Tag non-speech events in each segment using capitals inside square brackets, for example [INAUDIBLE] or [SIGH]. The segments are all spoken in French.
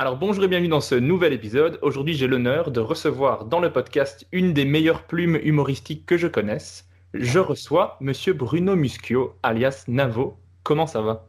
Alors bonjour et bienvenue dans ce nouvel épisode. Aujourd'hui j'ai l'honneur de recevoir dans le podcast une des meilleures plumes humoristiques que je connaisse. Je reçois Monsieur Bruno Muschio, alias Navo. Comment ça va?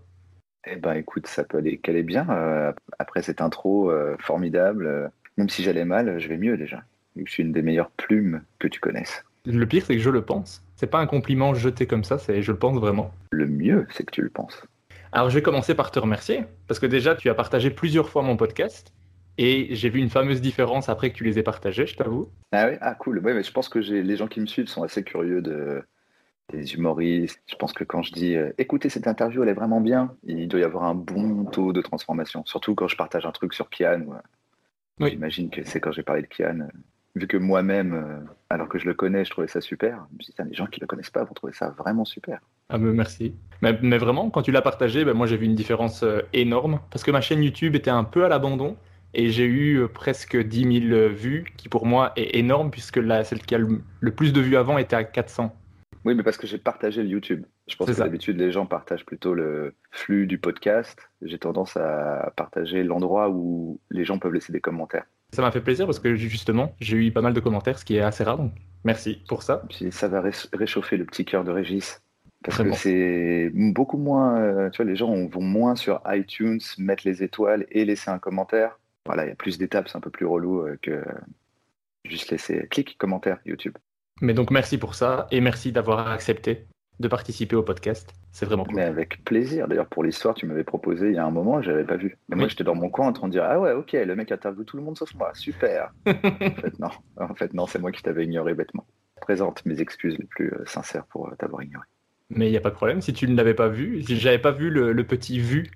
Eh ben écoute, ça peut aller qu'aller bien. euh, après cette intro euh, formidable, euh, même si j'allais mal, je vais mieux déjà. Je suis une des meilleures plumes que tu connaisses. Le pire c'est que je le pense. C'est pas un compliment jeté comme ça, c'est je le pense vraiment. Le mieux, c'est que tu le penses. Alors je vais commencer par te remercier parce que déjà tu as partagé plusieurs fois mon podcast et j'ai vu une fameuse différence après que tu les aies partagés, je t'avoue. Ah oui, ah cool. Ouais, mais je pense que les gens qui me suivent sont assez curieux de des humoristes. Je pense que quand je dis euh, écoutez cette interview, elle est vraiment bien, il doit y avoir un bon taux de transformation. Surtout quand je partage un truc sur Kian. ouais. Oui. J'imagine que c'est quand j'ai parlé de Kian. euh, vu que moi-même, euh, alors que je le connais, je trouvais ça super. Je me dis, Putain, les gens qui le connaissent pas vont trouver ça vraiment super. Ah mais merci. Mais, mais vraiment, quand tu l'as partagé, ben, moi j'ai vu une différence euh, énorme parce que ma chaîne YouTube était un peu à l'abandon et j'ai eu euh, presque 10 000 vues, qui pour moi est énorme puisque la, celle qui a le, le plus de vues avant était à 400. Oui, mais parce que j'ai partagé le YouTube. Je pense que d'habitude, les gens partagent plutôt le flux du podcast. J'ai tendance à partager l'endroit où les gens peuvent laisser des commentaires. Ça m'a fait plaisir parce que justement, j'ai eu pas mal de commentaires, ce qui est assez rare, donc merci pour ça. Puis ça va ré- réchauffer le petit cœur de Régis. Parce Très que bon. c'est beaucoup moins. euh, tu vois, les gens vont moins sur iTunes, mettre les étoiles et laisser un commentaire. Voilà, il y a plus d'étapes, c'est un peu plus relou euh, que juste laisser clic, commentaire, YouTube. Mais donc merci pour ça et merci d'avoir accepté de participer au podcast. C'est vraiment cool. Mais avec plaisir. D'ailleurs, pour l'histoire, tu m'avais proposé il y a un moment, je n'avais pas vu. Mais moi, j'étais dans mon coin en train de dire Ah ouais, ok, le mec interviewe tout le monde sauf moi, super. [LAUGHS] en fait, non, en fait, non c'est moi qui t'avais ignoré bêtement. Présente mes excuses les plus euh, sincères pour t'avoir ignoré. Mais il n'y a pas de problème, si tu ne l'avais pas vu, si j'avais pas vu le, petit vu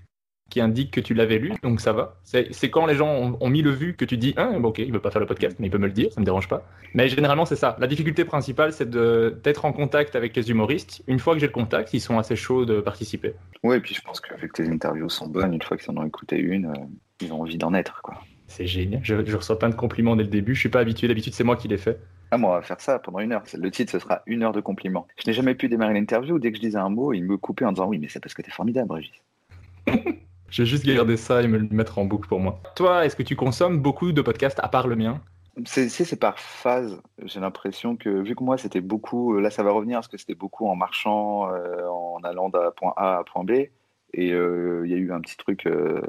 qui indique que tu l'avais lu, donc ça va. C'est quand les gens ont, mis le vu que tu dis, ah, bon, ok, il veut pas faire le podcast, mais il peut me le dire, ça me dérange pas. Mais généralement, c'est ça. La difficulté principale, c'est d'être en contact avec les humoristes. Une fois que j'ai le contact, ils sont assez chauds de participer. Ouais, et puis je pense que vu que tes interviews sont bonnes, une fois qu'ils en ont écouté une, euh, ils ont envie d'en être. quoi. C'est génial. Je, je reçois plein de compliments dès le début. Je suis pas habitué. D'habitude, c'est moi qui les fais. Ah, moi, on va faire ça pendant une heure. Le titre, ce sera une heure de compliments. Je n'ai jamais pu démarrer l'interview. Dès que je disais un mot, il me coupait en disant Oui, mais c'est parce que t'es formidable, Régis. [LAUGHS] Je vais juste garder ça et me le mettre en boucle pour moi. Toi, est-ce que tu consommes beaucoup de podcasts à part le mien? C'est par phase. J'ai l'impression que, vu que moi, c'était beaucoup. Là, ça va revenir parce que c'était beaucoup en marchant, euh, en allant d'un point A à point B. Et euh, il y a eu un petit truc euh,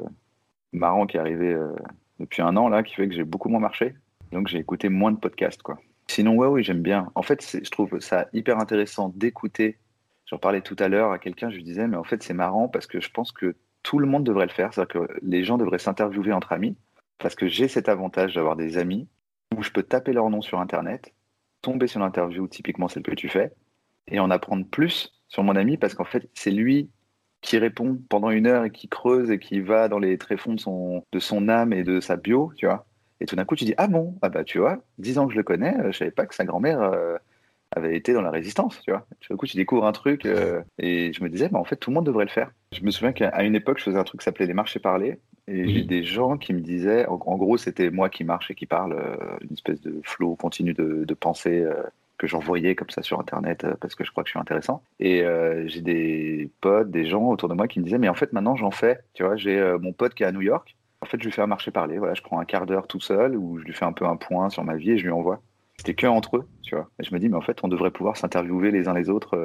marrant qui est arrivé euh, depuis un an, là, qui fait que j'ai beaucoup moins marché. Donc, j'ai écouté moins de podcasts, quoi. Sinon, ouais, oui, j'aime bien. En fait, je trouve ça hyper intéressant d'écouter. J'en parlais tout à l'heure à quelqu'un, je lui disais, mais en fait, c'est marrant parce que je pense que tout le monde devrait le faire. C'est-à-dire que les gens devraient s'interviewer entre amis. Parce que j'ai cet avantage d'avoir des amis où je peux taper leur nom sur Internet, tomber sur l'interview, typiquement celle que tu fais, et en apprendre plus sur mon ami parce qu'en fait, c'est lui qui répond pendant une heure et qui creuse et qui va dans les tréfonds de son, de son âme et de sa bio, tu vois. Et tout d'un coup, tu dis Ah bon? Ah bah, tu vois, dix ans que je le connais, euh, je savais pas que sa grand-mère euh, avait été dans la résistance, tu vois. Tout d'un coup, tu découvres un truc euh, et je me disais bah, En fait, tout le monde devrait le faire. Je me souviens qu'à une époque, je faisais un truc qui s'appelait les marchés parlés. Et Oui. j'ai des gens qui me disaient, en, en gros, c'était moi qui marche et qui parle, euh, une espèce de flow continu de, de pensée euh, que j'envoyais comme ça sur Internet euh, parce que je crois que je suis intéressant. Et euh, j'ai des potes, des gens autour de moi qui me disaient, mais en fait, maintenant, j'en fais. Tu vois, j'ai euh, mon pote qui est à New York. En fait, je lui fais un marché parler. Voilà, je prends un quart d'heure tout seul où je lui fais un peu un point sur ma vie et je lui envoie. C'était que entre eux, tu vois. Et je me dis, mais en fait, on devrait pouvoir s'interviewer les uns les autres.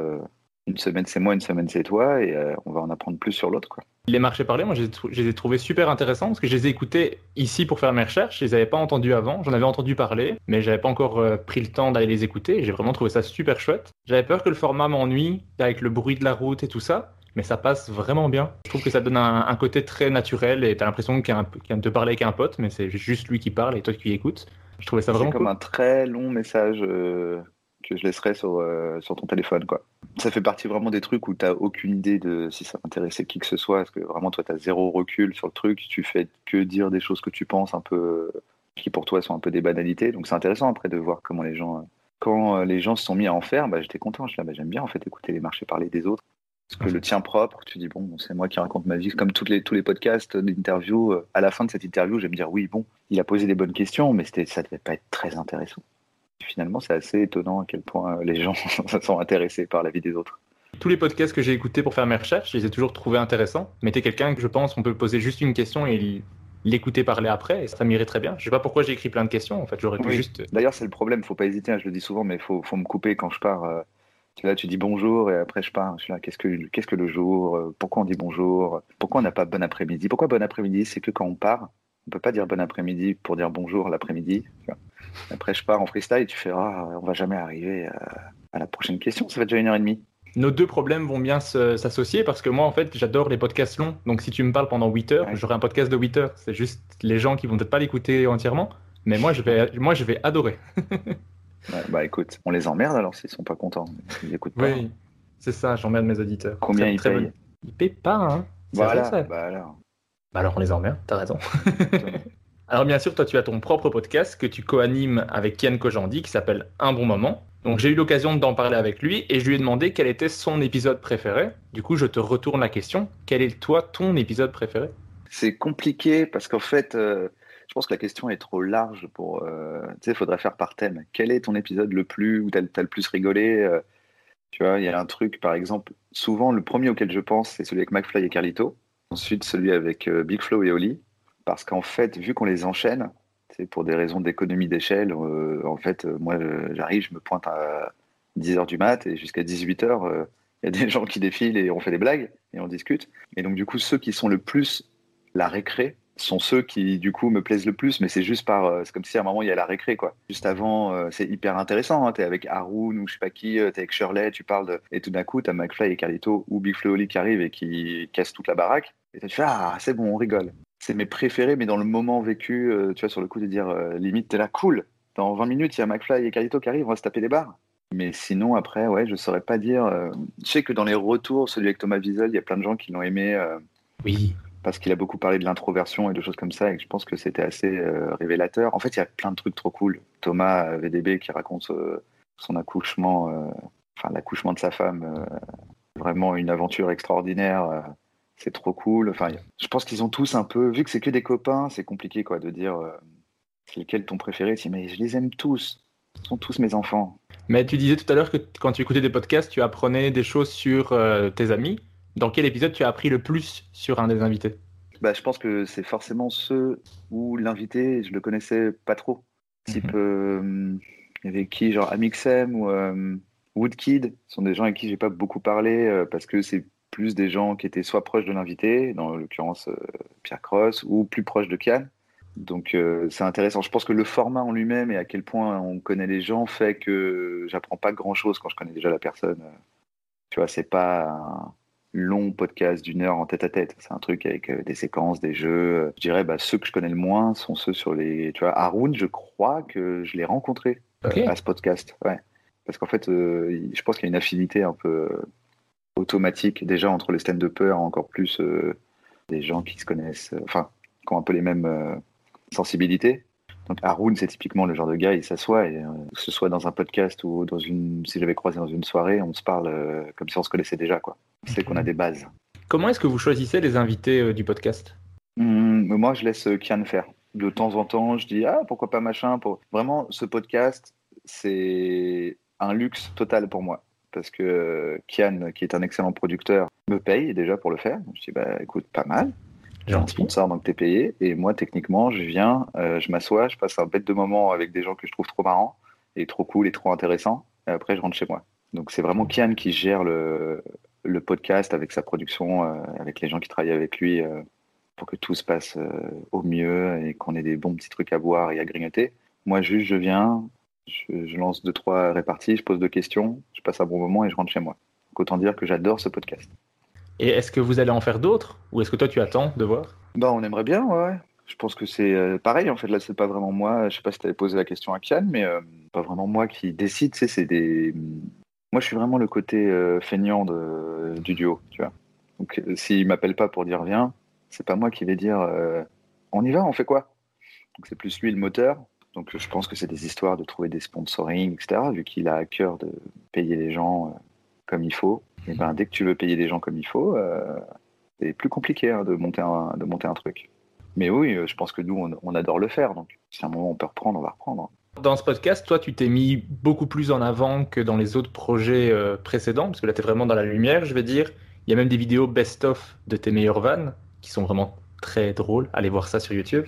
Une semaine c'est moi, une semaine c'est toi, et euh, on va en apprendre plus sur l'autre, quoi. Les marchés parlés, moi, je les ai trouvés super intéressants parce que je les ai écoutés ici pour faire mes recherches. Je les avais pas entendus avant. J'en avais entendu parler, mais j'avais pas encore euh, pris le temps d'aller les écouter. et J'ai vraiment trouvé ça super chouette. J'avais peur que le format m'ennuie avec le bruit de la route et tout ça, mais ça passe vraiment bien. Je trouve que ça donne un, un côté très naturel et t'as l'impression qu'il vient de te parler avec un pote, mais c'est juste lui qui parle et toi qui écoutes. Je trouvais ça C'est vraiment comme cool. un très long message euh, que je laisserai sur, euh, sur ton téléphone, quoi. Ça fait partie vraiment des trucs où tu n'as aucune idée de si ça intéressait qui que ce soit, parce que vraiment, toi, tu as zéro recul sur le truc, tu fais que dire des choses que tu penses un peu, qui pour toi sont un peu des banalités, donc c'est intéressant après de voir comment les gens... euh, Quand euh, les gens se sont mis à en faire, bah, j'étais content, je bah, j'aime bien en fait écouter les marchés parler des autres. Parce que le tien propre, tu dis, bon, c'est moi qui raconte ma vie, comme toutes les, tous les podcasts d'interview. euh, À la fin de cette interview, je vais me dire, oui, bon, il a posé des bonnes questions, mais ça devait pas être très intéressant. Finalement, c'est assez étonnant à quel point euh, les gens [LAUGHS] sont intéressés par la vie des autres. Tous les podcasts que j'ai écoutés pour faire mes recherches, je les ai toujours trouvés intéressants. Mais t'es quelqu'un que je pense qu'on peut poser juste une question et l'écouter parler après, et ça m'irait très bien. Je sais pas pourquoi j'ai écrit plein de questions, en fait, j'aurais pu Oui. juste... D'ailleurs, c'est le problème, faut pas hésiter, hein, je le dis souvent, mais faut, faut me couper quand je pars. euh, tu là, tu dis bonjour, et après je pars. Je suis là, qu'est-ce que, qu'est-ce que le jour euh, Pourquoi on dit bonjour Pourquoi on n'a pas bon après-midi? Pourquoi bon après-midi? C'est que quand on part, on peut pas dire bon après-midi pour dire bonjour l'après-midi. Après, je pars en freestyle, et tu fais, ah, on va jamais arriver à, à la prochaine question, ça fait déjà une heure et demie. Nos deux problèmes vont bien s'associer parce que moi, en fait, j'adore les podcasts longs. Donc si tu me parles pendant 8 heures, Ouais. j'aurai un podcast de 8 heures. C'est juste les gens qui vont peut-être pas l'écouter entièrement. Mais moi, je vais, moi, je vais adorer. [LAUGHS] Ouais, bah écoute, on les emmerde alors s'ils sont pas contents. Ils écoutent pas. Oui, c'est ça, j'emmerde mes auditeurs. Combien ils payent bonne- Ils payent pas, hein. Voilà, vrai, ça. bah alors. Bah alors on les emmerde, t'as raison. [LAUGHS] alors bien sûr, toi tu as ton propre podcast que tu co-animes avec Kian Kojandi qui s'appelle Un bon moment. Donc j'ai eu l'occasion d'en parler avec lui et je lui ai demandé quel était son épisode préféré. Du coup, je te retourne la question. Quel est toi ton épisode préféré? C'est compliqué parce qu'en fait, euh, je pense que la question est trop large pour. euh, tu sais, il faudrait faire par thème. Quel est ton épisode le plus où t'as as le plus rigolé euh, Tu vois, il y a un truc, par exemple, souvent le premier auquel je pense, c'est celui avec McFly et Carlito. Ensuite, celui avec Big Flo et Oli. Parce qu'en fait, vu qu'on les enchaîne, c'est pour des raisons d'économie d'échelle, euh, en fait, euh, moi, j'arrive, je me pointe à 10h du mat et jusqu'à 18h, euh, il y a des [LAUGHS] gens qui défilent et on fait des blagues et on discute. Et donc, du coup, ceux qui sont le plus la récré sont ceux qui du coup me plaisent le plus mais c'est juste par c'est comme si à un moment il y a la récré quoi juste avant c'est hyper intéressant hein. t'es avec Haroun ou je sais pas qui t'es avec Shirley tu parles de... et tout d'un coup t'as McFly et Carlito ou Big Flo qui arrivent et qui cassent toute la baraque et tu fais ah c'est bon on rigole c'est mes préférés mais dans le moment vécu euh, tu vois sur le coup de dire euh, limite t'es là cool dans 20 minutes il y a McFly et Carlito qui arrivent on va se taper des barres mais sinon après ouais je saurais pas dire euh, je sais que dans les retours celui avec Thomas Wiesel il y a plein de gens qui l'ont aimé Oui. parce qu'il a beaucoup parlé de l'introversion et de choses comme ça, et je pense que c'était assez révélateur. En fait, il y a plein de trucs trop cool. Thomas VDB qui raconte son accouchement, enfin l'accouchement de sa femme, vraiment une aventure extraordinaire. Euh, c'est trop cool. Enfin, je pense qu'ils ont tous un peu, vu que c'est que des copains, c'est compliqué quoi de dire euh, c'est lequel ton préféré. Tu mais je les aime tous. Ce sont tous mes enfants. Mais tu disais tout à l'heure que quand tu écoutais des podcasts, tu apprenais des choses sur euh, tes amis. Dans quel épisode tu as appris le plus sur un des invités? Bah, je pense que c'est forcément ceux où l'invité, je le connaissais pas trop. Type, euh, il y avait qui, genre Amixem ou euh, Woodkid, sont des gens avec qui j'ai pas beaucoup parlé euh, parce que c'est plus des gens qui étaient soit proches de l'invité, dans l'occurrence euh, Pierre Cross, ou plus proches de Kian. Donc euh, c'est intéressant. Je pense que le format en lui-même et à quel point on connaît les gens fait que j'apprends pas grand-chose quand je connais déjà la personne. Tu vois, c'est pas un long podcast d'une heure en tête à tête. C'est un truc avec euh, des séquences, des jeux. Je dirais, bah, ceux que je connais le moins sont ceux sur les. Tu vois, Haroun, je crois que je l'ai rencontré à ce podcast. Ouais. Parce qu'en fait, euh, je pense qu'il y a une affinité un peu automatique déjà entre les stand-uppers, encore plus euh, des gens qui se connaissent, euh, enfin, qui ont un peu les mêmes euh, sensibilités. Donc Haroun, c'est typiquement le genre de gars, il s'assoit et que ce soit dans un podcast ou dans une, si j'avais croisé dans une soirée, on se parle comme si on se connaissait déjà, quoi. C'est qu'on a des bases. Comment est-ce que vous choisissez les invités du podcast? Mais moi, je laisse Kian faire. De temps en temps, je dis ah pourquoi pas machin. Pour... Vraiment, ce podcast, c'est un luxe total pour moi parce que euh, Kian, qui est un excellent producteur, me paye déjà pour le faire. Je dis bah écoute, pas mal. J'ai un sponsor donc t'es payé et moi techniquement, je viens, euh, je m'assois, je passe un bête de moment avec des gens que je trouve trop marrants et trop cool et trop intéressants. Et après, je rentre chez moi. Donc c'est vraiment Kian qui gère le, le podcast avec sa production, euh, avec les gens qui travaillent avec lui. euh, pour que tout se passe au mieux et qu'on ait des bons petits trucs à boire et à grignoter. Moi, juste, je viens, je, je lance deux, trois réparties, je pose deux questions, je passe un bon moment et je rentre chez moi. Donc, autant dire que j'adore ce podcast. Et est-ce que vous allez en faire d'autres? Ou est-ce que toi tu attends de voir? Bah, on aimerait bien, ouais. Je pense que c'est euh, pareil, en fait, là, c'est pas vraiment moi. Je sais pas si tu avais posé la question à Kian, mais euh, pas vraiment moi qui décide. C'est des. Moi, je suis vraiment le côté euh, feignant de, du duo, tu vois. Donc, euh, s'il m'appelle pas pour dire viens, c'est pas moi qui vais dire euh, on y va, on fait quoi? Donc, c'est plus lui le moteur. Donc, je pense que c'est des histoires de trouver des sponsoring, etc. Vu qu'il a à cœur de payer les gens euh, comme il faut. Et ben, dès que tu veux payer les gens comme il faut, euh, c'est plus compliqué hein, de, monter un, de monter un truc. Mais oui, euh, je pense que nous, on, adore le faire. Donc, si à un moment on peut reprendre, on va reprendre. Dans ce podcast, toi tu t'es mis beaucoup plus en avant que dans les autres projets précédents, parce que là tu es vraiment dans la lumière, je vais dire. Il y a même des vidéos best-of de tes meilleures vannes qui sont vraiment très drôles. Allez voir ça sur YouTube.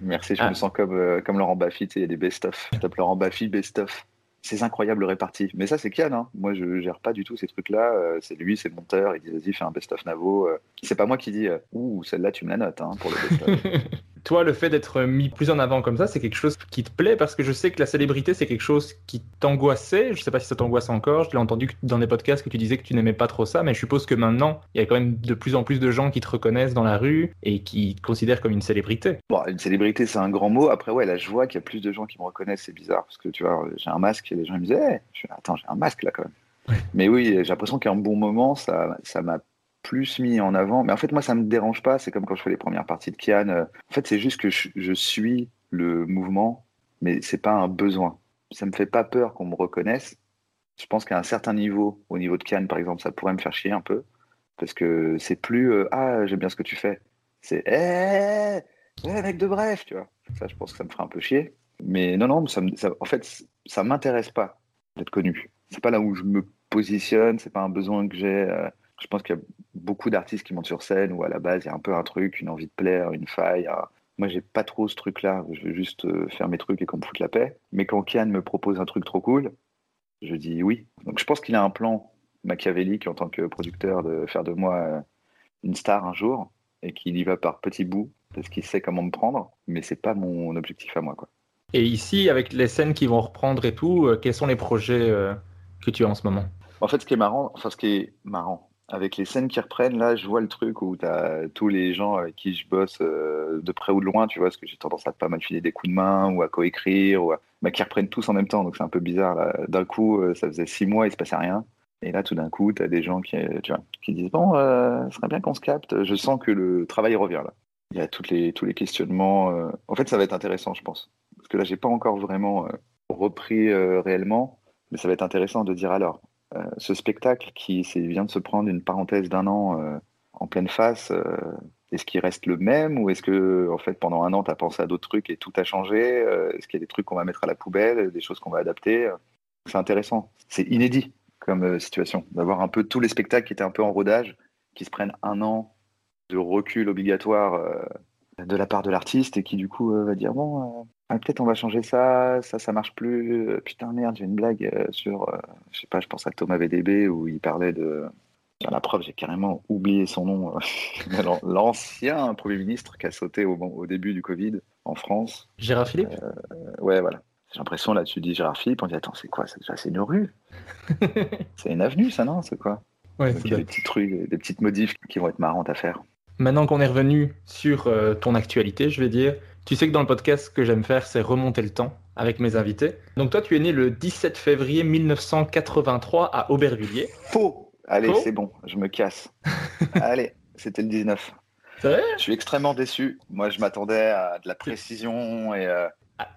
Merci, je Ah. me sens comme, euh, comme Laurent Baffy, tu sais, il y a des best-of. Je tape Laurent Baffy, best-of. C'est incroyable réparti. Mais ça, c'est Kian. Hein. Moi, je gère pas du tout ces trucs-là. Euh, c'est lui, c'est le monteur. Il dit, vas-y, fais un best-of Navo. Euh, C'est pas moi qui dis, euh, ouh, celle-là, tu me la notes hein, pour le best-of. [LAUGHS] Toi, le fait d'être mis plus en avant comme ça, c'est quelque chose qui te plaît parce que je sais que la célébrité, c'est quelque chose qui t'angoissait. Je sais pas si ça t'angoisse encore. Je l'ai entendu dans des podcasts que tu disais que tu n'aimais pas trop ça, mais je suppose que maintenant, il y a quand même de plus en plus de gens qui te reconnaissent dans la rue et qui te considèrent comme une célébrité. bon, une célébrité, c'est un grand mot. Après, ouais, là, je vois qu'il y a plus de gens qui me reconnaissent. C'est bizarre parce que tu vois, j'ai un masque et les gens me disaient, Hey, je fais, attends, j'ai un masque là quand même. Mais oui, j'ai l'impression qu'à un bon moment, ça ça m'a plus mis en avant. Mais en fait, moi, ça me dérange pas. C'est comme quand je fais les premières parties de Kian. En fait, c'est juste que je, je suis le mouvement, mais c'est pas un besoin. Ça me fait pas peur qu'on me reconnaisse. Je pense qu'à un certain niveau, au niveau de Kian, par exemple, ça pourrait me faire chier un peu. Parce que c'est plus euh, Ah, j'aime bien ce que tu fais. C'est Hé, ouais, mec de bref, tu vois. Ça, je pense que ça me ferait un peu chier. Mais non, non, ça me- ça- en fait, ça m'intéresse pas d'être connu. C'est pas là où je me positionne, c'est pas un besoin que j'ai. euh, je pense qu'il y a beaucoup d'artistes qui montent sur scène où à la base il y a un peu un truc, une envie de plaire, une faille. un- Moi, j'ai pas trop ce truc-là. Je veux juste euh, faire mes trucs et qu'on me foute la paix. Mais quand Kian me propose un truc trop cool, je dis oui. Donc je pense qu'il a un plan machiavélique en tant que producteur de faire de moi euh, une star un jour et qu'il y va par petits bouts parce qu'il sait comment me prendre. Mais c'est pas mon objectif à moi, quoi. Et ici, avec les scènes qui vont reprendre et tout, euh, quels sont les projets euh, que tu as en ce moment? En fait, ce qui est marrant, enfin, ce qui est marrant, avec les scènes qui reprennent, là, je vois le truc où tu as tous les gens avec qui je bosse euh, de près ou de loin, tu vois, parce que j'ai tendance à pas mal des coups de main ou à coécrire, ou à... bah, qui reprennent tous en même temps, donc c'est un peu bizarre. là. D'un coup, ça faisait six mois, il se passait rien. Et là, tout d'un coup, tu as des gens qui, disent Bon, ce serait bien qu'on se capte. Je sens que le travail revient là. Il y a toutes les, tous les questionnements. En fait, ça va être intéressant, je pense. Parce que là, j'ai pas encore vraiment euh, repris euh, réellement, mais ça va être intéressant de dire alors, euh, ce spectacle qui vient de se prendre une parenthèse d'un an en pleine face, est-ce qu'il reste le même ou est-ce que en fait pendant un an tu as pensé à d'autres trucs et tout a changé Est-ce qu'il y a des trucs qu'on va mettre à la poubelle, des choses qu'on va adapter C'est intéressant, c'est inédit comme situation d'avoir un peu tous les spectacles qui étaient un peu en rodage, qui se prennent un an de recul obligatoire de la part de l'artiste et qui du coup va dire bon ah, peut-être on va changer ça, ça ça marche plus, Euh, putain merde j'ai une blague euh, sur euh, je sais pas, je pense à Thomas VDB où il parlait de. Tiens, La preuve, j'ai carrément oublié son nom. [LAUGHS] l'an- L'ancien Premier ministre qui a sauté au, au début du Covid en France. Gérard Philippe? Euh, ouais, voilà. J'ai l'impression, là, tu dis Gérard Philippe, on dit Attends, c'est quoi C'est une rue? [LAUGHS] C'est une avenue, ça, non? C'est quoi? Ouais, Donc, c'est Il y a des petits trucs, des petites modifs qui vont être marrantes à faire. Maintenant qu'on est revenu sur euh, ton actualité, je vais dire, tu sais que dans le podcast, ce que j'aime faire, c'est remonter le temps avec mes invités. Donc toi, tu es né le 17 février 1983 à Aubervilliers. Faux Allez, c'est bon, je me casse. [LAUGHS] Allez, c'était le 19. C'est vrai? Je suis extrêmement déçu. Moi, je m'attendais à de la précision et. euh,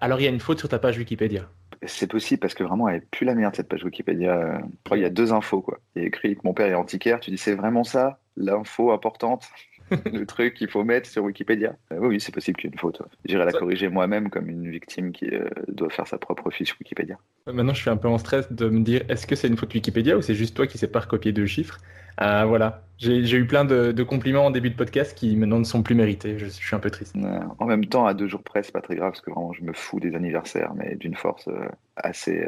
Alors il y a une faute sur ta page Wikipédia. C'est possible parce que vraiment, elle est plus la merde cette page Wikipédia. Je crois qu'il y a deux infos. Quoi. Il y a écrit que mon père est antiquaire. Tu dis, c'est vraiment ça, l'info importante? Le truc qu'il faut mettre sur Wikipédia. Euh, oui, c'est possible qu'il y ait une faute. J'irai la Ça- corriger moi-même comme une victime qui euh, doit faire sa propre fiche Wikipédia. Maintenant, je suis un peu en stress de me dire est-ce que c'est une faute Wikipédia ou c'est juste toi qui sais pas recopier deux chiffres? Ah, Voilà. J'ai eu plein de, de compliments en début de podcast qui maintenant ne sont plus mérités. Je, je suis un peu triste. Euh, en même temps, à deux jours près, c'est pas très grave parce que vraiment, je me fous des anniversaires, mais d'une force euh, assez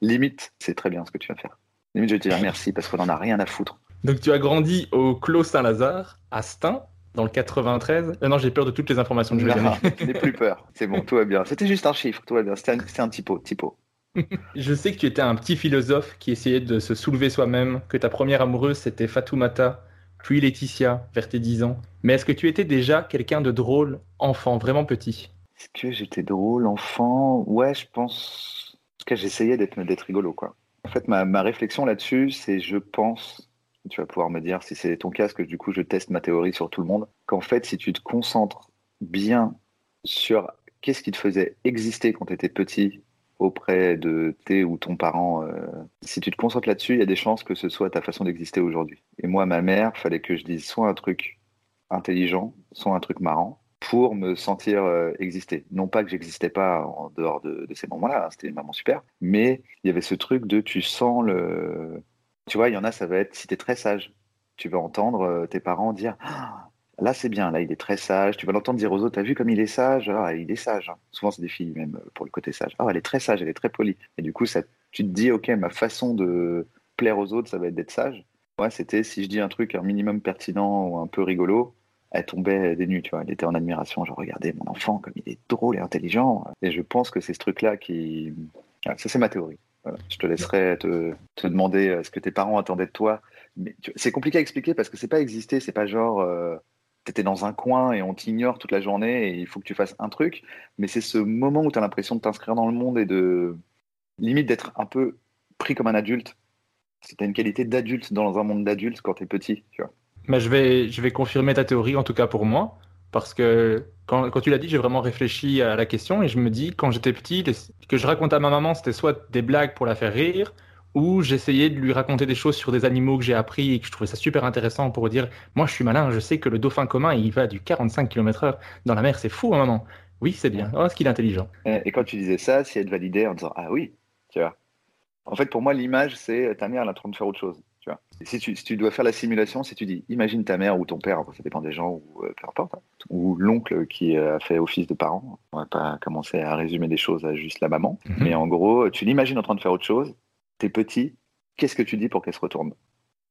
limite. C'est très bien ce que tu viens de faire. Limite, je vais te dire merci parce qu'on en a rien à foutre. Donc, tu as grandi au Clos Saint-Lazare, à Stein, dans le 93. Euh, non, j'ai peur de toutes les informations que je je [LAUGHS] n'ai plus peur. C'est bon, tout va bien. C'était juste un chiffre, tout va bien. C'était un, typo, typo. [LAUGHS] Je sais que tu étais un petit philosophe qui essayait de se soulever soi-même, que ta première amoureuse c'était Fatoumata, puis Laetitia, vers tes 10 ans. Mais est-ce que tu étais déjà quelqu'un de drôle, enfant, vraiment petit? Est-ce que j'étais drôle, enfant? Ouais, je pense. En tout cas, j'essayais d'être d'être rigolo, quoi. En fait, ma, ma réflexion là-dessus, c'est je pense. Tu vas pouvoir me dire si c'est ton cas, que du coup, je teste ma théorie sur tout le monde. Qu'en fait, si tu te concentres bien sur qu'est-ce qui te faisait exister quand tu étais petit auprès de tes ou ton parent, euh, si tu te concentres là-dessus, il y a des chances que ce soit ta façon d'exister aujourd'hui. Et moi, ma mère, fallait que je dise soit un truc intelligent, soit un truc marrant, pour me sentir euh, exister. Non pas que j'existais pas en dehors de, ces moments-là, hein, c'était une super, mais il y avait ce truc de tu sens le... Tu vois, il y en a, ça va être si tu es très sage, tu vas entendre euh, tes parents dire Ah, là c'est bien, là il est très sage, tu vas l'entendre dire aux autres, t'as vu comme il est sage? Ah, il est sage. hein. Souvent c'est des filles même euh, pour le côté sage. Ah, elle est très sage, elle est très polie. Et du coup, ça, tu te dis, ok, ma façon de plaire aux autres, ça va être d'être sage. Moi, c'était si je dis un truc un minimum pertinent ou un peu rigolo, elle tombait des nues, tu vois. Elle était en admiration. Je regardais mon enfant comme il est drôle et intelligent. Et je pense que c'est ce truc-là qui. Ça, c'est ma théorie. Je te laisserai te, demander euh, ce que tes parents attendaient de toi. Mais tu- c'est compliqué à expliquer parce que c'est pas exister. C'est pas genre. euh, T'étais dans un coin et on t'ignore toute la journée et il faut que tu fasses un truc. Mais c'est ce moment où tu as l'impression de t'inscrire dans le monde et de. limite d'être un peu pris comme un adulte. C'était une qualité d'adulte dans un monde d'adultes quand t'es petit, tu vois. Mais je vais, je vais confirmer ta théorie, en tout cas pour moi, parce que quand, tu l'as dit, j'ai vraiment réfléchi à la question et je me dis, quand j'étais petit, les- ce que je racontais à ma maman, c'était soit des blagues pour la faire rire, ou j'essayais de lui raconter des choses sur des animaux que j'ai appris et que je trouvais ça super intéressant pour dire, moi je suis malin, je sais que le dauphin commun, il va du 45 km/h dans la mer, c'est fou, hein, maman. Oui, c'est bien. Oh, est-ce qu'il est intelligent Et quand tu disais ça, si elle te validait en disant Ah oui, tu vois. En fait, pour moi, l'image, c'est ta mère, elle est en train de faire autre chose. Si, tu, si tu dois faire la simulation, si tu dis Imagine ta mère ou ton père, ça dépend des gens, ou euh, peu importe, hein, ou l'oncle qui a fait office de parent. On va pas commencer à résumer les choses à juste la maman. Mhm. Mais en gros, tu l'imagines en train de faire autre chose. T'es petit, qu'est-ce que tu dis pour qu'elle se retourne?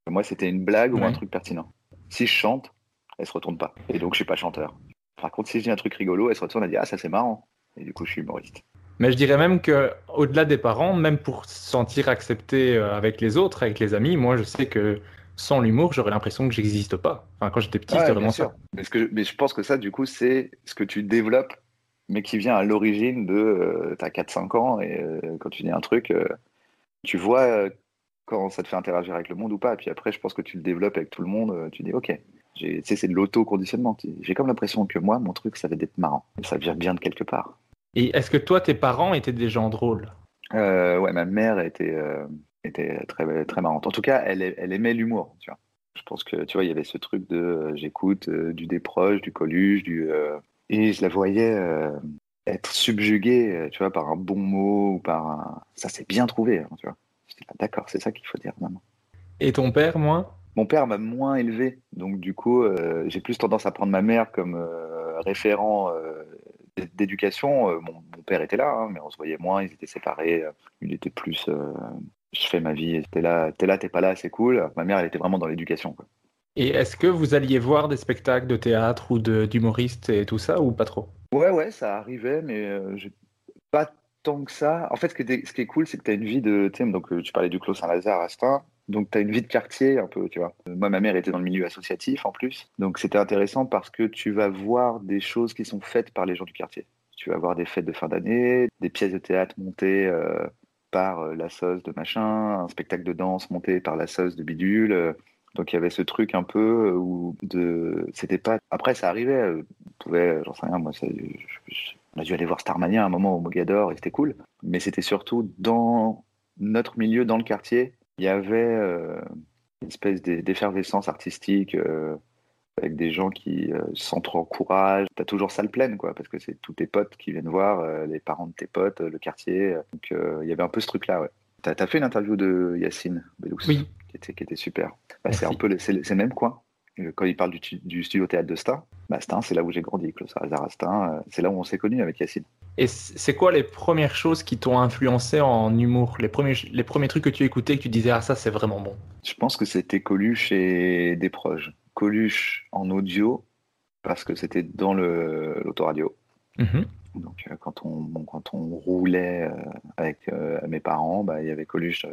Moi, c'était une blague ou un truc pertinent. Si je chante, elle se retourne pas. Et donc, je suis pas chanteur. Par contre, si je dis un truc rigolo, elle se retourne et dit Ah, ça c'est marrant. Et du coup, je suis humoriste. Mais je dirais même que au-delà des parents, même pour se sentir accepté euh, avec les autres, avec les amis, moi je sais que sans l'humour, j'aurais l'impression que j'existe pas. Enfin, quand j'étais petit, Ouais, c'était vraiment sûr. ça. Mais, ce que, mais je pense que ça, du coup, c'est ce que tu développes, mais qui vient à l'origine de. Euh, T'as 4-5 ans et euh, quand tu dis un truc, euh, tu vois quand ça te fait interagir avec le monde ou pas. Et puis après, je pense que tu le développes avec tout le monde. tu dis, ok. Tu c'est de l'auto-conditionnement. Tu- J'ai comme l'impression que moi, mon truc, ça va être marrant. Ça vient bien de quelque part. Et est-ce que toi, tes parents étaient des gens drôles? Euh, ouais, ma mère était, euh, était très, très marrante. En tout cas, elle, elle aimait l'humour. Tu vois. Je pense que, tu vois, il y avait ce truc de euh, j'écoute euh, du Desproges, du Coluche, du. et je la voyais être subjuguée, tu vois, par un bon mot ou par un. Ça, c'est bien trouvé, hein, tu vois. D'accord, c'est ça qu'il faut dire, maman. Et ton père, moi Mon père m'a moins élevé, donc du coup, euh, j'ai plus tendance à prendre ma mère comme euh, référent euh, d'éducation. Euh, mon, mon père était là, hein, mais on se voyait moins, ils étaient séparés. euh, Il était plus, euh, je fais ma vie, t'es là, t'es là, t'es pas là, c'est cool. Ma mère, elle était vraiment dans l'éducation. quoi. Et est-ce que vous alliez voir des spectacles de théâtre ou de- d'humoristes et tout ça, ou pas trop? Ouais, ouais, ça arrivait, mais euh, pas tant que ça. En fait, ce qui est, ce qui est cool, c'est que tu as une vie de. Donc, tu parlais du Clos Saint-Lazare à Stein. Donc, tu as une vie de quartier un peu, tu vois. Moi, ma mère était dans le milieu associatif en plus. Donc, c'était intéressant parce que tu vas voir des choses qui sont faites par les gens du quartier. Tu vas voir des fêtes de fin d'année, des pièces de théâtre montées euh, par euh, la sauce de machin, un spectacle de danse monté par la sauce de bidule. euh. Donc, il y avait ce truc un peu euh, où de. C'était pas. Après, ça arrivait. on pouvait, j'en sais rien, moi, On a dû aller voir Starmania à un moment au Mogador et c'était cool. Mais c'était surtout dans notre milieu, dans le quartier, il y avait euh, une espèce d'e- d'effervescence artistique euh, avec des gens qui euh, s'entre-encouragent. T'as toujours salle pleine, quoi, parce que c'est tous tes potes qui viennent voir, euh, les parents de tes potes, euh, le quartier. Donc il y avait un peu ce truc-là, ouais. T'as as fait une interview de Yacine Bellous Oui. qui, était, qui était super. Bah, c'est un peu le même coin. Quand il parle du, du studio théâtre de Stein, bah, Stein, c'est là où j'ai grandi, à Stein. euh, C'est là où on s'est connus avec Yacine. Et c'est quoi les premières choses qui t'ont influencé en humour? Les premiers, les premiers trucs que tu écoutais que tu disais ah ça c'est vraiment bon Je pense que c'était Coluche et des proches. Coluche en audio, parce que c'était dans l'autoradio. Mhm. Donc euh, quand on, bon, quand on roulait euh, avec euh, mes parents, bah, il y avait Coluche.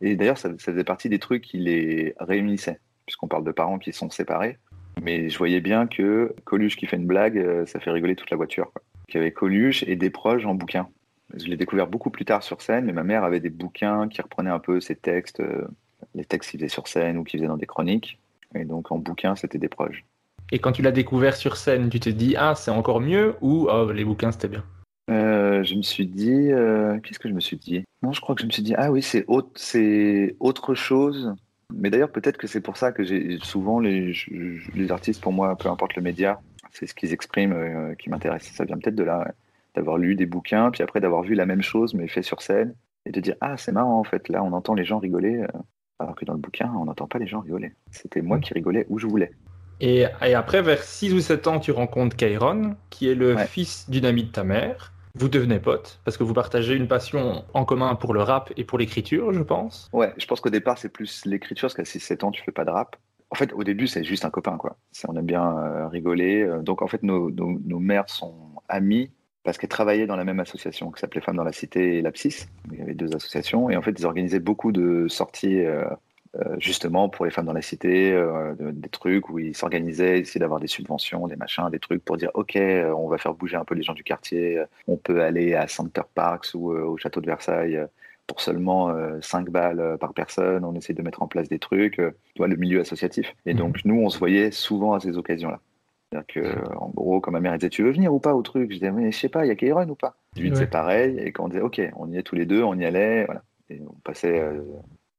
Et d'ailleurs, ça, ça faisait partie des trucs qui les réunissaient, puisqu'on parle de parents qui sont séparés. Mais je voyais bien que Coluche qui fait une blague, euh, ça fait rigoler toute la voiture. Il y avait Coluche et des proches en bouquin. Je l'ai découvert beaucoup plus tard sur scène, mais ma mère avait des bouquins qui reprenaient un peu ses textes, euh, les textes qu'il faisait sur scène ou qu'il faisait dans des chroniques. Et donc en bouquin, c'était des proches. Et quand tu l'as découvert sur scène, tu t'es dit ah c'est encore mieux ou oh, les bouquins c'était bien? Euh, je me suis dit, euh, qu'est-ce que je me suis dit? Non, je crois que je me suis dit, ah oui, c'est autre, c'est autre chose. Mais d'ailleurs, peut-être que c'est pour ça que j'ai souvent les, artistes, pour moi, peu importe le média, c'est ce qu'ils expriment euh, qui m'intéresse. Ça vient peut-être de là, d'avoir lu des bouquins, puis après d'avoir vu la même chose mais fait sur scène, et de dire, ah, c'est marrant en fait, là on entend les gens rigoler, euh, alors que dans le bouquin, on n'entend pas les gens rigoler. C'était moi qui rigolais où je voulais. Et, et après vers 6 ou 7 ans tu rencontres Kairon qui est le Ouais. fils d'une amie de ta mère. Vous devenez potes parce que vous partagez une passion en commun pour le rap et pour l'écriture je pense. Ouais, je pense qu'au départ, c'est plus l'écriture, parce qu'à 6-7 ans, tu fais pas de rap. En fait, au début, c'est juste un copain, quoi. On aime bien euh, rigoler. Euh, Donc, en fait, nos, nos, nos mères sont amies parce qu'elles travaillaient dans la même association qui s'appelait Femmes dans la Cité et l'Abscisse. Il y avait deux associations. Et en fait, ils organisaient beaucoup de sorties, euh, justement, pour les femmes dans la cité, euh, de- des trucs où ils s'organisaient, essayaient d'avoir des subventions, des machins, des trucs pour dire, OK, euh, on va faire bouger un peu les gens du quartier. On peut aller à Center Parks ou euh, au château de Versailles pour seulement euh, 5 balles par personne. On essaie de mettre en place des trucs, tu vois, le milieu associatif. Et donc, nous, on se voyait souvent à ces occasions-là. Que, en gros, quand ma mère disait, tu veux venir ou pas au truc? Je disais, mais je sais pas, il y a Kairon ou pas? Lui, Ouais. c'est pareil. Et quand on disait, OK, on y est tous les deux, on y allait, voilà. Et on passait euh,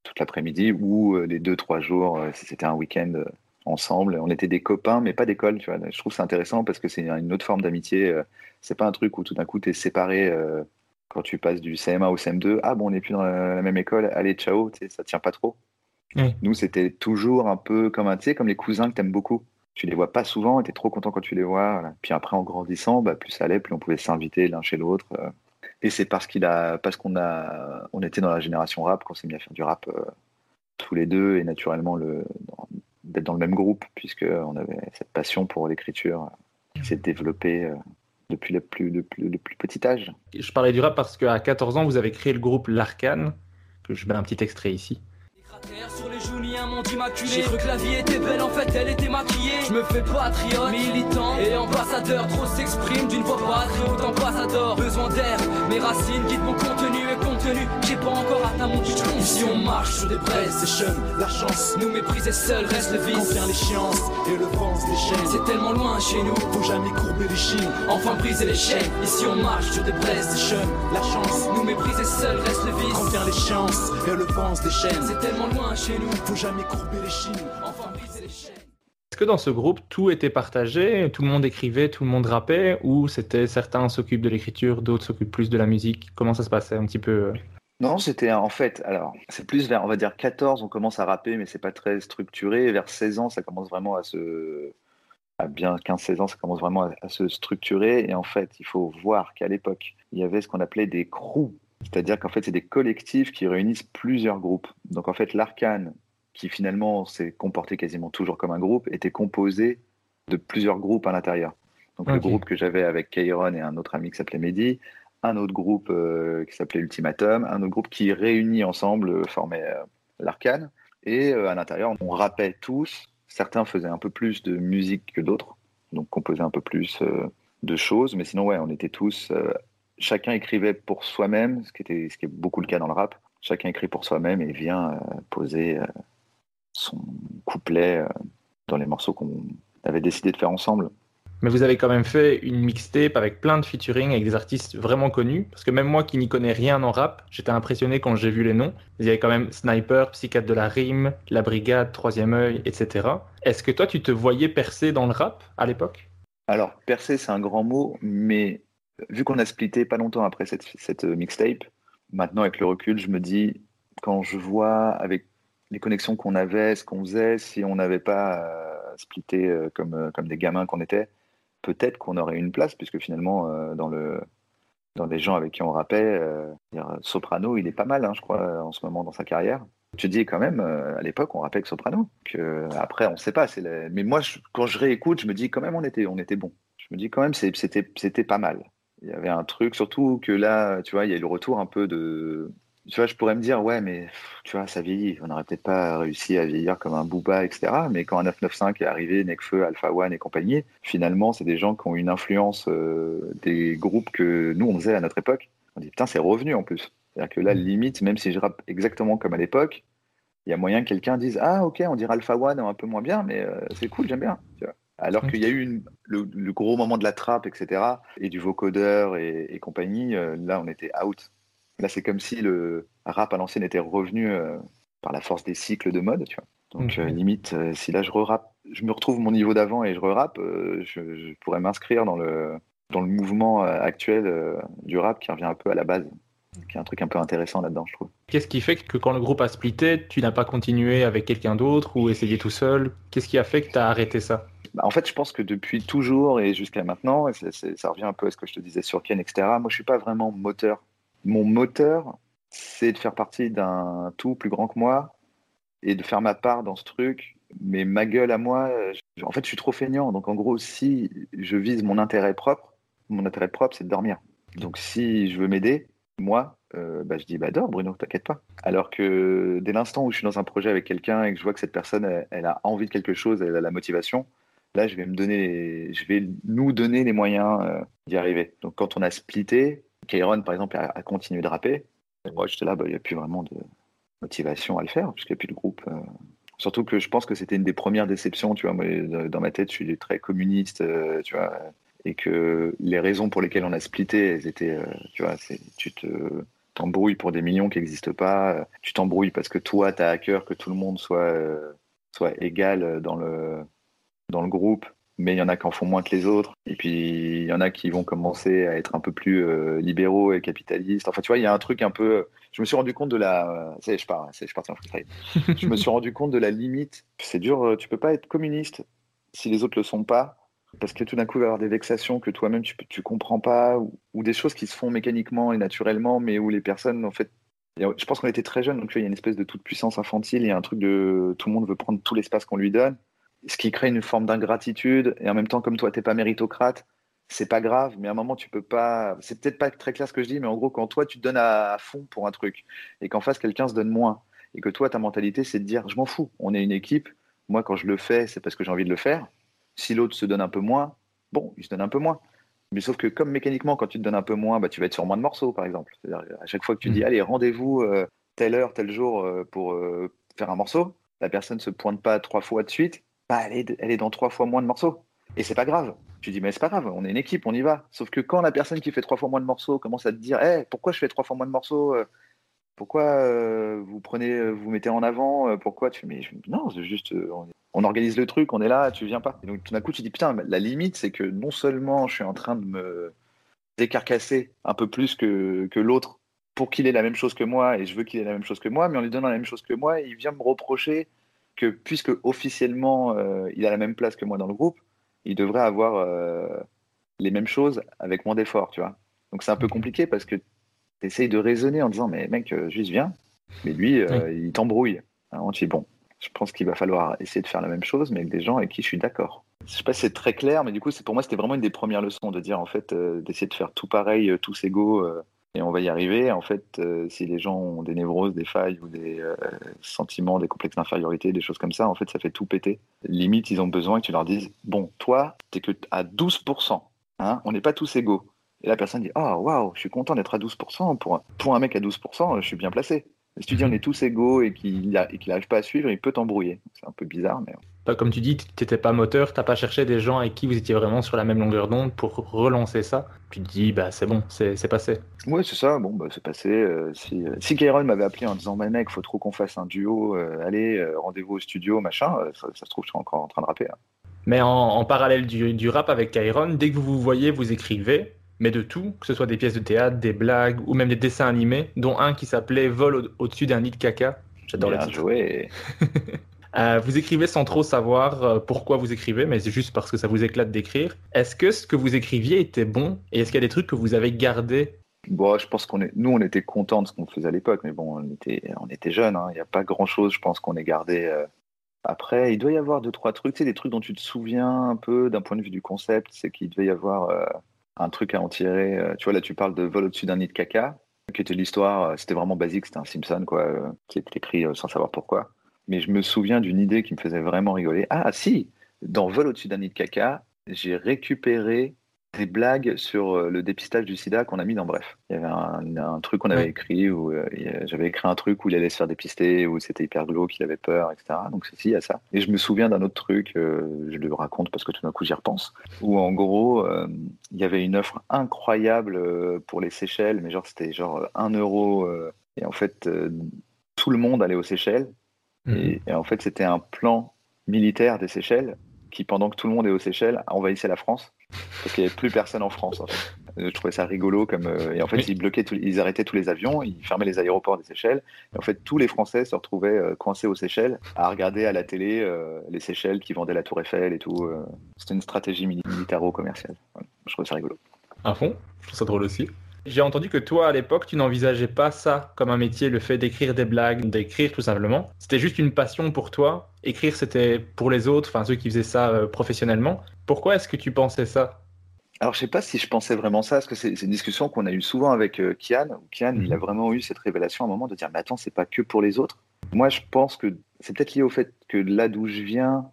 toute l'après-midi ou euh, les deux, trois jours, euh, si c'était un week-end euh, ensemble. On était des copains, mais pas d'école, tu vois. Je trouve c'est intéressant parce que c'est une autre forme d'amitié. C'est pas un truc où tout d'un coup, tu es séparé quand tu passes du CM1 au CM2. Ah bon, on n'est plus dans la, même école, allez, ciao, tu sais, ça tient pas trop. Nous, c'était toujours un peu comme un, tu sais, comme les cousins que t'aimes beaucoup. Tu les vois pas souvent et t'es trop content quand tu les vois. voilà. Puis après, en grandissant, bah, plus ça allait, plus on pouvait s'inviter l'un chez l'autre. Et c'est parce qu'il a, parce qu'on a, on était dans la génération rap qu'on s'est mis à faire du rap euh, tous les deux et naturellement le, dans- d'être dans le même groupe puisque on avait cette passion pour l'écriture qui s'est développée euh, depuis le plus, le plus, le plus petit âge. Je parlais du rap parce qu'à 14 ans vous avez créé le groupe L'Arcane que je mets un petit extrait ici. J'ai cru que la vie était belle, en fait elle était maquillée. Je me fais patriote, militant et ambassadeur. Trop s'exprime d'une voix pas très ambassadeur. Besoin d'air, mes racines guident mon contenu J'ai pas encore atteint mon but. Ici on marche sur des braises, c'est chum, la chance. Nous mépriser seul reste le vice. Quand vient l'échéance et le vent se déchaîne. C'est tellement loin chez nous, faut jamais courber les chines. Enfin briser les chaînes. Ici on marche sur des braises, c'est chum, la chance. Nous mépriser seul reste le vice. Quand vient l'échéance et le vent se déchaîne. C'est tellement loin chez nous, faut jamais courber les chines. Enfin que dans ce groupe tout était partagé, tout le monde écrivait, tout le monde rappait ou c'était certains s'occupent de l'écriture, d'autres s'occupent plus de la musique? Comment ça se passait un petit peu euh? Non, c'était en fait, alors, c'est plus vers, on va dire 14, on commence à rapper, mais c'est pas très structuré. Vers 16 ans, ça commence vraiment à se. À bien 15-16 ans, ça commence vraiment à se structurer. Et en fait, il faut voir qu'à l'époque, il y avait ce qu'on appelait des crews. C'est-à-dire qu'en fait, c'est des collectifs qui réunissent plusieurs groupes. Donc en fait, l'Arcane, qui finalement s'est comporté quasiment toujours comme un groupe, était composé de plusieurs groupes à l'intérieur. Donc le groupe que j'avais avec Kairon et un autre ami qui s'appelait Mehdi, un autre groupe euh, qui s'appelait Ultimatum, un autre groupe qui réunis ensemble euh, formait euh, l'Arcane. Et euh, à l'intérieur, on rappait tous. Certains faisaient un peu plus de musique que d'autres, donc composaient un peu plus de choses. Mais sinon, ouais, on était tous. chacun écrivait pour soi-même, ce qui, était, ce qui est beaucoup le cas dans le rap. Chacun écrit pour soi-même et vient poser son couplet euh, dans les morceaux qu'on avait décidé de faire ensemble. Mais vous avez quand même fait une mixtape avec plein de featuring avec des artistes vraiment connus. Parce que même moi qui n'y connais rien en rap, j'étais impressionné quand j'ai vu les noms. Il y avait quand même Sniper, Psychiatre de la Rime, La Brigade, Troisième œil, etc. Est-ce que toi tu te voyais percer dans le rap à l'époque? Alors, percer, c'est un grand mot, mais vu qu'on a splitté pas longtemps après cette, cette mixtape, maintenant avec le recul, je me dis, quand je vois avec les connexions qu'on avait, ce qu'on faisait, si on n'avait pas euh, splitté euh, comme, euh, comme des gamins qu'on était, peut-être qu'on aurait une place, puisque finalement, euh, dans, le, dans les gens avec qui on rappait, Soprano, il est pas mal, hein, je crois, en ce moment dans sa carrière. Tu dis quand même, à l'époque, on rappelle avec Soprano. Que, après, on ne sait pas. Mais moi, quand je réécoute, je me dis quand même, on était, on était bon. Je me dis quand même, c'était pas mal. Il y avait un truc, surtout que là, tu vois, il y a eu le retour un peu de. Tu vois, je pourrais me dire, ouais, mais tu vois, ça vieillit. On n'aurait peut-être pas réussi à vieillir comme un Booba, etc. Mais quand un 995 est arrivé, Necfeu, Alpha One et compagnie, finalement, c'est des gens qui ont une influence euh, des groupes que nous, on faisait à notre époque. On dit, putain, c'est revenu en plus. C'est-à-dire que là, limite, même si je rappe exactement comme à l'époque, il y a moyen que quelqu'un dise, ah, ok, on dirait Alpha One un peu moins bien, mais euh, c'est cool, j'aime bien. tu vois. Alors qu'il y a eu une- le, le gros moment de la trappe, etc., et du vocodeur et, et compagnie, euh, là, on était out. Là, c'est comme si le rap à l'ancienne était revenu euh, par la force des cycles de mode, tu vois. Donc, Mhm. euh, limite, euh, si là, je re-rappe, je me retrouve mon niveau d'avant et je re-rappe, je, je pourrais m'inscrire dans le, dans le mouvement actuel du rap qui revient un peu à la base, qui est un truc un peu intéressant là-dedans, je trouve. Qu'est-ce qui fait que quand le groupe a splitté, tu n'as pas continué avec quelqu'un d'autre ou essayé tout seul? Qu'est-ce qui a fait que tu as arrêté ça? Bah, en fait, je pense que depuis toujours et jusqu'à maintenant, et ça revient un peu à ce que je te disais sur Ken, etc., moi, je suis pas vraiment moteur. Mon moteur, c'est de faire partie d'un tout plus grand que moi et de faire ma part dans ce truc. Mais ma gueule à moi, je- en fait, je suis trop feignant. Donc, en gros, si je vise mon intérêt propre, mon intérêt propre, c'est de dormir. Donc, si je veux m'aider, moi, euh, bah, je dis, bah, dors, Bruno, t'inquiète pas. Alors que dès l'instant où je suis dans un projet avec quelqu'un et que je vois que cette personne, elle, elle a envie de quelque chose, elle a la motivation, là, je vais me donner, je vais nous donner les moyens euh, d'y arriver. Donc, quand on a splitté, Kairon, par exemple, a, continué de rapper. Et moi, j'étais là, bah, il n'y a plus vraiment de motivation à le faire, puisqu'il n'y a plus de groupe. euh. Surtout que je pense que c'était une des premières déceptions, tu vois. Moi, dans ma tête, je suis très communiste, euh, tu vois. Et que les raisons pour lesquelles on a splitté, elles étaient, euh, tu vois, tu te t'embrouilles pour des millions qui n'existent pas. Tu t'embrouilles parce que toi, tu as à cœur que tout le monde soit, soit égal dans le, dans le groupe, mais il y en a qui en font moins que les autres. Et puis, il y en a qui vont commencer à être un peu plus euh, libéraux et capitalistes. Enfin, tu vois, il y a un truc un peu. Je me suis rendu compte de la. Ça y est, je pars, ça y est, je parti en freestyle. [LAUGHS] je me suis rendu compte de la limite. C'est dur, euh, tu peux pas être communiste si les autres le sont pas. Parce que tout d'un coup, il va y avoir des vexations que toi-même tu, tu comprends pas, ou, ou des choses qui se font mécaniquement et naturellement, mais où les personnes, en fait, Je pense qu'on était très jeunes, donc tu vois, il y a une espèce de toute puissance infantile, il y a un truc de tout le monde veut prendre tout l'espace qu'on lui donne, ce qui crée une forme d'ingratitude, et en même temps, comme toi, t'es pas méritocrate, c'est pas grave, mais à un moment, tu peux pas. C'est peut-être pas très clair ce que je dis, mais en gros, quand toi, tu te donnes à, à fond pour un truc, et qu'en face, quelqu'un se donne moins, et que toi, ta mentalité, c'est de dire, je m'en fous, on est une équipe, moi, quand je le fais, c'est parce que j'ai envie de le faire. Si l'autre se donne un peu moins, bon, il se donne un peu moins. Mais sauf que comme mécaniquement, quand tu te donnes un peu moins, bah, tu vas être sur moins de morceaux, par exemple. C'est-à-dire, à chaque fois que tu dis, allez, rendez-vous euh, telle heure, tel jour euh, pour euh, faire un morceau, la personne se pointe pas trois fois de suite, bah, elle, est, dans trois fois moins de morceaux. Et c'est pas grave. Tu dis, mais c'est pas grave, on est une équipe, on y va. Sauf que quand la personne qui fait trois fois moins de morceaux commence à te dire, hey, pourquoi je fais trois fois moins de morceaux euh, Pourquoi euh, vous prenez, euh, vous mettez en avant Pourquoi tu mais non, c'est juste, on, on organise le truc, on est là, tu viens pas. Et donc tout d'un coup, tu dis putain, la limite, c'est que non seulement je suis en train de me décarcasser un peu plus que, que l'autre pour qu'il ait la même chose que moi et je veux qu'il ait la même chose que moi, mais en lui donnant la même chose que moi, il vient me reprocher que puisque officiellement euh, il a la même place que moi dans le groupe, il devrait avoir euh, les mêmes choses avec moins d'efforts, tu vois. Donc c'est un peu compliqué parce que tu essayes de raisonner en disant mais mec, euh, juste viens. Mais lui, euh, il t'embrouille. Hein, on te dit bon, je pense qu'il va falloir essayer de faire la même chose, mais avec des gens avec qui je suis d'accord. Je sais pas si c'est très clair, mais du coup, c'est pour moi, c'était vraiment une des premières leçons de dire en fait, d'essayer de faire tout pareil, tous égaux, et on va y arriver. En fait, euh, si les gens ont des névroses, des failles ou des euh, sentiments, des complexes d'infériorité, des choses comme ça, en fait, ça fait tout péter. Limite, ils ont besoin que tu leur dises bon, toi, t'es que à 12%, hein, on n'est pas tous égaux. Et la personne dit oh waouh, je suis content d'être à 12%. Pour un, pour un mec à 12%, je suis bien placé. Si tu dis on est tous égaux et qu'il n'arrive pas à suivre, il peut t'embrouiller. C'est un peu bizarre, mais. Comme tu dis, tu n'étais pas moteur, tu n'as pas cherché des gens avec qui vous étiez vraiment sur la même longueur d'onde pour relancer ça. Tu te dis, bah, c'est bon, c'est passé. Ouais, c'est ça, bon, bah, c'est passé. Euh, si, euh, si m'avait appelé en disant, bah, mec, faut trop qu'on fasse un duo, euh, allez, rendez-vous au studio, machin, ça, ça, se trouve, je suis encore en train de rapper. hein. Mais en, en parallèle du, du, rap avec Kairon, dès que vous vous voyez, vous écrivez, mais de tout, que ce soit des pièces de théâtre, des blagues ou même des dessins animés, dont un qui s'appelait Vol au-dessus d'un nid de caca. J'adore titre. joué. [LAUGHS] Euh, vous écrivez sans trop savoir euh, pourquoi vous écrivez, mais c'est juste parce que ça vous éclate d'écrire. Est-ce que ce que vous écriviez était bon? Et est-ce qu'il y a des trucs que vous avez gardés? Bon, je pense qu'on est, nous, on était contents de ce qu'on faisait à l'époque, mais bon, on était, on était jeunes. hein. Il n'y a pas grand-chose, je pense, qu'on ait gardé. euh. Après, il doit y avoir deux trois trucs, sais, des trucs dont tu te souviens un peu d'un point de vue du concept. C'est qu'il devait y avoir un truc à en tirer. Tu vois, là, tu parles de vol au-dessus d'un nid de caca, qui était l'histoire. C'était vraiment basique, c'était un Simpson, quoi, qui était écrit sans savoir pourquoi. Mais je me souviens d'une idée qui me faisait vraiment rigoler. Ah, si, dans Vol au-dessus d'un nid de caca, j'ai récupéré des blagues sur euh, le dépistage du sida qu'on a mis dans Bref. Il y avait un, un truc qu'on avait Ouais. écrit où euh, j'avais écrit un truc où il allait se faire dépister, où c'était hyper glauque, qu'il avait peur, etc. Donc, si, il y a ça. Et je me souviens d'un autre truc, euh, je le raconte parce que tout d'un coup j'y repense, où en gros, euh, il y avait une offre incroyable pour les Seychelles, mais genre c'était genre 1 euro. et en fait, tout le monde allait aux Seychelles. Et, et en fait, c'était un plan militaire des Seychelles qui, pendant que tout le monde est aux Seychelles, envahissait la France. Parce qu'il n'y avait plus personne en France. en fait. Euh, Je trouvais ça rigolo. Comme, euh, et en fait, Oui. ils, bloquaient ils arrêtaient tous les avions, ils fermaient les aéroports des Seychelles. Et en fait, tous les Français se retrouvaient euh, coincés aux Seychelles à regarder à la télé euh, les Seychelles qui vendaient la Tour Eiffel et tout. C'était une stratégie mili- militaro-commerciale. Voilà. Je trouvais ça rigolo. À fond, je trouve ça drôle aussi. J'ai entendu que toi, à l'époque, tu n'envisageais pas ça comme un métier, le fait d'écrire des blagues, d'écrire tout simplement. C'était juste une passion pour toi. Écrire, c'était pour les autres, enfin ceux qui faisaient ça euh, professionnellement. Pourquoi est-ce que tu pensais ça? Alors, je sais pas si je pensais vraiment ça, parce que c'est une discussion qu'on a eue souvent avec euh, Kian. où Kian, il a Mhm. vraiment eu cette révélation à un moment de dire, mais attends, c'est pas que pour les autres. Moi, je pense que c'est peut-être lié au fait que là d'où je viens,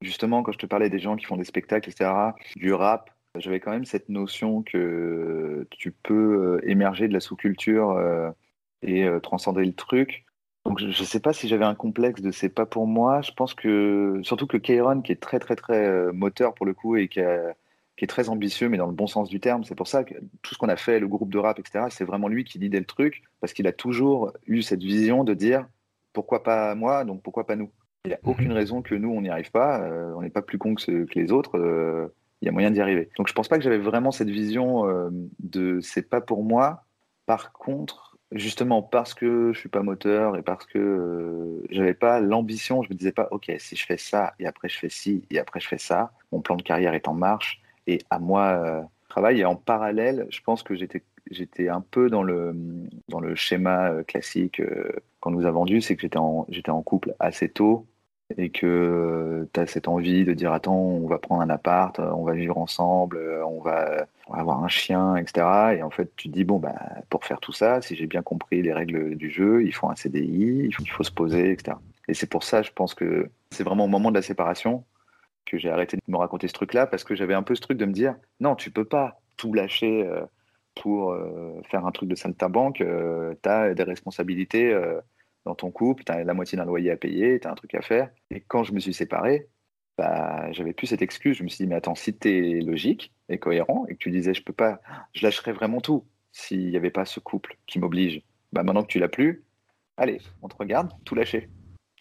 justement, quand je te parlais des gens qui font des spectacles, etc., du rap, j'avais quand même cette notion que tu peux euh, émerger de la sous-culture euh, et euh, transcender le truc. Donc, je ne sais pas si j'avais un complexe de c'est pas pour moi. Je pense que, surtout que Kairon, qui est très, très, très moteur pour le coup et qui est très ambitieux, mais dans le bon sens du terme. C'est pour ça que tout ce qu'on a fait, le groupe de rap, etc., c'est vraiment lui qui lidait le truc, parce qu'il a toujours eu cette vision de dire pourquoi pas moi, donc pourquoi pas nous? Il n'y a aucune raison que nous, on n'y arrive pas. on n'est pas plus con que, les autres. Il y a moyen d'y arriver. Donc je pense pas que j'avais vraiment cette vision euh, de c'est pas pour moi. Par contre, justement parce que je suis pas moteur et parce que euh, j'avais pas l'ambition, je me disais pas ok si je fais ça et après je fais ci et après je fais ça, mon plan de carrière est en marche et à moi euh, travail et en parallèle, je pense que j'étais j'étais un peu dans le dans le schéma euh, classique euh, qu'on nous a vendu, c'est que j'étais j'étais en couple assez tôt et que tu as cette envie de dire attends, on va prendre un appart, euh, on va vivre ensemble, euh, on va, avoir un chien, etc. Et en fait, tu te dis bon bah pour faire tout ça, si j'ai bien compris les règles du jeu, il faut un CDI, il faut, il faut se poser, etc. Et c'est pour ça, je pense que c'est vraiment au moment de la séparation que j'ai arrêté de me raconter ce truc-là parce que j'avais un peu ce truc de me dire non, tu peux pas tout lâcher euh, pour euh, faire un truc de saltimbanque. Euh, tu as des responsabilités euh, dans ton couple, tu as la moitié d'un loyer à payer, tu as un truc à faire. Et quand je me suis séparé, bah, j'avais plus cette excuse. Je me suis dit mais attends, si tu es logique et cohérent et que tu disais je peux pas, je lâcherais vraiment tout s'il n'y avait pas ce couple qui m'oblige. Bah, maintenant que tu l'as plus, allez, on te regarde, tout lâcher.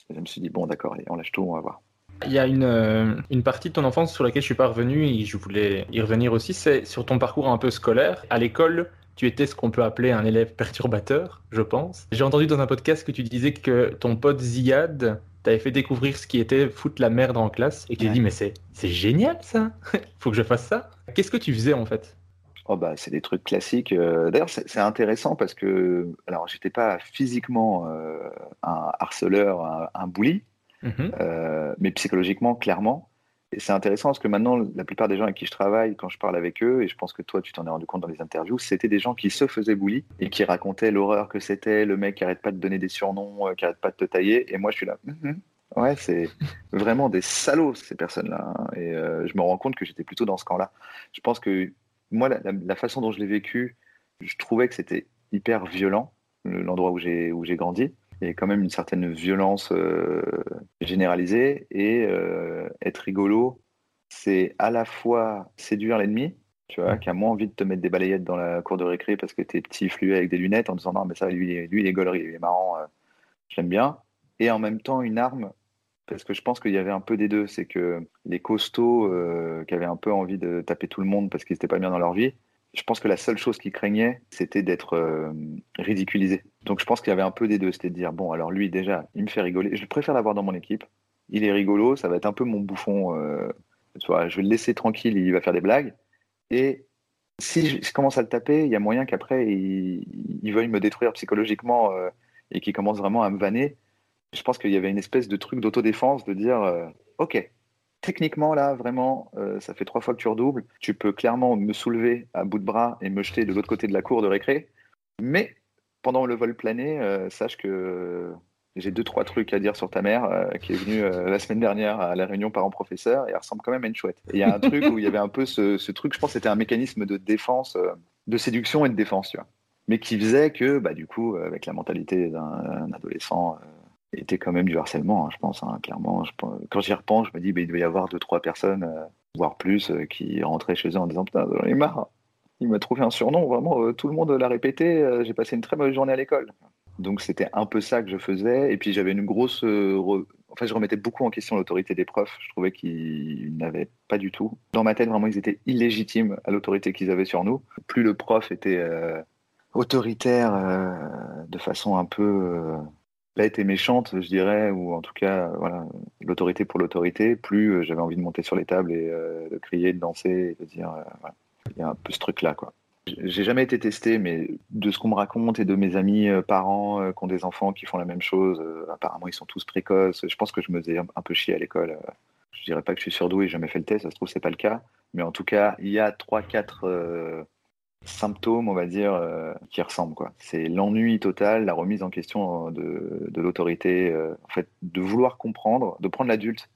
Et je me suis dit bon d'accord, on lâche tout, on va voir. Il y a une, euh, une partie de ton enfance sur laquelle je suis pas revenu et je voulais y revenir aussi, c'est sur ton parcours un peu scolaire. À l'école, tu étais ce qu'on peut appeler un élève perturbateur, je pense. J'ai entendu dans un podcast que tu disais que ton pote Ziad t'avait fait découvrir ce qui était foutre la merde en classe et que j'ai Ouais. dit mais c'est génial ça, [LAUGHS] faut que je fasse ça. Qu'est-ce que tu faisais en fait? Oh bah, c'est des trucs classiques. Euh, D'ailleurs, c'est c'est intéressant parce que, alors, j'étais pas physiquement euh, un harceleur, un, un bully, Mhm. euh, mais psychologiquement, clairement. C'est intéressant parce que maintenant, la plupart des gens avec qui je travaille, quand je parle avec eux, et je pense que toi, tu t'en es rendu compte dans les interviews, c'était des gens qui se faisaient bully et qui racontaient l'horreur que c'était, le mec qui arrête pas de donner des surnoms, euh, qui arrête pas de te tailler. Et moi, je suis là. Mhm. Ouais, c'est [LAUGHS] vraiment des salauds, ces personnes-là. hein. Et euh, je me rends compte que j'étais plutôt dans ce camp-là. Je pense que moi, la, la- façon dont je l'ai vécu, je trouvais que c'était hyper violent, le- l'endroit où j'ai grandi. Il y a quand même une certaine violence euh, généralisée. Et euh, être rigolo, c'est à la fois séduire l'ennemi, tu vois, qui a moins envie de te mettre des balayettes dans la cour de récré parce que t'es petit fluet avec des lunettes en disant non mais ça lui, lui il est gaulerie, il est marrant, euh, j'aime bien, et en même temps une arme parce que je pense qu'il y avait un peu des deux, c'est que les costauds euh, qui avaient un peu envie de taper tout le monde parce qu'ils n'étaient pas bien dans leur vie, je pense que la seule chose qu'ils craignaient, c'était d'être euh, ridiculisés. Donc je pense qu'il y avait un peu des deux, c'était de dire, bon, alors lui déjà, il me fait rigoler, je préfère l'avoir dans mon équipe, il est rigolo, ça va être un peu mon bouffon, euh, je vais le laisser tranquille, il va faire des blagues, et si je, commence à le taper, il y a moyen qu'après, il, il veuille me détruire psychologiquement euh, et qu'il commence vraiment à me vanner. Je pense qu'il y avait une espèce de truc d'autodéfense, de dire, ok, techniquement, là, vraiment, euh, ça fait trois fois que tu redoubles. Tu peux clairement me soulever à bout de bras et me jeter de l'autre côté de la cour de récré. Mais pendant le vol plané, euh, sache que j'ai deux, trois trucs à dire sur ta mère euh, qui est venue la semaine dernière à la réunion parents-professeurs et elle ressemble quand même à une chouette. Et Il y a un truc où il y avait un peu ce, truc, je pense que c'était un mécanisme de défense, de séduction et de défense, tu vois. Mais qui faisait que, bah, du coup, avec la mentalité d'un adolescent, était quand même du harcèlement, hein, je pense, hein, clairement. Quand j'y repense, je me dis, bah, il devait y avoir deux, trois personnes, euh, voire plus, euh, qui rentraient chez eux en disant, putain, j'en ai marre. Il m'a trouvé un surnom, vraiment, euh, tout le monde l'a répété, j'ai passé une très mauvaise journée à l'école. Donc c'était un peu ça que je faisais. Et puis j'avais une grosse... Enfin, je remettais beaucoup en question l'autorité des profs. Je trouvais qu'ils n'avaient pas du tout. Dans ma tête, vraiment, ils étaient illégitimes à l'autorité qu'ils avaient sur nous. Plus le prof était autoritaire de façon un peu bête et méchante, je dirais, ou en tout cas, euh, voilà, l'autorité pour l'autorité, plus euh, j'avais envie de monter sur les tables et euh, de crier, de danser, et de dire, voilà. il y a un peu ce truc-là, quoi. J'ai jamais été testé, mais de ce qu'on me raconte et de mes amis parents qui ont des enfants qui font la même chose, apparemment ils sont tous précoces. Je pense que je me faisais un, peu chier à l'école. Je dirais pas que je suis surdoué, j'ai jamais fait le test, ça se trouve c'est pas le cas. Mais en tout cas, il y a trois, quatre euh, symptômes, on va dire, euh, qui ressemblent. quoi. C'est l'ennui total, la remise en question euh, de, de l'autorité, euh, en fait, de vouloir comprendre, de prendre l'adulte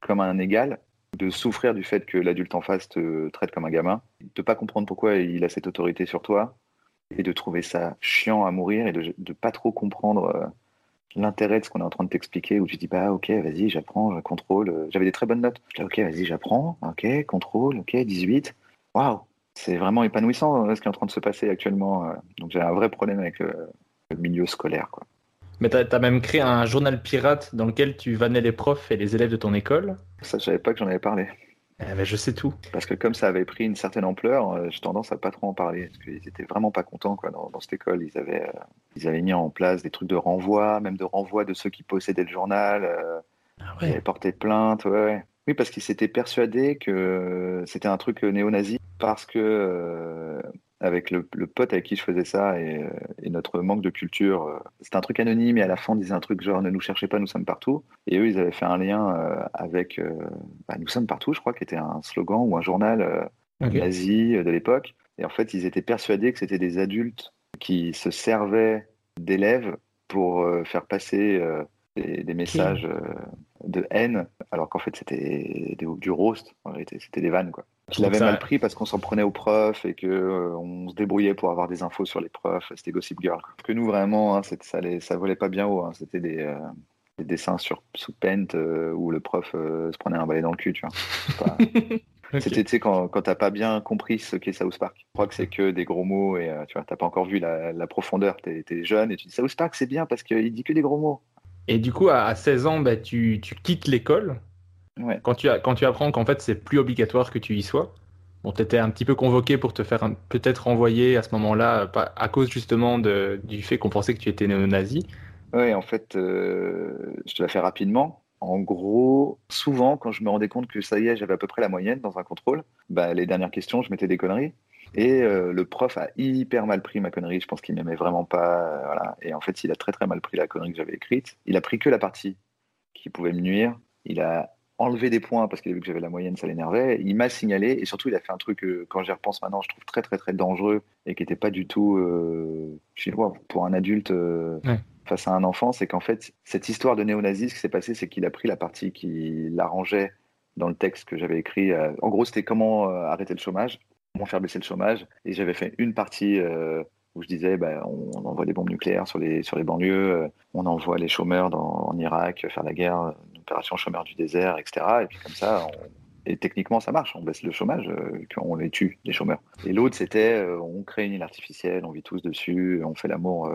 comme un égal, de souffrir du fait que l'adulte en face te traite comme un gamin, de pas comprendre pourquoi il a cette autorité sur toi, et de trouver ça chiant à mourir et de, de pas trop comprendre l'intérêt de ce qu'on est en train de t'expliquer, où tu dis bah ok vas-y j'apprends, je contrôle. J'avais des très bonnes notes. Je dis, ok vas-y j'apprends, ok contrôle, ok 18. Waouh, c'est vraiment épanouissant euh, ce qui est en train de se passer actuellement. euh. Donc j'ai un vrai problème avec le, le milieu scolaire quoi. Mais t'as as même créé un journal pirate dans lequel tu vannais les profs et les élèves de ton école. Ça je savais pas que j'en avais parlé. Eh ben, je sais tout. Parce que comme ça avait pris une certaine ampleur, euh, j'ai tendance à pas trop en parler. Parce qu'ils étaient vraiment pas contents quoi, dans, dans cette école. Ils avaient, euh, ils avaient mis en place des trucs de renvoi, même de renvoi de ceux qui possédaient le journal. euh, Ah Ils avaient porté plainte, ouais, ouais. Oui, parce qu'ils s'étaient persuadés que c'était un truc euh, néo-nazi. Parce que, euh, avec le, le pote avec qui je faisais ça et, euh, et notre manque de culture, euh, c'était un truc anonyme et à la fin on disait un truc genre ne nous cherchez pas, nous sommes partout. Et eux, ils avaient fait un lien euh, avec euh, bah, Nous sommes partout, je crois, qui était un slogan ou un journal euh, nazi euh, de l'époque. Et en fait, ils étaient persuadés que c'était des adultes qui se servaient d'élèves pour euh, faire passer euh, des, des messages euh, de haine, alors qu'en fait c'était du roast, en réalité, c'était des vannes quoi. Qu'il avait ça- mal pris parce qu'on s'en prenait aux profs et que euh, on se débrouillait pour avoir des infos sur les profs, c'était Gossip Girl. Que nous vraiment, hein, ça, ça volait pas bien haut, hein. c'était des, euh, des dessins sur sous Paint euh, où le prof euh, se prenait un balai dans le cul, tu vois. Pas-. [LAUGHS] C'était, tu sais, quand, quand t'as pas bien compris ce qu'est South Park. Je crois que c'est que des gros mots et tu vois, t'as pas encore vu la, la profondeur. T'es, t'es jeune et tu dis South Park, c'est bien parce qu'il dit que des gros mots. Et du coup, à, à 16 ans, bah, tu, tu quittes l'école. Ouais. Quand tu, quand tu apprends qu'en fait, c'est plus obligatoire que tu y sois. Bon, tu étais un petit peu convoqué pour te faire peut-être renvoyer à ce moment-là, à cause justement de, du fait qu'on pensait que tu étais néo-nazi. Ouais, en fait, euh, je te la fais rapidement. En gros, souvent, quand je me rendais compte que ça y est, j'avais à peu près la moyenne dans un contrôle, bah, les dernières questions, je mettais des conneries. Et euh, le prof a hyper mal pris ma connerie. Je pense qu'il m'aimait vraiment pas. euh, voilà. Et en fait, il a très très mal pris la connerie que j'avais écrite. Il a pris que la partie qui pouvait me nuire. Il a enlevé des points parce qu'il a vu que j'avais la moyenne, ça l'énervait. Il m'a signalé et surtout, il a fait un truc que, quand j'y repense maintenant, je trouve très très très dangereux et qui n'était pas du tout euh, chinois pour un adulte. euh, Ouais. face à un enfant, c'est qu'en fait, cette histoire de néo-nazi, ce qui s'est passé, c'est qu'il a pris la partie qui l'arrangeait dans le texte que j'avais écrit. euh, en gros, c'était comment euh, arrêter le chômage, comment faire baisser le chômage. Et j'avais fait une partie euh, où je disais bah, on, envoie des bombes nucléaires sur les, banlieues, euh, on envoie les chômeurs dans, en Irak faire la guerre, euh, une opération chômeur du désert, etc. Et puis comme ça, et techniquement ça marche, on baisse le chômage, on les tue, les chômeurs. Et l'autre c'était on crée une île artificielle, on vit tous dessus, on fait l'amour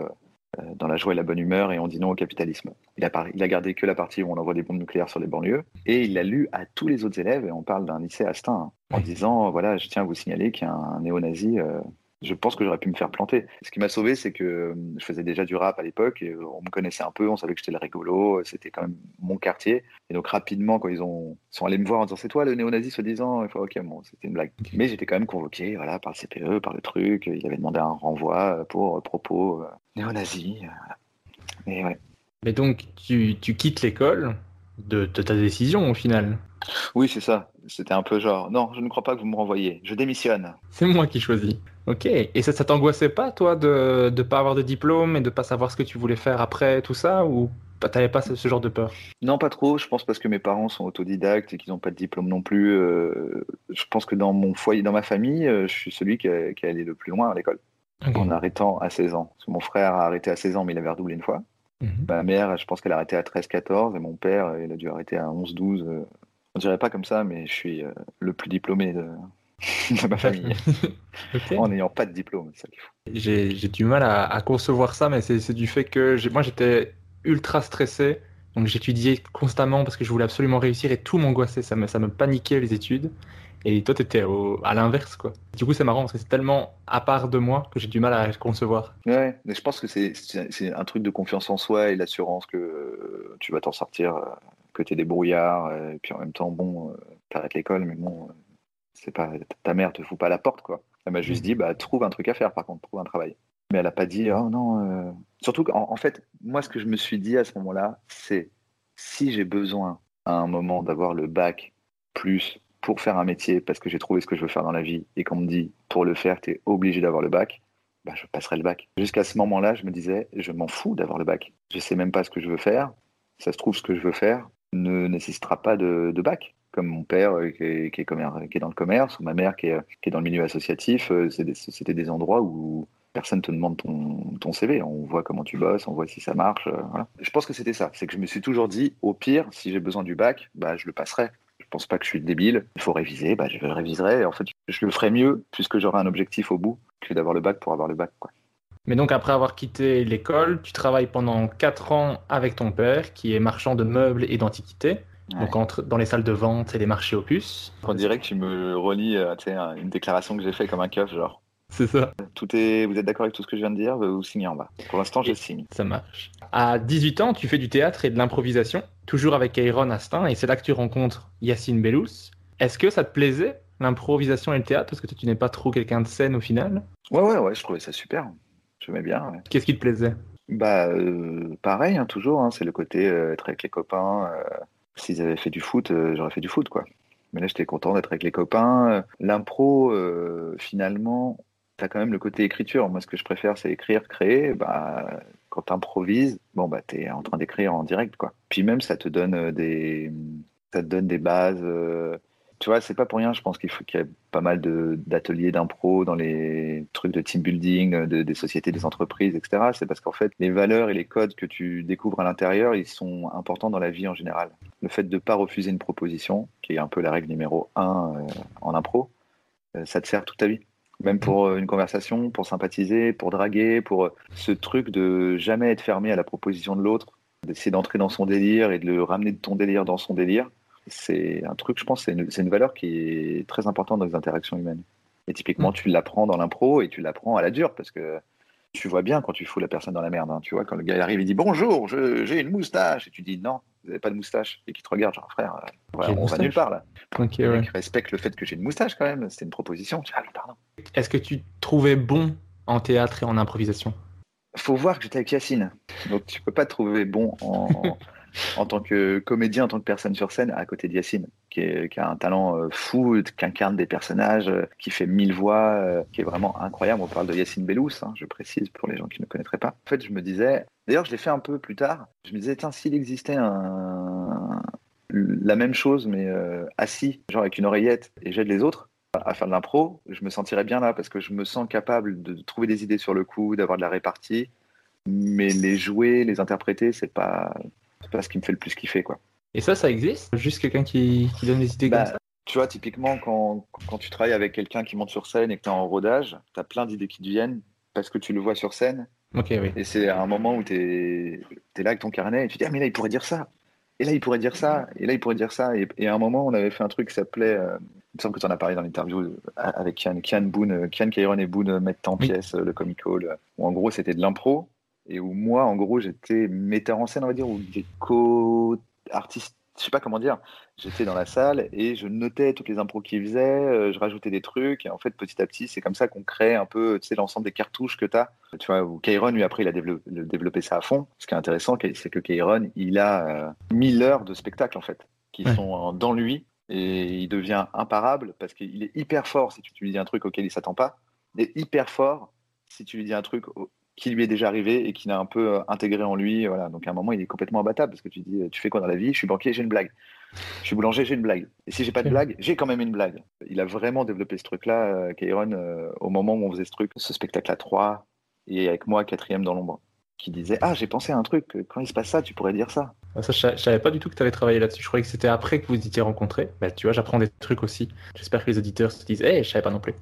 dans la joie et la bonne humeur et on dit non au capitalisme. Il a, par- il a gardé que la partie où on envoie des bombes nucléaires sur les banlieues et il l'a lu à tous les autres élèves et on parle d'un lycée Astin hein, en disant voilà je tiens à vous signaler qu'il y a un néo-nazi euh, je pense que j'aurais pu me faire planter. Ce qui m'a sauvé, c'est que euh, je faisais déjà du rap à l'époque et euh, on me connaissait un peu, on savait que j'étais le rigolo, euh, c'était quand même mon quartier. Et donc rapidement, quand ils ont sont allés me voir en disant c'est toi le néo-nazi soi-disant, ok bon c'était une blague. Mais j'étais quand même convoqué, voilà par le CPE, par le truc. Il avait demandé un renvoi pour propos néo-nazi. voilà. Et ouais. Mais donc, tu, tu quittes l'école de, de ta décision au final. Oui, c'est ça. C'était un peu genre non, je ne crois pas que vous me renvoyez. Je démissionne. C'est moi qui choisis. Ok. Et ça, ça t'angoissait pas, toi, de ne pas avoir de diplôme et de pas savoir ce que tu voulais faire après tout ça Ou t'avais pas ce, ce genre de peur? Non, pas trop. Je pense parce que mes parents sont autodidactes et qu'ils n'ont pas de diplôme non plus. euh, je pense que dans mon foyer, dans ma famille, euh, je suis celui qui, a- qui est allé le plus loin à l'école, en arrêtant à 16 ans. Parce que mon frère a arrêté à 16 ans, mais il avait redoublé une fois. Mhm. Ma mère, je pense qu'elle a arrêté à 13-14, et mon père, il a dû arrêter à 11-12. euh. On dirait pas comme ça, mais je suis euh, le plus diplômé de, [LAUGHS] de ma famille, [LAUGHS] en n'ayant pas de diplôme. c'est ça qu'il faut. J'ai du mal à, à concevoir ça, mais c'est du fait que moi j'étais ultra stressé, donc j'étudiais constamment parce que je voulais absolument réussir et tout m'angoissait, ça me, ça me paniquait les études. Et toi, t'étais à l'inverse, quoi. Du coup, c'est marrant parce que c'est tellement à part de moi que j'ai du mal à concevoir. Ouais, mais je pense que c'est un truc de confiance en soi et l'assurance que euh, tu vas t'en sortir, euh, que tu es débrouillard, euh, et puis en même temps, bon, euh, t'arrêtes l'école, mais bon, euh, c'est pas ta mère te fout pas à la porte, quoi. Elle m'a juste dit, bah, trouve un truc à faire, par contre, trouve un travail. Mais elle a pas dit, oh non. euh. Surtout qu'en en fait, moi, ce que je me suis dit à ce moment-là, c'est si j'ai besoin à un moment d'avoir le bac plus pour faire un métier parce que j'ai trouvé ce que je veux faire dans la vie et qu'on me dit pour le faire, tu es obligé d'avoir le bac, bah, je passerai le bac. Jusqu'à ce moment-là, je me disais, je m'en fous d'avoir le bac. Je sais même pas ce que je veux faire. Ça se trouve, ce que je veux faire ne nécessitera pas de, de bac. Comme mon père euh, qui est, dans le commerce, ou ma mère qui est, dans le milieu associatif, euh, c'était des endroits où personne te demande ton, CV. On voit comment tu bosses, on voit si ça marche. euh. Je pense que c'était ça. C'est que je me suis toujours dit, au pire, si j'ai besoin du bac, bah, je le passerai. Je pense pas que je suis débile. Il faut réviser, bah, je le réviserai. En fait, je le ferai mieux puisque j'aurai un objectif au bout que d'avoir le bac pour avoir le bac. Mais donc, après avoir quitté l'école, tu travailles pendant 4 ans avec ton père, qui est marchand de meubles et d'antiquités, donc entre, dans les salles de vente et les marchés opus. On dirait que tu me relis euh, une déclaration que j'ai fait comme un keuf, genre. C'est ça. Tout est... Vous êtes d'accord avec tout ce que je viens de dire Vous signez en bas. Pour l'instant, je signe. Ça marche. À 18 ans, tu fais du théâtre et de l'improvisation, toujours avec Aaron Astin, et c'est là que tu rencontres Yacine Bellous. Est-ce que ça te plaisait, l'improvisation et le théâtre Parce que toi, tu n'es pas trop quelqu'un de scène au final? Ouais, ouais, ouais, je trouvais ça super. J'aimais bien. ouais. Qu'est-ce qui te plaisait? Bah, euh, pareil, hein, toujours. hein, c'est le côté euh, être avec les copains. euh, S'ils avaient fait du foot, euh, j'aurais fait du foot, quoi. Mais là, j'étais content d'être avec les copains. L'impro, euh, finalement, t'as quand même le côté écriture. Moi, ce que je préfère, c'est écrire, créer. Bah, quand t'improvises, bon, bah, t'es en train d'écrire en direct, quoi. Puis même, ça te donne euh, des, bases. Tu vois, c'est pas pour rien, je pense qu'il faut qu'il y ait pas mal d'ateliers d'impro dans les trucs de team building, euh, de- des sociétés, des entreprises, etc. C'est parce qu'en fait, les valeurs et les codes que tu découvres à l'intérieur, ils sont importants dans la vie en général. Le fait de ne pas refuser une proposition, qui est un peu la règle numéro un euh, en impro, euh, ça te sert toute ta vie. Même pour une conversation, pour sympathiser, pour draguer, pour ce truc de jamais être fermé à la proposition de l'autre, d'essayer d'entrer dans son délire et de le ramener de ton délire dans son délire c'est un truc, je pense, c'est une, c'est une valeur qui est très importante dans les interactions humaines. Et typiquement, tu l'apprends dans l'impro et tu l'apprends à la dure parce que tu vois bien quand tu fous la personne dans la merde. hein. Tu vois, quand le gars arrive, il dit bonjour, j'ai une moustache. Et tu dis non, vous n'avez pas de moustache. Et qui te regarde, genre frère, euh, ouais, une on va moustache. nulle part là. Ok, Le ouais. mec respecte le fait que j'ai une moustache quand même. C'était une proposition. Ah pardon. Est-ce que tu te trouvais bon en théâtre et en improvisation? Faut voir que j'étais avec Yacine. Donc tu peux pas te trouver bon en, en tant que comédien, en tant que personne sur scène, à côté de Yacine, qui, a un talent euh, fou, qui incarne des personnages, euh, qui fait mille voix, euh, qui est vraiment incroyable. On parle de Yacine Bellous, hein, je précise pour les gens qui ne connaîtraient pas. En fait, je me disais, d'ailleurs, je l'ai fait un peu plus tard. Je me disais, tiens, s'il existait la même chose, mais assis, genre avec une oreillette, et j'aide les autres, à faire de l'impro, je me sentirais bien là parce que je me sens capable de trouver des idées sur le coup, d'avoir de la répartie, mais les jouer, les interpréter, c'est pas, c'est pas ce qui me fait le plus kiffer quoi. Et ça, ça existe Juste quelqu'un qui, qui donne des idées Bah, comme ça Tu vois, typiquement, quand, quand tu travailles avec quelqu'un qui monte sur scène et que tu es en rodage, tu as plein d'idées qui te viennent parce que tu le vois sur scène. Ok, oui. Et c'est un moment où tu es, là avec ton carnet et tu te dis Ah, mais là, il pourrait dire ça. Et là, il pourrait dire ça. Et là, il pourrait dire ça. Et, et à un moment, on avait fait un truc qui s'appelait. euh, il me semble que tu en as parlé dans l'interview euh, avec Kian. Kian, Boone, euh, Kian Kairon et Boone mettent en Oui. pièce euh, le Comic Hall. euh, Où en gros, c'était de l'impro. Et où moi, en gros, j'étais metteur en scène, on va dire, ou des co-artistes. Je sais pas comment dire. J'étais dans la salle et je notais toutes les impros qu'ils faisaient, euh, je rajoutais des trucs, et en fait, petit à petit, c'est comme ça qu'on crée un peu, tu sais, l'ensemble des cartouches que tu as. Tu vois, où Kairon, lui, après, il a développé, ça à fond. Ce qui est intéressant, c'est que Kairon, il a euh, 1000 heures de spectacle, en fait, qui Ouais. sont dans lui, et il devient imparable parce qu'il est hyper fort si tu, lui dis un truc auquel il s'attend pas, et hyper fort si tu lui dis un truc qui lui est déjà arrivé et qu'il a un peu euh, intégré en lui. Voilà. Donc à un moment, il est complètement imbattable parce que tu dis, euh, tu fais quoi dans la vie? Je suis banquier, j'ai une blague. Je suis boulanger, j'ai une blague. Et si j'ai pas de blague, j'ai quand même une blague. Il a vraiment développé ce truc-là, euh, Kairon, euh, au moment où on faisait ce truc, ce spectacle à 3, et avec moi, quatrième dans l'ombre, qui disait, ah, j'ai pensé à un truc, quand il se passe ça, tu pourrais dire ça. Ah, Ça, je, je savais pas du tout que tu avais travaillé là-dessus. Je croyais que c'était après que vous étiez rencontrés. Bah, tu vois, j'apprends des trucs aussi. J'espère que les auditeurs se disent, hé, je savais pas non plus.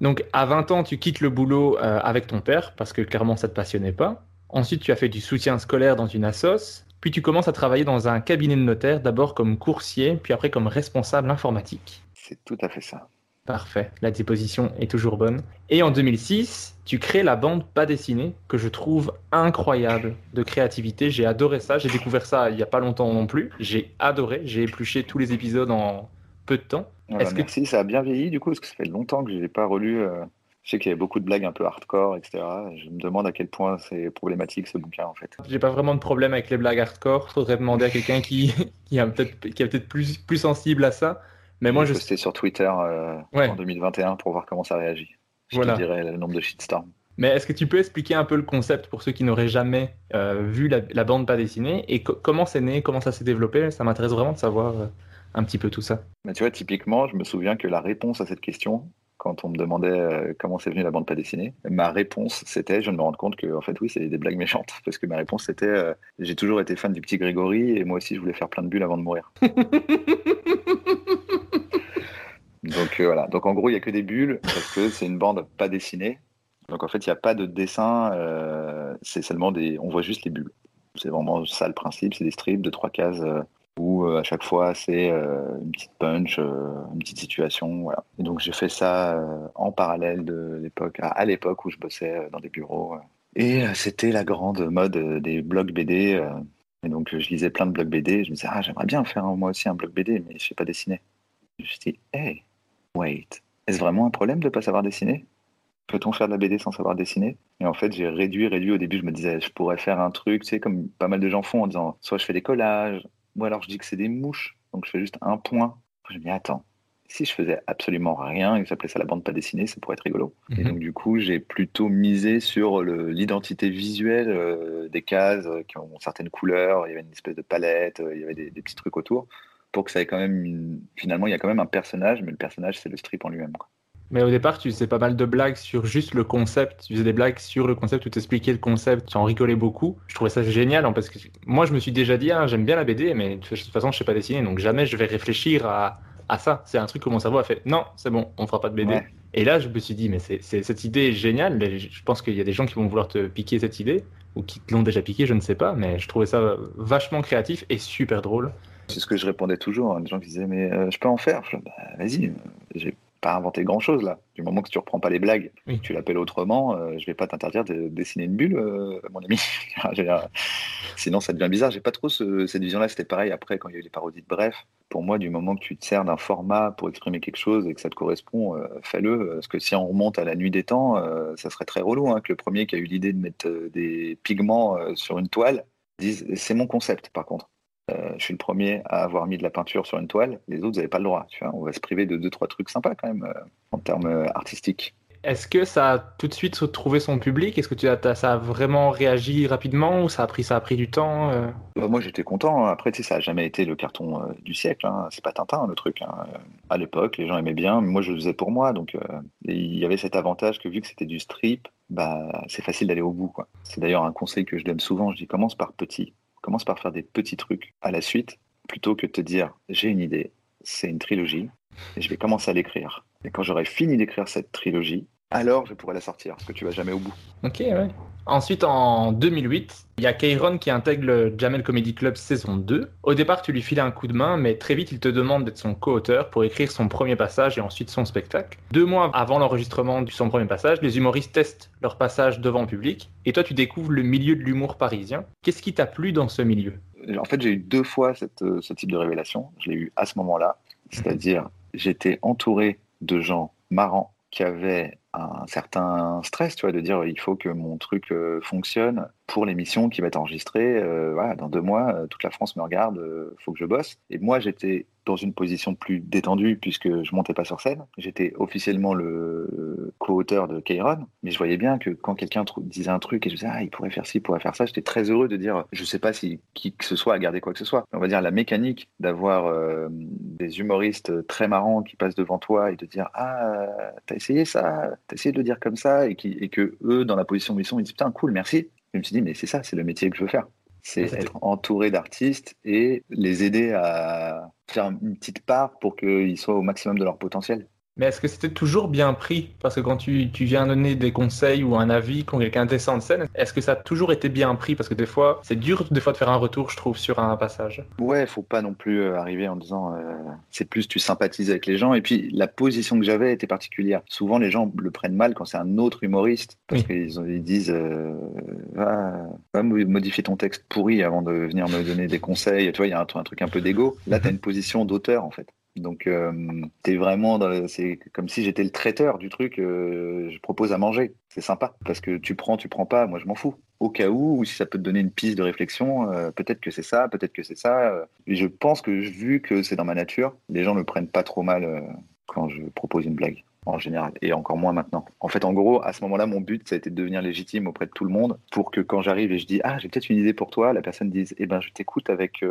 Donc, à 20 ans, tu quittes le boulot euh, avec ton père parce que clairement, ça te passionnait pas. Ensuite, tu as fait du soutien scolaire dans une assos. Puis, tu commences à travailler dans un cabinet de notaire, d'abord comme coursier, puis après comme responsable informatique. C'est tout à fait ça. Parfait, la disposition est toujours bonne. Et en 2006, tu crées la bande pas dessinée, que je trouve incroyable de créativité. J'ai adoré ça, j'ai découvert ça il y a pas longtemps non plus. J'ai adoré, j'ai épluché tous les épisodes en peu de temps. Voilà, Est-ce que- merci, ça a bien vieilli du coup, parce que ça fait longtemps que je n'ai pas relu. euh, Je sais qu'il y avait beaucoup de blagues un peu hardcore, etc. Je me demande à quel point c'est problématique ce bouquin en fait. J'ai pas vraiment de problème avec les blagues hardcore. Faudrait demander à quelqu'un qui, [LAUGHS] qui a peut-être qui est peut-être plus, plus sensible à ça. Mais moi, J'ai je posté sur Twitter euh, Ouais. en 2021 pour voir comment ça réagit. Je Voilà. te dirai le nombre de shitstorms. Mais est-ce que tu peux expliquer un peu le concept pour ceux qui n'auraient jamais euh, vu la, la bande pas dessinée? Et co- comment c'est né, comment ça s'est développé? Ça m'intéresse vraiment de savoir euh, un petit peu tout ça. Mais tu vois, typiquement, je me souviens que la réponse à cette question, quand on me demandait euh, comment c'est venu la bande pas dessinée, ma réponse c'était, je me rends compte que en fait oui, c'est des blagues méchantes, [LAUGHS] parce que ma réponse c'était, euh, j'ai toujours été fan du petit Grégory et moi aussi je voulais faire plein de bulles avant de mourir. [LAUGHS] Donc euh, voilà. Donc en gros, il y a que des bulles parce que c'est une bande pas dessinée. Donc en fait, il n'y a pas de dessin. euh, c'est seulement des. On voit juste les bulles. C'est vraiment ça le principe. C'est des strips de trois cases euh, où euh, à chaque fois c'est euh, une petite punch, euh, une petite situation. Voilà. Et donc j'ai fait ça en parallèle de l'époque, à, l'époque où je bossais dans des bureaux. Et c'était la grande mode des blogs BD. et donc je lisais plein de blogs BD. Je me disais ah j'aimerais bien faire moi aussi un blog BD, mais je sais pas dessiner. Je me suis dit hey wait, est-ce vraiment un problème de pas savoir dessiner? Peut-on faire de la BD sans savoir dessiner? Et en fait, j'ai réduit, réduit. Au début, je me disais, je pourrais faire un truc, tu sais, comme pas mal de gens font, en disant, soit je fais des collages, ou alors je dis que c'est des mouches, donc je fais juste un point. Je me dis, attends, si je faisais absolument rien et que j'appelais ça la bande pas dessinée, ça pourrait être rigolo. Et Mhm. donc, du coup, j'ai plutôt misé sur l'identité visuelle euh, des cases euh, qui ont certaines couleurs. Il y avait une espèce de palette, euh, il y avait des, des petits trucs autour, pour que ça ait quand même une... Finalement, il y a quand même un personnage, mais le personnage, c'est le strip en lui-même. Mais au départ, tu faisais pas mal de blagues sur juste le concept. Tu faisais des blagues sur le concept où tu expliquais le concept, tu en rigolais beaucoup. Je trouvais ça génial hein, parce que moi, je me suis déjà dit, ah, j'aime bien la BD, mais de toute façon, je sais pas dessiner, donc jamais je vais réfléchir à, à ça. C'est un truc que mon cerveau a fait, non, c'est bon, on fera pas de BD. Ouais. Et là, je me suis dit, mais c'est, cette idée est géniale. Je pense qu'il y a des gens qui vont vouloir te piquer cette idée, ou qui te l'ont déjà piqué, je ne sais pas, mais je trouvais ça vachement créatif et super drôle. C'est ce que je répondais toujours. hein, Des gens qui disaient, mais euh, je peux en faire? Bah, vas-y, euh, j'ai pas inventé grand chose là. Du moment que tu reprends pas les blagues, Oui. tu l'appelles autrement, euh, je vais pas t'interdire de dessiner une bulle, euh, mon ami. [LAUGHS] Sinon, ça devient bizarre. J'ai pas trop ce- cette vision-là. C'était pareil après quand il y a eu les parodies de Bref. Pour moi, du moment que tu te sers d'un format pour exprimer quelque chose et que ça te correspond, euh, fais-le. Parce que si on remonte à la nuit des temps, ça serait très relou hein, que le premier qui a eu l'idée de mettre des pigments sur une toile dise c'est mon concept par contre. Euh, je suis le premier à avoir mis de la peinture sur une toile. Les autres, vous n'avez pas le droit. Tu vois, on va se priver de deux, trois trucs sympas quand même euh, en termes euh, artistiques. Est-ce que ça a tout de suite trouvé son public? Est-ce que tu as, ça a vraiment réagi rapidement ou ça a pris, ça a pris du temps euh? Bah, moi j'étais content. Après, tu sais, ça a jamais été le carton euh, du siècle. hein. C'est pas Tintin le truc. hein. À l'époque, les gens aimaient bien. mais Moi, je le faisais pour moi. Donc, euh, il y avait cet avantage que vu que c'était du strip, bah, c'est facile d'aller au bout. C'est d'ailleurs un conseil que je donne souvent. Je dis commence par petit. Commence par faire des petits trucs à la suite plutôt que de te dire j'ai une idée, c'est une trilogie et je vais commencer à l'écrire. Et quand j'aurai fini d'écrire cette trilogie, alors je pourrai la sortir parce que tu vas jamais au bout. Ok, ouais. Ensuite, en 2008, il y a Kairon qui intègre le Jamel Comedy Club saison 2. Au départ, tu lui files un coup de main, mais très vite, il te demande d'être son co-auteur pour écrire son premier passage et ensuite son spectacle. Deux mois avant l'enregistrement de son premier passage, les humoristes testent leur passage devant le public, et toi, tu découvres le milieu de l'humour parisien. Qu'est-ce qui t'a plu dans ce milieu? En fait, j'ai eu deux fois cette, euh, ce type de révélation. Je l'ai eu à ce moment-là, c'est-à-dire j'étais entouré de gens marrants qui avaient un certain stress, tu vois, de dire il faut que mon truc euh, fonctionne pour l'émission qui va être enregistrée. euh, voilà, dans deux mois, euh, toute la France me regarde, faut que je bosse. Et moi, j'étais dans une position plus détendue puisque je montais pas sur scène. J'étais officiellement le co-auteur de Kairon, mais je voyais bien que quand quelqu'un disait un truc et je disais ah il pourrait faire ci, il pourrait faire ça, j'étais très heureux de dire je sais pas si qui que ce soit a gardé quoi que ce soit. On va dire la mécanique d'avoir euh, des humoristes très marrants qui passent devant toi et de dire ah t'as essayé ça, t'as essayé de dire comme ça et que eux dans la position où ils sont ils disent putain cool merci. Je me suis dit mais c'est ça, c'est le métier que je veux faire. C'est être entouré d'artistes et les aider à faire une petite part pour qu'ils soient au maximum de leur potentiel. Mais est-ce que c'était toujours bien pris? Parce que quand tu, tu viens donner des conseils ou un avis quand quelqu'un descend de scène, est-ce que ça a toujours été bien pris? Parce que des fois, c'est dur des fois de faire un retour, je trouve, sur un passage. Ouais, faut pas non plus euh, arriver en disant euh, c'est plus tu sympathises avec les gens et puis la position que j'avais était particulière. Souvent les gens le prennent mal quand c'est un autre humoriste parce Oui. qu'ils ils disent euh, va, va mo- modifier ton texte pourri avant de venir me donner des conseils. Tu vois, il y a un, un truc un peu d'ego. Là, tu as une position d'auteur en fait. Donc euh, vraiment c'est comme si j'étais le traiteur du truc. euh, je propose à manger. C'est sympa parce que tu prends, tu prends pas. Moi, je m'en fous. Au cas où, ou si ça peut te donner une piste de réflexion, euh, peut-être que c'est ça, peut-être que c'est ça. euh. Je pense que vu que c'est dans ma nature, les gens ne prennent pas trop mal quand je propose une blague en général, et encore moins maintenant. En fait, en gros, à ce moment-là, mon but, ça a été de devenir légitime auprès de tout le monde pour que quand j'arrive et je dis ah j'ai peut-être une idée pour toi, la personne dise eh ben je t'écoute avec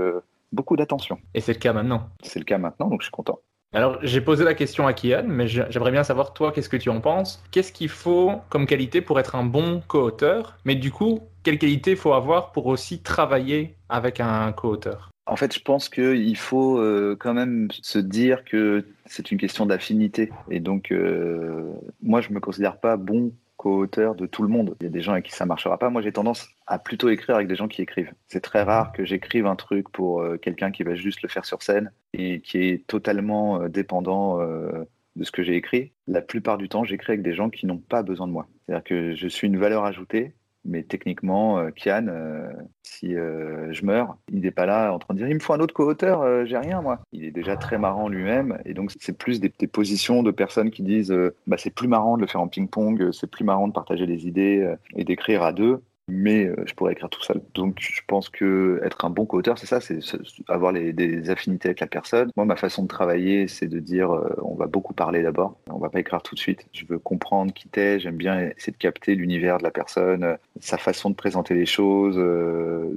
beaucoup d'attention. Et c'est le cas maintenant. C'est le cas maintenant, donc je suis content. Alors, j'ai posé la question à Kian, mais j'ai- j'aimerais bien savoir, toi, qu'est-ce que tu en penses? Qu'est-ce qu'il faut comme qualité pour être un bon co-auteur? Mais du coup, quelle qualité faut avoir pour aussi travailler avec un co-auteur? En fait, je pense qu'il faut euh, quand même se dire que c'est une question d'affinité. Et donc, euh, moi, je me considère pas bon co-auteur de tout le monde. Il y a des gens avec qui ça marchera pas. Moi, j'ai tendance à plutôt écrire avec des gens qui écrivent. C'est très rare que j'écrive un truc pour euh, quelqu'un qui va juste le faire sur scène et qui est totalement euh, dépendant euh, de ce que j'ai écrit. La plupart du temps, j'écris avec des gens qui n'ont pas besoin de moi. C'est-à-dire que je suis une valeur ajoutée mais techniquement, euh, Kian, euh, si euh, je meurs, il n'est pas là en train de dire il me faut un autre co-auteur, j'ai rien moi. Il est déjà très marrant lui-même, et donc c'est plus des, des positions de personnes qui disent bah, c'est plus marrant de le faire en ping-pong, c'est plus marrant de partager des idées et d'écrire à deux, mais euh, je pourrais écrire tout seul. Donc je pense que être un bon co-auteur, c'est ça, c'est avoir des affinités avec la personne. Moi, ma façon de travailler, c'est de dire euh, on va beaucoup parler d'abord, on va pas écrire tout de suite. Je veux comprendre qui t'es, j'aime bien essayer de capter l'univers de la personne, euh, sa façon de présenter les choses.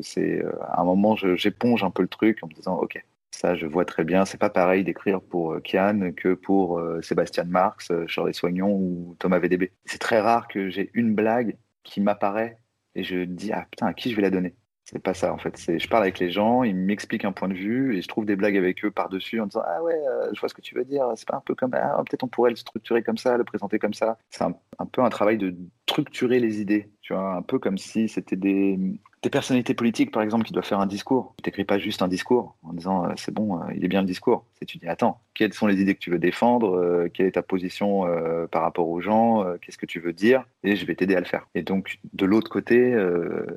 c'est à un moment, j'éponge un peu le truc en me disant ok. Ça, je vois très bien. C'est pas pareil d'écrire pour Kian que pour Sébastien Marx, Charles Soignon ou Thomas VDB. C'est très rare que j'ai une blague qui m'apparaît et je dis ah putain à qui je vais la donner? C'est pas ça en fait. C'est je parle avec les gens ils m'expliquent un point de vue et je trouve des blagues avec eux par dessus en disant ah ouais euh, je vois ce que tu veux dire c'est pas un peu comme ah, peut-être on pourrait le structurer comme ça le présenter comme ça. C'est un, un peu un travail de structurer les idées tu vois un peu comme si c'était des des personnalités politiques par exemple qui doivent faire un discours tu t'écris pas juste un discours en disant euh, c'est bon euh, il est bien le discours c'est tu dis attends quelles sont les idées que tu veux défendre euh, quelle est ta position par rapport aux gens qu'est-ce que tu veux dire et je vais t'aider à le faire et donc de l'autre côté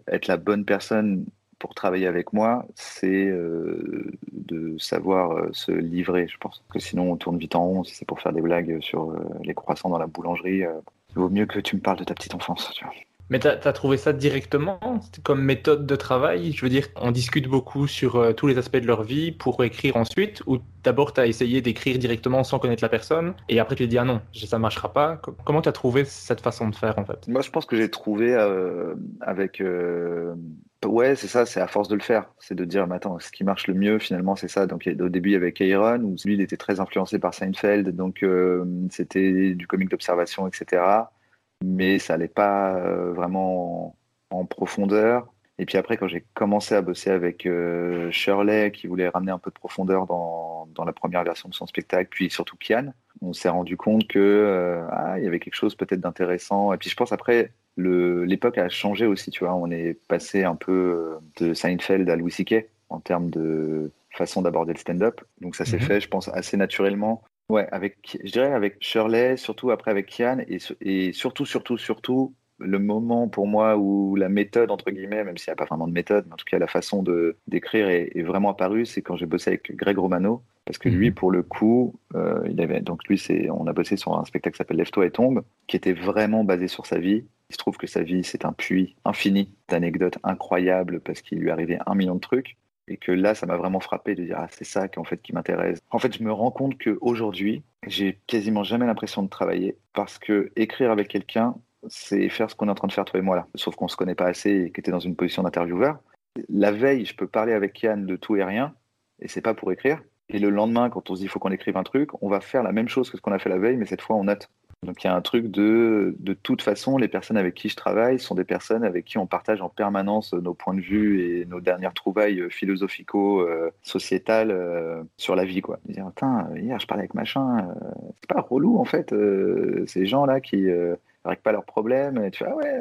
être la bonne personne pour travailler avec moi, c'est de savoir se livrer, je pense. Que sinon, on tourne vite en rond. Si c'est pour faire des blagues sur les croissants dans la boulangerie, il vaut mieux que tu me parles de ta petite enfance. Tu vois. Mais tu as, trouvé ça directement comme méthode de travail? Je veux dire, on discute beaucoup sur euh, tous les aspects de leur vie pour écrire ensuite Ou d'abord tu as essayé d'écrire directement sans connaître la personne et après tu te dis ah non, ça ne marchera pas Comment tu as trouvé cette façon de faire en fait? Moi je pense que j'ai trouvé euh, avec. Euh, ouais, c'est ça, c'est à force de le faire. C'est de dire, mais attends, ce qui marche le mieux finalement, c'est ça. Donc au début, il y avait Kairon, où lui, il était très influencé par Seinfeld, donc c'était du comique d'observation, etc mais ça n'allait pas euh, vraiment en, profondeur. Et puis après, quand j'ai commencé à bosser avec euh, Shirley, qui voulait ramener un peu de profondeur dans, dans, la première version de son spectacle, puis surtout Kian, on s'est rendu compte que euh, ah, il y avait quelque chose peut-être d'intéressant. Et puis je pense après, l'époque a changé aussi, tu vois. On est passé un peu de Seinfeld à Louis C.K. en termes de façon d'aborder le stand-up. Donc ça s'est mhm. fait, je pense, assez naturellement. Ouais, avec, je dirais avec Shirley, surtout après avec Kian, et, et surtout, surtout, surtout, le moment pour moi où la méthode, entre guillemets, même s'il n'y a pas vraiment de méthode, mais en tout cas la façon de d'écrire est, vraiment apparue, c'est quand j'ai bossé avec Greg Romano, parce que lui, mhm. pour le coup, euh, il avait, donc lui, c'est, on a bossé sur un spectacle qui s'appelle Lève-toi et tombe, qui était vraiment basé sur sa vie. Il se trouve que sa vie, c'est un puits infini d'anecdotes incroyables parce qu'il lui arrivait un million de trucs et que là, ça m'a vraiment frappé de dire ah, c'est ça en fait qui m'intéresse. En fait, je me rends compte qu'aujourd'hui, j'ai quasiment jamais l'impression de travailler parce que écrire avec quelqu'un, c'est faire ce qu'on est en train de faire toi et moi là. Sauf qu'on se connaît pas assez et que tu dans une position d'intervieweur. La veille, je peux parler avec Yann de tout et rien et c'est pas pour écrire. Et le lendemain, quand on se dit il faut qu'on écrive un truc, on va faire la même chose que ce qu'on a fait la veille, mais cette fois on note. Donc il y a un truc de, de toute façon, les personnes avec qui je travaille sont des personnes avec qui on partage en permanence nos points de vue et nos dernières trouvailles philosophico-sociétales euh, sur la vie. Quoi. Dire, hier je parlais avec machin, euh, c'est pas relou en fait, euh, ces gens-là qui règlent pas leurs problèmes, et tu vois, ouais,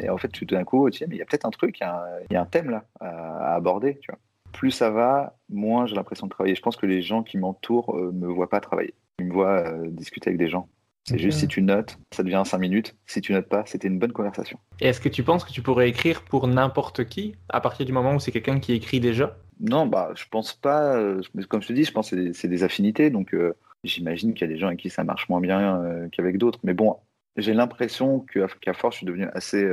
et en fait tout d'un coup, mais il y a peut-être un truc, il y, a un thème là à, aborder, tu vois. Plus ça va, moins j'ai l'impression de travailler. Je pense que les gens qui m'entourent me voient pas travailler. Ils me voient discuter avec des gens. C'est juste si tu notes, ça devient 5 minutes. Si tu notes pas, c'était une bonne conversation. Et est-ce que tu penses que tu pourrais écrire pour n'importe qui à partir du moment où c'est quelqu'un qui écrit déjà? Non, bah je pense pas. Euh, comme je te dis, je pense que c'est des, affinités. Donc euh, j'imagine qu'il y a des gens avec qui ça marche moins bien euh, qu'avec d'autres. Mais bon, j'ai l'impression qu'à force, je suis devenu assez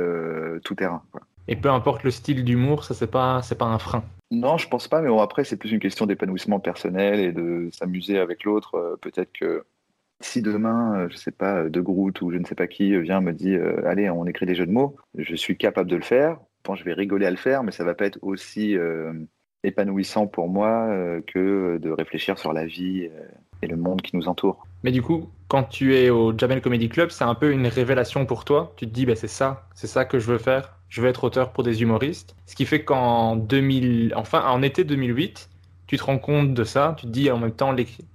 tout terrain. Et peu importe le style d'humour, ça c'est pas c'est pas un frein? Non, je pense pas. Mais bon, après, c'est plus une question d'épanouissement personnel et de s'amuser avec l'autre. Peut-être que si demain, euh, je sais pas, De Groot ou je ne sais pas qui euh, vient me dit euh, allez, on écrit des jeux de mots, je suis capable de le faire. Bon, je vais rigoler à le faire, mais ça va pas être aussi épanouissant pour moi que de réfléchir sur la vie et le monde qui nous entoure. Mais du coup, quand tu es au Jamel Comedy Club, c'est un peu une révélation pour toi. Tu te dis, bah, c'est ça, c'est ça que je veux faire. Je veux être auteur pour des humoristes. Ce qui fait qu'en 2000, enfin, en été 2008, tu te rends compte de ça. Tu te dis en même temps,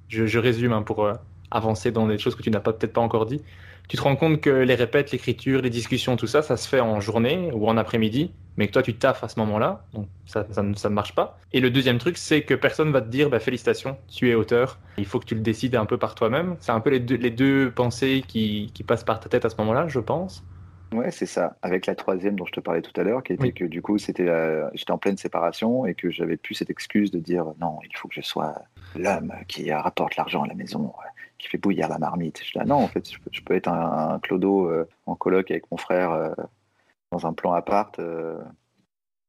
je, je résume hein, pour avancer dans des choses que tu n'as peut-être pas encore dit, tu te rends compte que les répètes, l'écriture, les discussions, tout ça, ça se fait en journée ou en après-midi, mais que toi tu taffes à ce moment-là, donc ça, ça, ne marche pas. Et le deuxième truc, c'est que personne va te dire bah, félicitations, tu es auteur, il faut que tu le décides un peu par toi-même. C'est un peu les deux, les deux pensées qui, qui, passent par ta tête à ce moment-là, je pense. Ouais, c'est ça. Avec la troisième dont je te parlais tout à l'heure, qui était que du coup, c'était, j'étais en pleine séparation et que j'avais plus cette excuse de dire non, il faut que je sois l'homme qui rapporte l'argent à la maison qui fait bouillir la marmite. Je dis, non, en fait, je peux, être un, clodo euh, en colloque avec mon frère euh, dans un plan appart. Euh,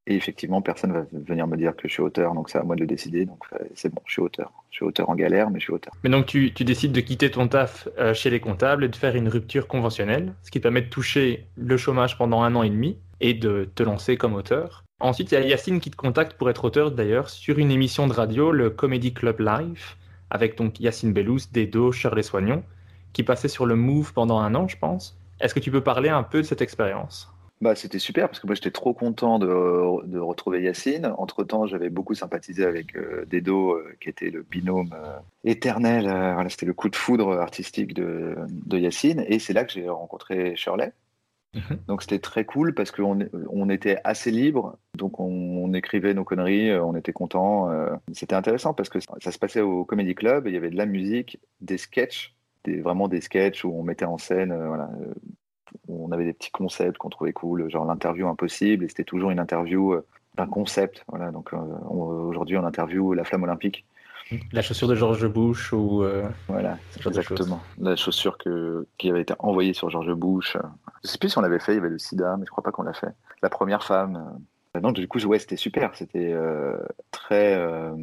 et effectivement, personne va venir me dire que je suis auteur, donc c'est à moi de le décider. Donc c'est bon, je suis auteur. Je suis auteur en galère, mais je suis auteur. Mais donc tu, tu décides de quitter ton taf chez les comptables et de faire une rupture conventionnelle, ce qui te permet de toucher le chômage pendant un an et demi et de te lancer comme auteur. Ensuite, il y a Yacine qui te contacte pour être auteur d'ailleurs sur une émission de radio, le Comedy Club Live, avec donc Yacine Bellous, Dedo, Shirley Soignon, qui passait sur le Move pendant un an, je pense. Est-ce que tu peux parler un peu de cette expérience? Bah, c'était super parce que moi j'étais trop content de, retrouver Yacine. Entre temps, j'avais beaucoup sympathisé avec euh, Dedo, euh, qui était le binôme euh, éternel. voilà, c'était le coup de foudre artistique de, de Yacine. Et c'est là que j'ai rencontré Shirley. Mhm. Donc c'était très cool parce qu'on on était assez libre, donc on, écrivait nos conneries, euh, on était content. Euh. C'était intéressant parce que ça, se passait au Comedy Club, il y avait de la musique, des sketchs, vraiment des sketchs où on mettait en scène, euh, on avait des petits concepts qu'on trouvait cool, genre l'interview impossible, et c'était toujours une interview d'un concept. Donc aujourd'hui on interview la flamme olympique. La chaussure de George Bush ou. euh, Voilà, exactement. La chaussure que, qui avait été envoyée sur George Bush. Je sais plus si on l'avait fait, il y avait le sida, mais je crois pas qu'on l'a fait. La première femme. euh, Non, du coup, ouais, c'était super. C'était euh, très euh,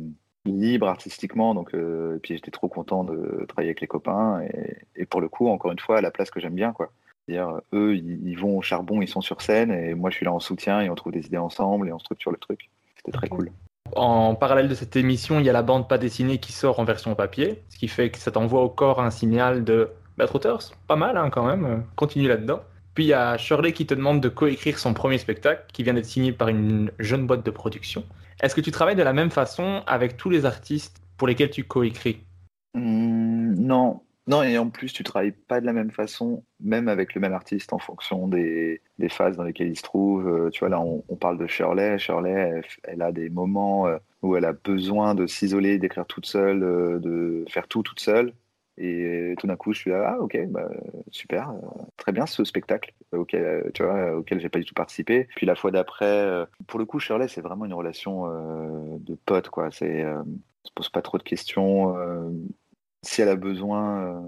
libre artistiquement. Donc, euh, et puis j'étais trop content de travailler avec les copains. Et, et pour le coup, encore une fois, à la place que j'aime bien, quoi. C'est-à-dire, eux, ils, ils vont au charbon, ils sont sur scène, et moi, je suis là en soutien, et on trouve des idées ensemble, et on structure le truc. C'était très cool. En parallèle de cette émission, il y a la bande pas dessinée qui sort en version papier, ce qui fait que ça t'envoie au corps un signal de bah, Trotters, pas mal hein, quand même, continue là-dedans. Puis il y a Shirley qui te demande de coécrire son premier spectacle, qui vient d'être signé par une jeune boîte de production. Est-ce que tu travailles de la même façon avec tous les artistes pour lesquels tu coécris? Hum, non, non, et en plus, tu travailles pas de la même façon, même avec le même artiste, en fonction des, phases dans lesquelles il se trouve. Euh, tu vois, là, on, parle de Shirley. Shirley, elle, a des moments euh, où elle a besoin de s'isoler, d'écrire toute seule, euh, de faire tout toute seule. Et tout d'un coup, je suis là, ah ok, bah, super, très bien ce spectacle auquel, tu auquel j'ai pas du tout participé. Puis la fois d'après, pour le coup, Shirley, c'est vraiment une relation de pote, quoi. C'est, se pose pas trop de questions. Euh, si elle a besoin, euh,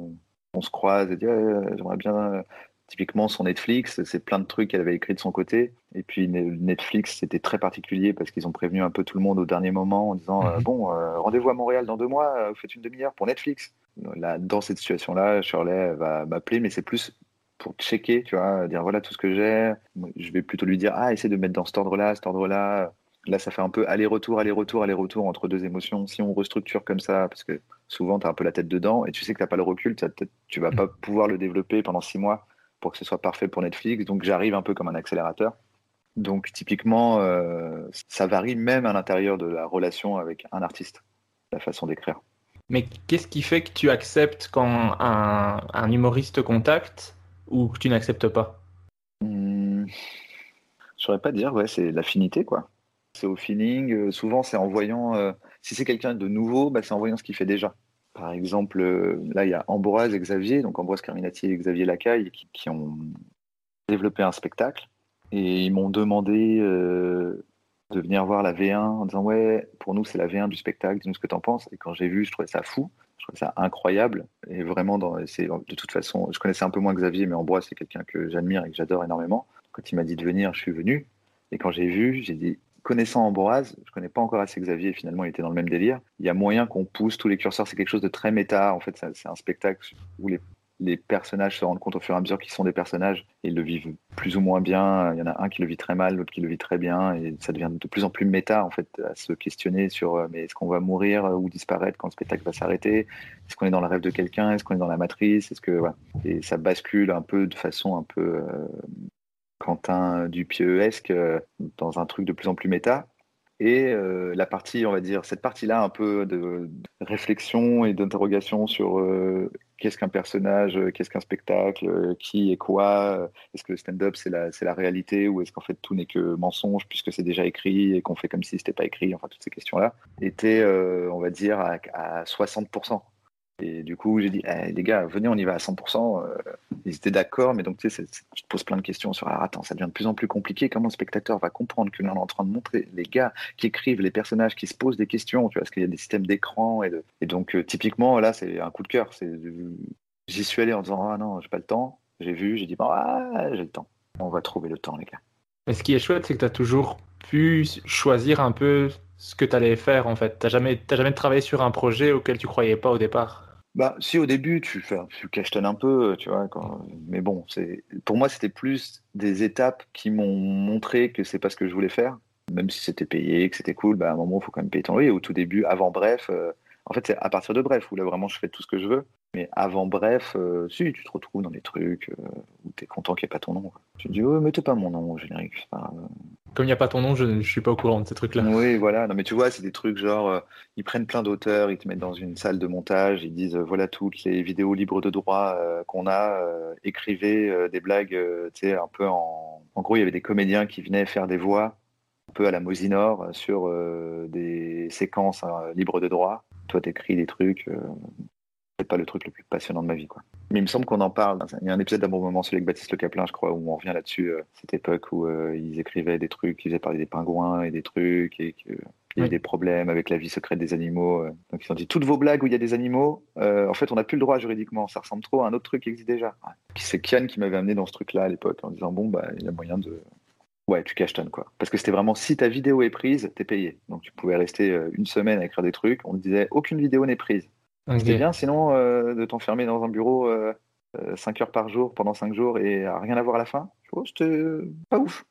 on se croise et dit, Ouais, j'aimerais bien. euh, Typiquement, son Netflix, c'est plein de trucs qu'elle avait écrit de son côté. Et puis ne- Netflix, c'était très particulier parce qu'ils ont prévenu un peu tout le monde au dernier moment en disant euh, Mhm. bon, euh, rendez-vous à Montréal dans deux mois, euh, vous faites une demi-heure pour Netflix. Là, dans cette situation-là, Shirley va m'appeler, mais c'est plus pour checker, tu vois, dire voilà tout ce que j'ai. Je vais plutôt lui dire ah, essaie de mettre dans cet ordre-là, cet ordre-là. Là, ça fait un peu aller-retour, aller-retour, aller-retour entre deux émotions. Si on restructure comme ça, parce que souvent, tu as un peu la tête dedans et tu sais que tu n'as pas le recul, tu vas pas pouvoir le développer pendant six mois pour que ce soit parfait pour Netflix. Donc, j'arrive un peu comme un accélérateur. Donc, typiquement, euh, ça varie même à l'intérieur de la relation avec un artiste, la façon d'écrire. Mais qu'est-ce qui fait que tu acceptes quand un, un humoriste te contacte ou que tu n'acceptes pas? Hmm, je saurais pas dire, ouais, c'est l'affinité, quoi. C'est au feeling. euh, souvent, c'est en voyant. euh, si c'est quelqu'un de nouveau, bah, c'est en voyant ce qu'il fait déjà. Par exemple, euh, là, il y a Ambroise et Xavier, donc Ambroise Carminati et Xavier Lacaille, qui, ont développé un spectacle. Et ils m'ont demandé euh, de venir voir la V1 en disant Ouais, pour nous, c'est la V1 du spectacle, dis-nous ce que tu en penses. Et quand j'ai vu, je trouvais ça fou. Je trouvais ça incroyable. Et vraiment, de toute façon, je connaissais un peu moins Xavier, mais Ambroise, c'est quelqu'un que j'admire et que j'adore énormément. Quand il m'a dit de venir, je suis venu. Et quand j'ai vu, j'ai dit, connaissant Ambroise, je connais pas encore assez Xavier, finalement, il était dans le même délire. Il y a moyen qu'on pousse tous les curseurs. C'est quelque chose de très méta. En fait, c'est un spectacle où les, personnages se rendent compte au fur et à mesure qu'ils sont des personnages et ils le vivent plus ou moins bien. Il y en a un qui le vit très mal, l'autre qui le vit très bien. Et ça devient de plus en plus méta, en fait, à se questionner sur euh, mais est-ce qu'on va mourir ou disparaître quand le spectacle va s'arrêter? Est-ce qu'on est dans le rêve de quelqu'un? Est-ce qu'on est dans la matrice? Est-ce que. Et ça bascule un peu de façon un peu euh, Quentin Dupieux-esque euh, dans un truc de plus en plus méta. Et euh, la partie, on va dire, cette partie-là un peu de, réflexion et d'interrogation sur euh, qu'est-ce qu'un personnage, qu'est-ce qu'un spectacle, qui est quoi, est-ce que le stand-up c'est la, la réalité ou est-ce qu'en fait tout n'est que mensonge puisque c'est déjà écrit et qu'on fait comme si c'était pas écrit, enfin toutes ces questions-là, étaient, on va dire, à 60%. Et du coup, j'ai dit, Eh, les gars, venez, on y va à 100%. Euh, ils étaient d'accord, mais donc tu sais, tu te poses plein de questions sur, ah, attends, ça devient de plus en plus compliqué. Comment le spectateur va comprendre que l'on est en train de montrer les gars qui écrivent, les personnages qui se posent des questions, tu vois, parce qu'il y a des systèmes d'écran et, donc euh, typiquement là, c'est un coup de cœur. C'est, j'y suis allé en disant, ah non, j'ai pas le temps. J'ai vu, j'ai dit, ah, j'ai le temps. On va trouver le temps, les gars. Mais ce qui est chouette, c'est que tu as toujours pu choisir un peu ce que tu allais faire en fait. Tu jamais, t'as jamais travaillé sur un projet auquel tu croyais pas au départ. Bah, si au début tu tu cachetonnes un peu, tu vois, mais bon, pour moi c'était plus des étapes qui m'ont montré que c'est pas ce que je voulais faire, même si c'était payé, que c'était cool, bah, à un moment il faut quand même payer ton loyer. Au tout début, avant bref, euh, en fait c'est à partir de bref où là vraiment je fais tout ce que je veux, mais avant bref, euh, si tu te retrouves dans des trucs euh, où t'es content qu'il n'y ait pas ton nom. quoi. Tu te dis, oh, mettez pas mon nom au générique, pas. Comme il n'y a pas ton nom, je ne suis pas au courant de ces trucs-là. Oui, voilà. Non, mais tu vois, c'est des trucs genre, euh, ils prennent plein d'auteurs, ils te mettent dans une salle de montage, ils disent, euh, voilà toutes les vidéos libres de droit qu'on a, écrivez des blagues, tu sais, un peu en... En gros, il y avait des comédiens qui venaient faire des voix, un peu à la Mosinor, sur des séquences hein, libres de droit. Toi, t'écris des trucs, euh, c'est pas le truc le plus passionnant de ma vie, quoi. Mais il me semble qu'on en parle. Il y a un épisode d'un bon moment, celui avec Baptiste Le Caplin, je crois, où on revient là-dessus, euh, cette époque où euh, ils écrivaient des trucs, ils faisaient parler des pingouins et des trucs, et que Il y a eu des problèmes avec la vie secrète des animaux. euh. Donc ils ont dit toutes vos blagues où il y a des animaux, euh, en fait, on n'a plus le droit juridiquement. Ça ressemble trop à un autre truc qui existe déjà. C'est Kian qui m'avait amené dans ce truc-là à l'époque en disant bon bah il y a moyen de ouais tu cachetonnes quoi. Parce que c'était vraiment si ta vidéo est prise, t'es payé. Donc tu pouvais rester une semaine à écrire des trucs. On te disait aucune vidéo n'est prise. C'était bien sinon euh, de t'enfermer dans un bureau 5 heures par jour pendant 5 jours et à rien avoir à la fin. Je trouve c'était pas ouf.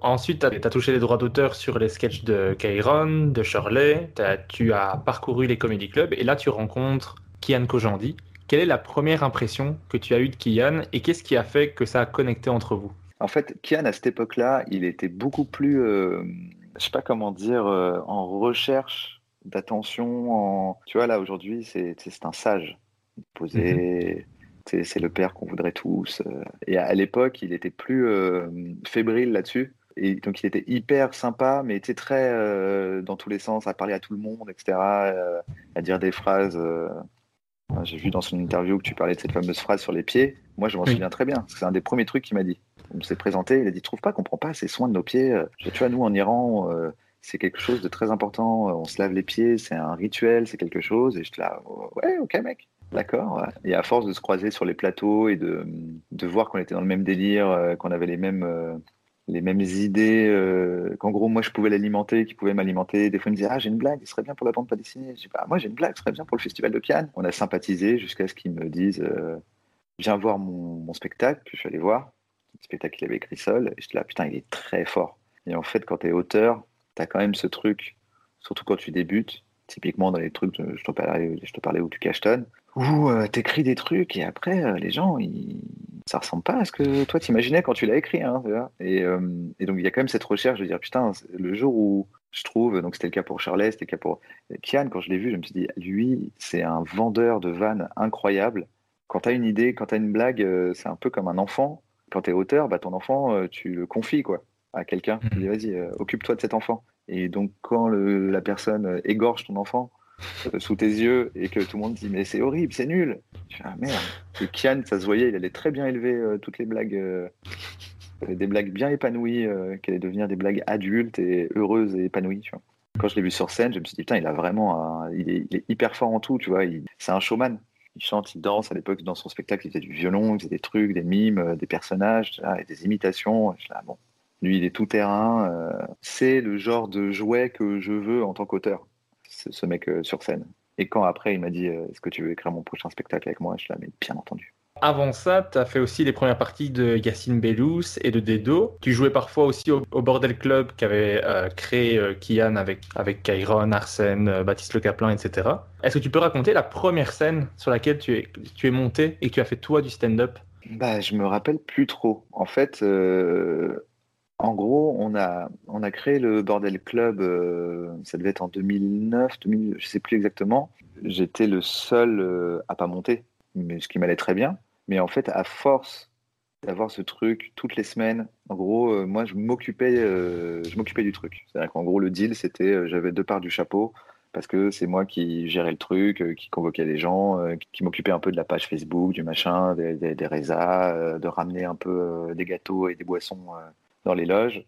Ensuite, tu as, touché les droits d'auteur sur les sketchs de Kairon, de Shirley, t'as- tu as parcouru les comédie clubs et là tu rencontres Kian Kojandi. Quelle est la première impression que tu as eue de Kian et qu'est-ce qui a fait que ça a connecté entre vous? En fait, Kian, à cette époque-là, il était beaucoup plus, euh, je sais pas comment dire, euh, en recherche d'attention. En... Tu vois, là, aujourd'hui, c'est c'est un sage. Posé, c'est c'est le père qu'on voudrait tous. euh. Et à, à l'époque, il était plus euh, fébrile là-dessus. Et donc, il était hyper sympa, mais était très euh, dans tous les sens, à parler à tout le monde, etc., euh, à dire des phrases. J'ai vu dans son interview que tu parlais de cette fameuse phrase sur les pieds. Moi, je m'en Oui. souviens très bien. C'est un des premiers trucs qu'il m'a dit. On s'est présenté, il a dit Trouve pas qu'on prend pas assez soin de nos pieds. Euh, Tu vois, nous, en Iran, c'est quelque chose de très important. Euh, On se lave les pieds, c'est un rituel, c'est quelque chose. Et j'étais là oh, Ouais, ok, mec. D'accord. Et à force de se croiser sur les plateaux et de, de voir qu'on était dans le même délire, euh, qu'on avait les mêmes. euh, les mêmes idées, qu'en gros moi je pouvais l'alimenter, qu'il pouvait m'alimenter. Des fois il me disait ah j'ai une blague, ce serait bien pour la bande pas dessinée. Je dis bah moi j'ai une blague, ce serait bien pour le festival de Cannes. On a sympathisé jusqu'à ce qu'ils me disent euh, viens voir mon, spectacle que je suis allé voir, le spectacle qu'il avait écrit seul. Et j'étais là putain il est très fort. Et en fait quand tu es auteur, tu as quand même ce truc, surtout quand tu débutes, typiquement dans les trucs je te parlais, je te parlais où tu cachetonnes, où euh, t'écris des trucs et après euh, les gens ils ça ressemble pas à ce que toi t'imaginais quand tu l'as écrit hein, tu et, euh, et donc il y a quand même cette recherche de dire putain le jour où je trouve donc c'était le cas pour Charlet c'était le cas pour Kian quand je l'ai vu je me suis dit lui c'est un vendeur de vannes incroyable. Quand t'as une idée quand t'as une blague euh, c'est un peu comme un enfant. Quand t'es auteur bah ton enfant tu le confies quoi à quelqu'un tu dis vas-y euh, occupe-toi de cet enfant et donc quand le- la personne euh, égorge ton enfant euh, sous tes yeux et que tout le monde dit mais c'est horrible, c'est nul. Je fais, ah merde. Et Kian, ça se voyait, il allait très bien élever euh, toutes les blagues, des blagues bien épanouies, qui allaient devenir des blagues adultes et heureuses et épanouies. Tu vois. Quand je l'ai vu sur scène, je me suis dit putain, il a vraiment, un- il, est, il est hyper fort en tout, tu vois. Il- C'est un showman. Il chante, il danse. À l'époque, dans son spectacle, il faisait du violon, il faisait des trucs, des mimes, des personnages, ah, et des imitations. Je suis là, bon, lui, il est tout terrain. euh, c'est le genre de jouet que je veux en tant qu'auteur ce mec euh, sur scène. Et quand après il m'a dit euh, est-ce que tu veux écrire mon prochain spectacle avec moi, je l'ai bien entendu. Avant ça, tu as fait aussi les premières parties de Yacine Bellous et de Dedo. Tu jouais parfois aussi au, au Bordel Club qu'avait euh, créé euh, Kian avec, avec Kairon, Arsène, euh, Baptiste Le Caplin, etc. Est-ce que tu peux raconter la première scène sur laquelle tu es, tu es monté et que tu as fait toi du stand-up? Bah, je me rappelle plus trop. En fait, en gros, on a, on a créé le Bordel Club, euh, ça devait être en 2009, 2000, je sais plus exactement. J'étais le seul euh, à pas monter, mais ce qui m'allait très bien. Mais en fait, à force d'avoir ce truc toutes les semaines, en gros, euh, moi, je m'occupais, euh, je m'occupais du truc. C'est-à-dire qu'en gros, le deal, c'était, j'avais deux parts du chapeau parce que c'est moi qui gérais le truc, qui convoquais les gens, qui m'occupais un peu de la page Facebook, du machin, des, des, des résas, de ramener un peu des gâteaux et des boissons dans les loges.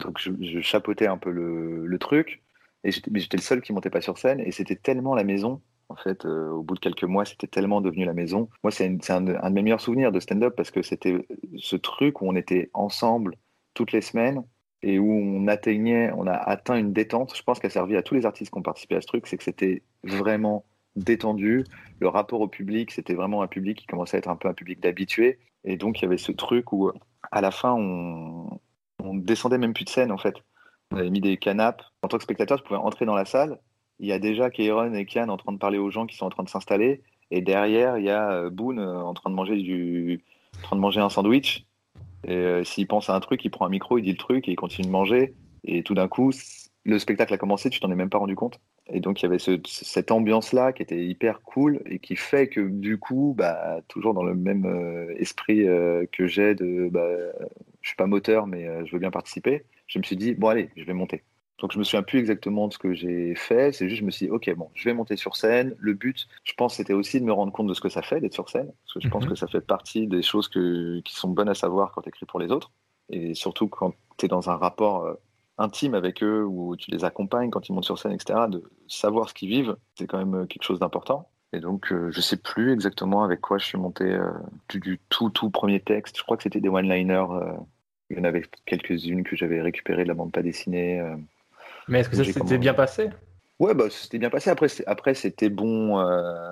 Donc je, chapeautais un peu le, truc, et j'étais, le seul qui montait pas sur scène, et c'était tellement la maison. En fait, euh, au bout de quelques mois, c'était tellement devenu la maison. Moi, c'est un, un de mes meilleurs souvenirs de stand-up parce que c'était ce truc où on était ensemble toutes les semaines et où on atteignait, on a atteint une détente. Je pense qu'elle a servi à tous les artistes qui ont participé à ce truc, c'est que c'était vraiment détendu. Le rapport au public, c'était vraiment un public qui commençait à être un peu un public d'habitués. Et donc, il y avait ce truc où, à la fin, on, on descendait même plus de scène, en fait. On avait mis des canapes. En tant que spectateur, je pouvais entrer dans la salle. Il y a déjà Keiron et Kian en train de parler aux gens qui sont en train de s'installer. Et derrière, il y a euh, Boone euh, en train de manger du, en train de manger un sandwich. Et euh, s'il pense à un truc, il prend un micro, il dit le truc et il continue de manger. Et tout d'un coup, le spectacle a commencé, tu t'en es même pas rendu compte. Et donc, il y avait ce- cette ambiance-là qui était hyper cool et qui fait que, du coup, bah, toujours dans le même euh, esprit euh, que j'ai de bah, je suis pas moteur, mais euh, je veux bien participer, je me suis dit, bon, allez, je vais monter. Donc, je me souviens plus exactement de ce que j'ai fait. C'est juste, je me suis dit, OK, bon, je vais monter sur scène. Le but, je pense, c'était aussi de me rendre compte de ce que ça fait d'être sur scène. Parce que je pense Mhm. que ça fait partie des choses que, qui sont bonnes à savoir quand tu écris pour les autres. Et surtout quand tu es dans un rapport intime avec eux, où tu les accompagnes quand ils montent sur scène, etc., de savoir ce qu'ils vivent, c'est quand même quelque chose d'important. Et donc, euh, je sais plus exactement avec quoi je suis monté euh, du, du tout, tout premier texte. Je crois que c'était des one-liners. euh, il y en avait quelques-unes que j'avais récupérées de la bande pas dessinée. euh. Mais est-ce que ça J'ai s'était comment- bien passé? Ouais, bah, c'était bien passé. Après, après c'était bon, euh,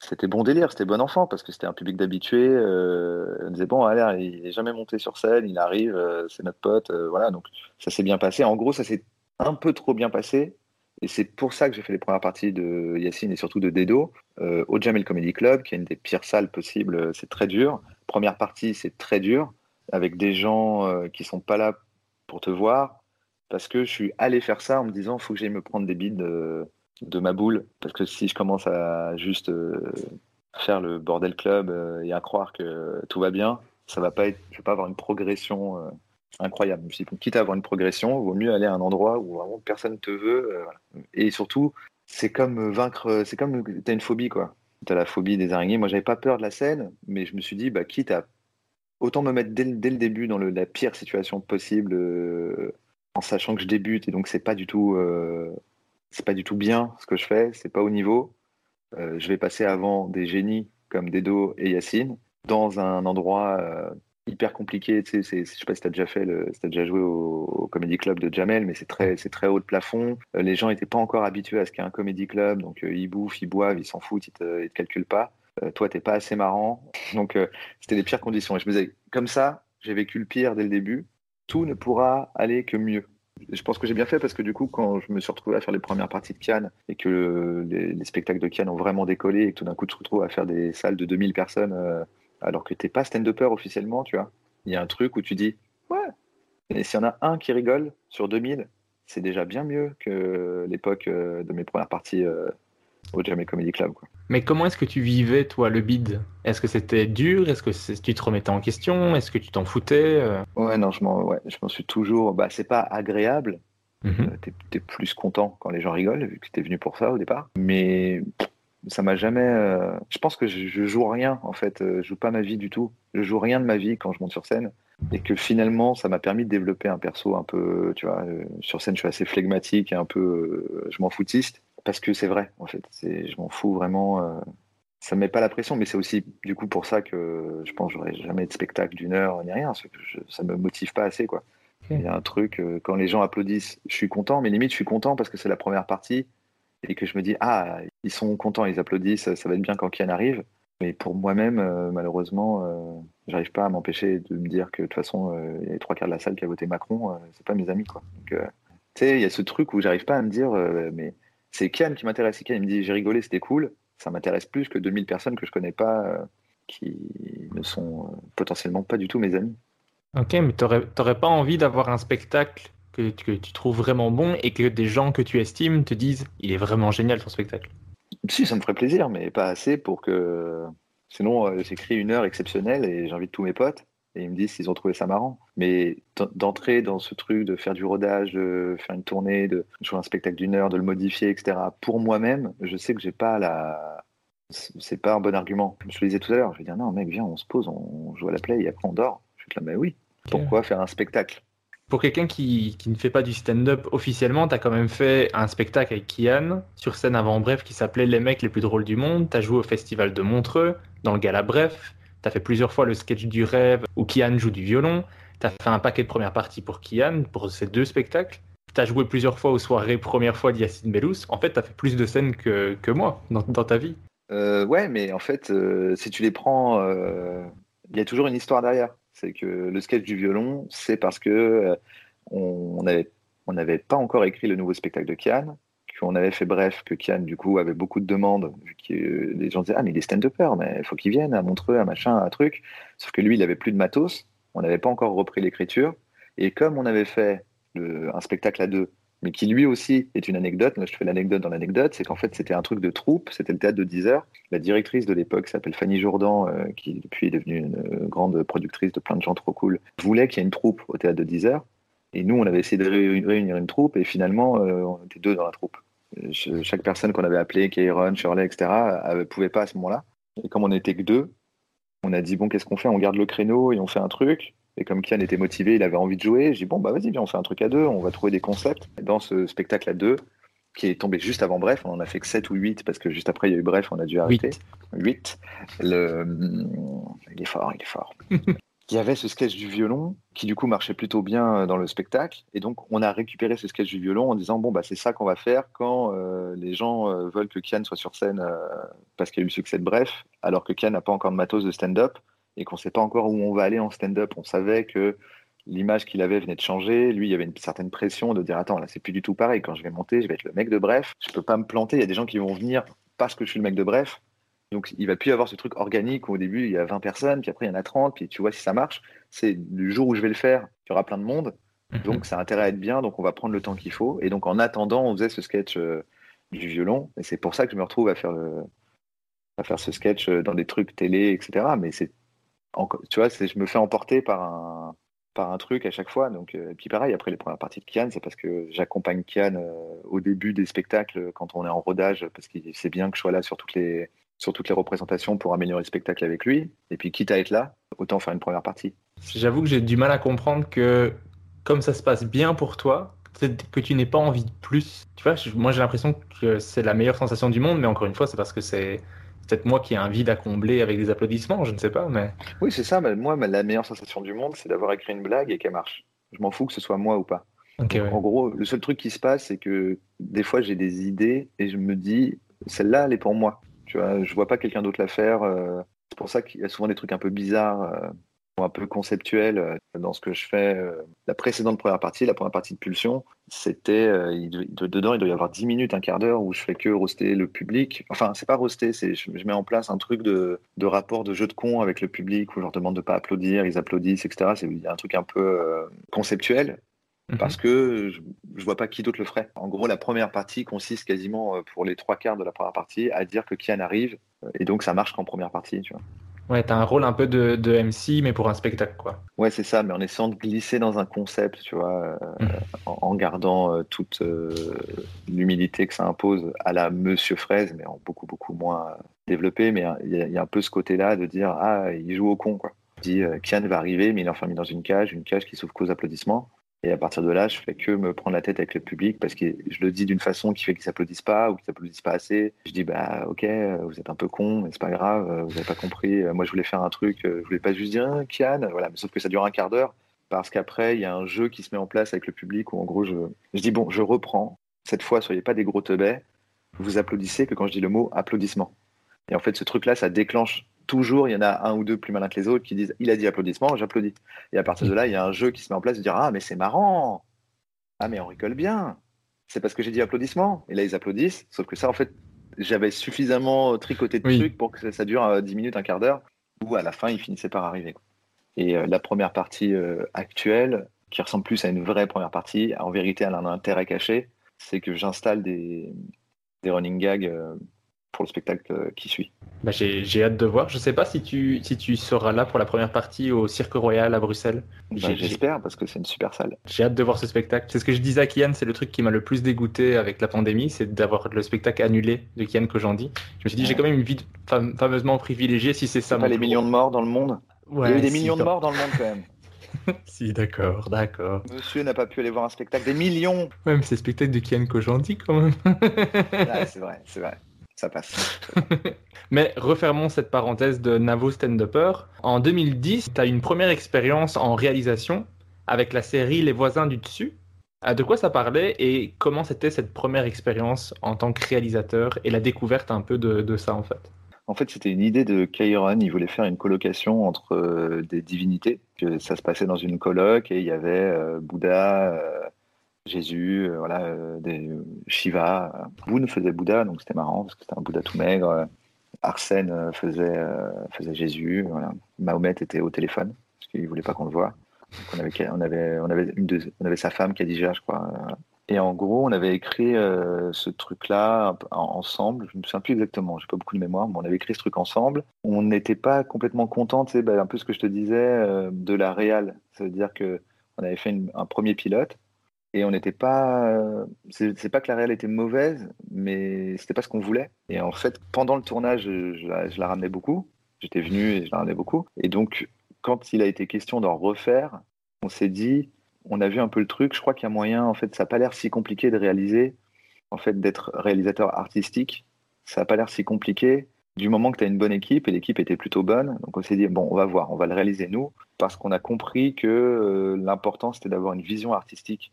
c'était bon délire, c'était bon enfant parce que c'était un public d'habitués. Euh, on disait bon, allez, il est jamais monté sur scène, il arrive, euh, c'est notre pote, euh, voilà. Donc ça s'est bien passé. En gros, ça s'est un peu trop bien passé. Et c'est pour ça que j'ai fait les premières parties de Yacine et surtout de Dedo au Jamel Comedy Club, qui est une des pires salles possibles. C'est très dur. Première partie, c'est très dur, avec des gens qui sont pas là pour te voir, parce que je suis allé faire ça en me disant faut que j'aille me prendre des bides de, ma boule, parce que si je commence à juste euh, faire le bordel club euh, et à croire que tout va bien, ça va pas être, vais pas avoir une progression euh, incroyable. Dit, quitte à avoir une progression, il vaut mieux aller à un endroit où vraiment personne te veut. Et surtout, c'est comme vaincre, c'est comme t'as une phobie quoi. T'as la phobie des araignées. Moi, j'avais pas peur de la scène, mais je me suis dit, bah, quitte à autant me mettre dès, le- début dans la pire situation possible, en sachant que je débute et donc c'est pas du tout, c'est pas du tout bien ce que je fais, c'est pas au niveau. Euh, je vais passer avant des génies comme Dedo et Yacine dans un endroit euh, hyper compliqué. Tu sais, je sais pas si tu as déjà fait, si t'as déjà joué au, Comedy Club de Jamel, mais c'est très, c'est très haut de plafond. Euh, les gens n'étaient pas encore habitués à ce qu'est un Comedy Club, donc ils bouffent, ils boivent, ils s'en foutent, ils te, te calculent pas. Toi, t'es pas assez marrant, [LAUGHS] donc c'était les pires conditions. Et je me disais, comme ça, j'ai vécu le pire dès le début. Tout ne pourra aller que mieux. Je pense que j'ai bien fait parce que du coup, quand je me suis retrouvé à faire les premières parties de Cannes et que les, les spectacles de Cannes ont vraiment décollé et que tout d'un coup, tu te retrouves à faire des salles de 2000 personnes euh, alors que t'es pas stand-upper officiellement, tu vois. Il y a un truc où tu dis, ouais, et s'il y en a un qui rigole sur 2000, c'est déjà bien mieux que l'époque euh, de mes premières parties euh, au Jamel Comedy Club. Mais comment est-ce que tu vivais, toi, le bid? Est-ce que c'était dur? Est-ce que tu te remettais en question? Est-ce que tu t'en foutais Euh, Ouais, non, je m'en ouais, je m'en suis toujours. Bah, c'est pas agréable. Euh, t'es, t'es plus content quand les gens rigolent, vu que t'es venu pour ça au départ. Mais ça m'a jamais. euh, Je pense que je, je joue rien, en fait. Je joue pas ma vie du tout. Je joue rien de ma vie quand je monte sur scène. Et que finalement, ça m'a permis de développer un perso un peu. Tu vois, euh, sur scène, je suis assez flegmatique et un peu. Je m'en foutiste. Parce que c'est vrai, en fait. Je m'en fous vraiment. euh, Ça me met pas la pression, mais c'est aussi du coup pour ça que je pense que j'aurai jamais de spectacle d'une heure ni rien. parce que je- ça me motive pas assez, quoi. Il y a un truc, euh, quand les gens applaudissent, je suis content, mais limite, je suis content parce que c'est la première partie et que je me dis, ah, ils sont contents, ils applaudissent, ça va être bien quand Kian arrive. Mais pour moi-même, euh, malheureusement, euh, j'arrive pas à m'empêcher de me dire que de toute façon, il y a les trois quarts de la salle qui a voté Macron, c'est pas mes amis, quoi. Donc, tu sais, il y a ce truc où j'arrive pas à me dire, mais c'est Kian qui m'intéresse. Kian, il me dit, j'ai rigolé, c'était cool. Ça m'intéresse plus que 2000 personnes que je connais pas, euh, qui ne sont euh, potentiellement pas du tout mes amis. Ok, mais t'aurais t'aurais pas envie d'avoir un spectacle que, que tu trouves vraiment bon et que des gens que tu estimes te disent il est vraiment génial ton spectacle. Si, ça me ferait plaisir, mais pas assez pour que. Sinon, euh, j'écris une heure exceptionnelle et j'invite tous mes potes et ils me disent s'ils ont trouvé ça marrant. Mais d'entrer dans ce truc de faire du rodage, de faire une tournée, de jouer un spectacle d'une heure, de le modifier, etc. Pour moi-même, je sais que j'ai pas la. C'est pas un bon argument. Je te le disais tout à l'heure. Je vais dire non, mec, viens, on se pose, on joue à la play et après on dort. Je suis là, mais oui. Pourquoi faire un spectacle? Pour quelqu'un qui, qui ne fait pas du stand-up officiellement, t'as quand même fait un spectacle avec Kian sur scène avant Bref qui s'appelait Les mecs les plus drôles du monde. T'as joué au festival de Montreux, dans le gala Bref. T'as fait plusieurs fois le sketch du rêve où Kian joue du violon. T'as fait un paquet de premières parties pour Kian pour ces deux spectacles. T'as joué plusieurs fois aux soirées première fois d'Yacine Bellous. En fait, t'as fait plus de scènes que, que moi dans, dans ta vie. Euh, ouais, mais en fait, euh, si tu les prends, euh, il y a toujours une histoire derrière. C'est que le sketch du violon, c'est parce que euh, on on avait, on n'avait pas encore écrit le nouveau spectacle de Kian, qu'on avait fait bref, que Kian, du coup, avait beaucoup de demandes, vu que les gens disaient Ah, mais il est stand-upper, mais il faut qu'il vienne à Montreux, à machin, à un truc. Sauf que lui, il avait plus de matos, on n'avait pas encore repris l'écriture. Et comme on avait fait un spectacle à deux, mais qui lui aussi est une anecdote. Là, je fais l'anecdote dans l'anecdote, c'est qu'en fait, c'était un truc de troupe, c'était le théâtre de 10 heures. La directrice de l'époque s'appelle Fanny Jourdan, euh, qui depuis est devenue une euh, grande productrice de plein de gens trop cool, voulait qu'il y ait une troupe au théâtre de 10 heures. Et nous, on avait essayé de ré- réunir une troupe, et finalement, euh, on était deux dans la troupe. Ch- Chaque personne qu'on avait appelée, Kairon, Shirley, etc., ne pouvait pas à ce moment-là. Et comme on n'était que deux, on a dit, bon, qu'est-ce qu'on fait? On garde le créneau et on fait un truc. Et comme Kian était motivé, il avait envie de jouer, j'ai dit bon, bah vas-y, viens, on fait un truc à deux, on va trouver des concepts. Dans ce spectacle à deux, qui est tombé juste avant Bref, on en a fait que 7 ou 8 parce que juste après il y a eu Bref, on a dû arrêter. 8. Le... Il est fort, il est fort. [LAUGHS] il y avait ce sketch du violon qui du coup marchait plutôt bien dans le spectacle et donc on a récupéré ce sketch du violon en disant bon bah c'est ça qu'on va faire quand euh, les gens euh, veulent que Kian soit sur scène euh, parce qu'il y a eu le succès de Bref alors que Kian n'a pas encore de matos de stand-up et qu'on sait pas encore où on va aller en stand-up on savait que l'image qu'il avait venait de changer. Lui, il y avait une certaine pression de dire Attends, là, c'est plus du tout pareil. Quand je vais monter, je vais être le mec de bref. Je peux pas me planter. Il y a des gens qui vont venir parce que je suis le mec de bref. Donc, il va plus y avoir ce truc organique où au début, il y a 20 personnes, puis après, il y en a 30, puis tu vois si ça marche. C'est le jour où je vais le faire, il y aura plein de monde. Donc, ça a intérêt à être bien. Donc, on va prendre le temps qu'il faut. Et donc, en attendant, on faisait ce sketch euh, du violon. Et c'est pour ça que je me retrouve à faire, le, à faire ce sketch euh, dans des trucs télé, etc. Mais c'est, tu vois, je me fais emporter par un, par un truc à chaque fois. Donc, euh, et puis pareil, après les premières parties de Kian, c'est parce que j'accompagne Kian euh, au début des spectacles quand on est en rodage, parce qu'il sait bien que je sois là sur toutes les sur toutes les représentations pour améliorer le spectacle avec lui. Et puis quitte à être là, autant faire une première partie. J'avoue que j'ai du mal à comprendre que comme ça se passe bien pour toi, que tu n'aies pas envie de plus. Tu vois, moi j'ai l'impression que c'est la meilleure sensation du monde, mais encore une fois, c'est parce que c'est peut-être moi qui ai un vide à combler avec des applaudissements, je ne sais pas. Mais... Oui, c'est ça. Mais moi, la meilleure sensation du monde, c'est d'avoir écrit une blague et qu'elle marche. Je m'en fous que ce soit moi ou pas. En gros, le seul truc qui se passe, c'est que des fois, j'ai des idées et je me dis, celle-là, elle est pour moi. Tu vois, je vois pas quelqu'un d'autre la faire. Euh, c'est pour ça qu'il y a souvent des trucs un peu bizarres. Euh, un peu conceptuel euh, dans ce que je fais. La précédente première partie, la première partie de Pulsion, c'était dedans, il doit y avoir 10 minutes, un quart d'heure où je fais que roster le public. Enfin, c'est pas roster, c'est je, mets en place un truc de, de, rapport de jeu de con avec le public où je leur demande de pas applaudir, ils applaudissent, etc. C'est un truc un peu conceptuel mhm. parce que je, je, vois pas qui d'autre le ferait. En gros, la première partie consiste quasiment pour les trois quarts de la première partie à dire que Kian arrive et donc ça marche qu'en première partie, tu vois. Ouais, t'as un rôle un peu de, de, MC, mais pour un spectacle, quoi. Ouais, c'est ça, mais en essayant de glisser dans un concept, tu vois, euh, mmh. en, gardant euh, toute euh, l'humilité que ça impose à la Monsieur Fraise, mais en beaucoup, beaucoup moins développé. Mais il y, a un peu ce côté-là de dire, ah, il joue au con, quoi. Dit, Kian va arriver, mais il est enfermé dans une cage, une cage qui s'ouvre qu'aux applaudissements. Et à partir de là, je fais que me prendre la tête avec le public parce que je le dis d'une façon qui fait qu'ils s'applaudissent pas ou qu'ils s'applaudissent pas assez. Je dis bah ok, vous êtes un peu con, mais c'est pas grave, vous avez pas compris. Moi, je voulais faire un truc, je voulais pas juste dire hein, Kian, voilà. Mais sauf que ça dure un quart d'heure parce qu'après il y a un jeu qui se met en place avec le public où en gros je, je dis bon, je reprends. Cette fois, soyez pas des gros teubés. Vous applaudissez que quand je dis le mot applaudissement. Et en fait, ce truc-là, ça déclenche toujours, il y en a un ou deux plus malins que les autres qui disent il a dit applaudissement, j'applaudis. Et à partir de là, il y a un jeu qui se met en place de dire ah, mais c'est marrant, ah, mais on rigole bien, c'est parce que j'ai dit applaudissement. Et là, ils applaudissent, sauf que ça, en fait, j'avais suffisamment tricoté de trucs pour que ça, dure 10 euh, minutes, un quart d'heure, où à la fin, il finissait par arriver. Et euh, la première partie euh, actuelle, qui ressemble plus à une vraie première partie, en vérité, elle a un intérêt caché, c'est que j'installe des, des running gags pour le spectacle euh, qui suit. Bah, j'ai hâte de voir. Je ne sais pas si tu, si tu seras là pour la première partie au Cirque Royal à Bruxelles. Bah, j'espère parce que c'est une super salle. J'ai hâte de voir ce spectacle. C'est ce que je disais à Kian, c'est le truc qui m'a le plus dégoûté avec la pandémie, c'est d'avoir le spectacle annulé de Kian Kojandi. Je me suis dit, j'ai quand même une vie fameusement privilégiée si c'est ça. Pas les millions de morts dans le monde? Il y a eu des millions de morts dans le monde quand même. [LAUGHS] si, d'accord, d'accord. Monsieur n'a pas pu aller voir un spectacle des millions. Ouais, mais c'est le spectacle de Kian Kojandi quand même. c'est vrai, c'est vrai ça passe. [LAUGHS] Mais refermons cette parenthèse de Navo stand-upper. En 2010, tu as une première expérience en réalisation avec la série Les voisins du dessus. Ah, de quoi ça parlait et comment c'était cette première expérience en tant que réalisateur et la découverte un peu de, ça en fait? En fait, c'était une idée de Kairon. Il voulait faire une colocation entre euh, des divinités. Que ça se passait dans une coloc et il y avait euh, Bouddha, euh, Jésus, euh, voilà, euh, des, Shiva. Boone faisait Bouddha, donc c'était marrant parce que c'était un Bouddha tout maigre. Arsène faisait, faisait Jésus. Voilà. Mahomet était au téléphone parce qu'il voulait pas qu'on le voit. on avait, on avait, on avait, une avait sa femme, je crois. Et en gros, on avait écrit ce truc-là ensemble. Je ne me souviens plus exactement, j'ai pas beaucoup de mémoire, mais on avait écrit ce truc ensemble. On n'était pas complètement content, sais, ben, un peu ce que je te disais de la réal. Ça veut dire que on avait fait un premier pilote et on n'était pas. Euh, c'est pas que la réelle était mauvaise, mais c'était pas ce qu'on voulait. Et en fait, pendant le tournage, je, la, ramenais beaucoup. J'étais venu et je la ramenais beaucoup. Et donc, quand il a été question d'en refaire, on s'est dit, on a vu un peu le truc, je crois qu'il y a moyen, en fait, ça n'a pas l'air si compliqué de réaliser, en fait, d'être réalisateur artistique, ça n'a pas l'air si compliqué du moment que tu as une bonne équipe, et l'équipe était plutôt bonne, donc on s'est dit, bon, on va voir, on va le réaliser nous, parce qu'on a compris que euh, l'important, c'était d'avoir une vision artistique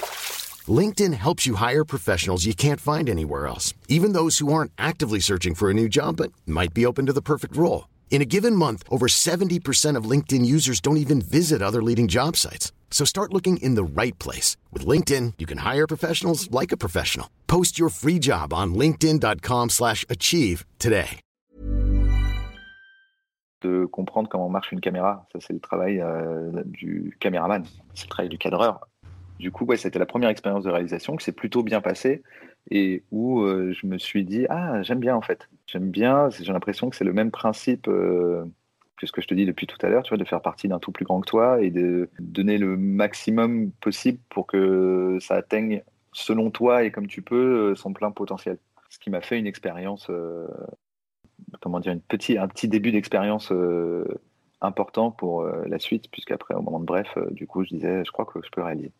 LinkedIn helps you hire professionals you can't find anywhere else, even those who aren't actively searching for a new job but might be open to the perfect role. In a given month, over 70% of LinkedIn users don't even visit other leading job sites. So start looking in the right place. With LinkedIn, you can hire professionals like a professional. Post your free job on linkedin.com slash achieve today. de comprendre comment marche une caméra. Ça, c'est le travail euh, du caméraman, c'est le travail du cadreur. Du coup, ouais, c'était la première expérience de réalisation qui s'est plutôt bien passée et où euh, je me suis dit ah j'aime bien en fait, j'aime bien. J'ai l'impression que c'est le même principe euh, que ce que je te dis depuis tout à l'heure, tu vois, de faire partie d'un tout plus grand que toi et de donner le maximum possible pour que ça atteigne selon toi et comme tu peux son plein potentiel. Ce qui m'a fait une expérience, euh, comment dire, un petit début d'expérience euh, important pour euh, la suite, puisqu'après, au moment de bref, euh, du coup, je disais, je crois que je peux réaliser.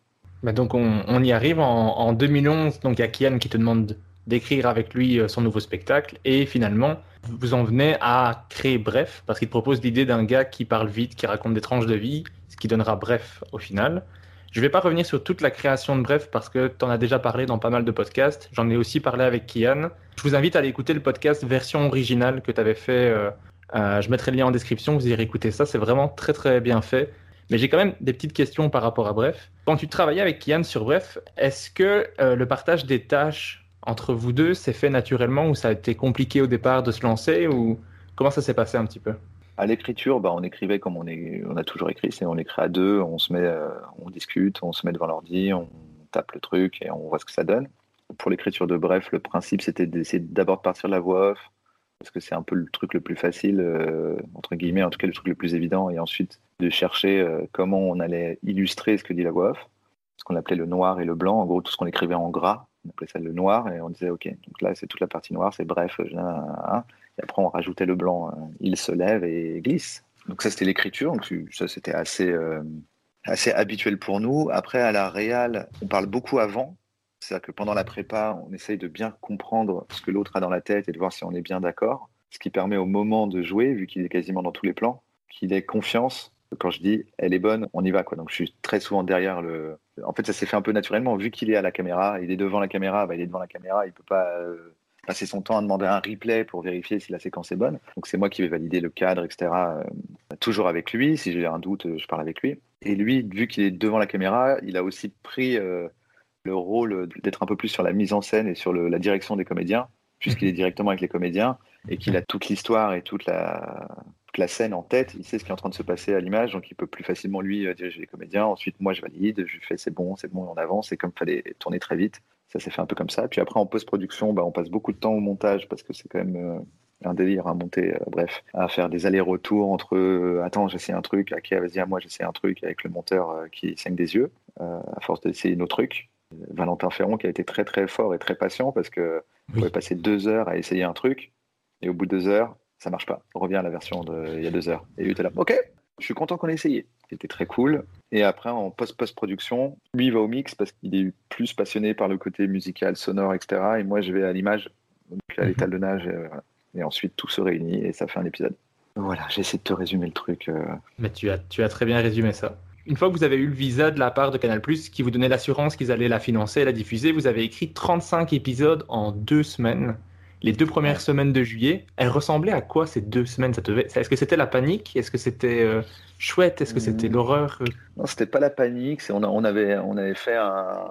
Bah donc on, on y arrive en, en 2011. Donc il y a Kian qui te demande d'écrire avec lui euh, son nouveau spectacle. Et finalement, vous en venez à créer Bref, parce qu'il te propose l'idée d'un gars qui parle vite, qui raconte des tranches de vie, ce qui donnera Bref au final. Je ne vais pas revenir sur toute la création de Bref parce que tu en as déjà parlé dans pas mal de podcasts. J'en ai aussi parlé avec Kian. Je vous invite à aller écouter le podcast version originale que tu avais fait. euh, euh, je mettrai le lien en description, vous irez écouter ça. C'est vraiment très très bien fait. Mais j'ai quand même des petites questions par rapport à Bref. Quand tu travaillais avec Kian sur Bref, est-ce que euh, le partage des tâches entre vous deux s'est fait naturellement ou ça a été compliqué au départ de se lancer ou comment ça s'est passé un petit peu? À l'écriture, bah, on écrivait comme on, est, on a toujours écrit, c'est on écrit à deux, on se met, euh, on discute, on se met devant l'ordi, on tape le truc et on voit ce que ça donne. Pour l'écriture de Bref, le principe c'était d'essayer d'abord de partir de la voix off, parce que c'est un peu le truc le plus facile, euh, entre guillemets, en tout cas le truc le plus évident, et ensuite de chercher euh, comment on allait illustrer ce que dit la voix off, ce qu'on appelait le noir et le blanc, en gros tout ce qu'on écrivait en gras, on appelait ça le noir, et on disait ok, donc là c'est toute la partie noire, c'est bref, euh, hein. et après on rajoutait le blanc, euh, il se lève et glisse. Donc ça c'était l'écriture, ça c'était assez, euh, assez habituel pour nous. Après à la réal, on parle beaucoup avant, c'est-à-dire que pendant la prépa, on essaye de bien comprendre ce que l'autre a dans la tête et de voir si on est bien d'accord, ce qui permet au moment de jouer, vu qu'il est quasiment dans tous les plans, qu'il ait confiance. Quand je dis elle est bonne, on y va quoi. Donc je suis très souvent derrière le. En fait, ça s'est fait un peu naturellement vu qu'il est à la caméra, il est devant la caméra, bah, il est devant la caméra, il peut pas euh, passer son temps à demander un replay pour vérifier si la séquence est bonne. Donc c'est moi qui vais valider le cadre, etc. euh, toujours avec lui. Si j'ai un doute, euh, je parle avec lui. Et lui, vu qu'il est devant la caméra, il a aussi pris le rôle d'être un peu plus sur la mise en scène et sur la direction des comédiens, puisqu'il est directement avec les comédiens et qu'il a toute l'histoire et toute la, toute la scène en tête. Il sait ce qui est en train de se passer à l'image, donc il peut plus facilement lui euh, diriger les comédiens. Ensuite, moi, je valide, je fais c'est bon, c'est bon, on avance. Et comme il fallait tourner très vite, ça s'est fait un peu comme ça. Puis après, en post-production, bah, on passe beaucoup de temps au montage parce que c'est quand même euh, un délire à monter, euh, bref, à faire des allers-retours entre euh, attends, j'essaie un truc, ok, vas-y, à moi, j'essaie un truc avec le monteur qui saigne des yeux, à force d'essayer nos trucs. Valentin Ferron qui a été très très fort et très patient parce que on pouvait passer deux heures à essayer un truc et au bout de deux heures, ça marche pas. On revient à la version de il y a deux heures. Et lui était là, ok, je suis content qu'on ait essayé. C'était très cool. Et après, en post-post-production, lui, il va au mix parce qu'il est plus passionné par le côté musical, sonore, etc. Et moi, je vais à l'image, donc à l'étalonnage. Et, voilà. et ensuite, tout se réunit et ça fait un épisode. Voilà, j'essaie de te résumer le truc. euh. Mais tu as, tu as très bien résumé ça. Une fois que vous avez eu le visa de la part de Canal+, qui vous donnait l'assurance qu'ils allaient la financer et la diffuser, vous avez écrit 35 épisodes en deux semaines. Les deux premières semaines de juillet, elles ressemblaient à quoi ces deux semaines? Ça devait... Est-ce que c'était la panique? Est-ce que c'était euh, chouette? Est-ce que c'était Mm. l'horreur? Non, c'était pas la panique. On, a- on avait, on avait fait un,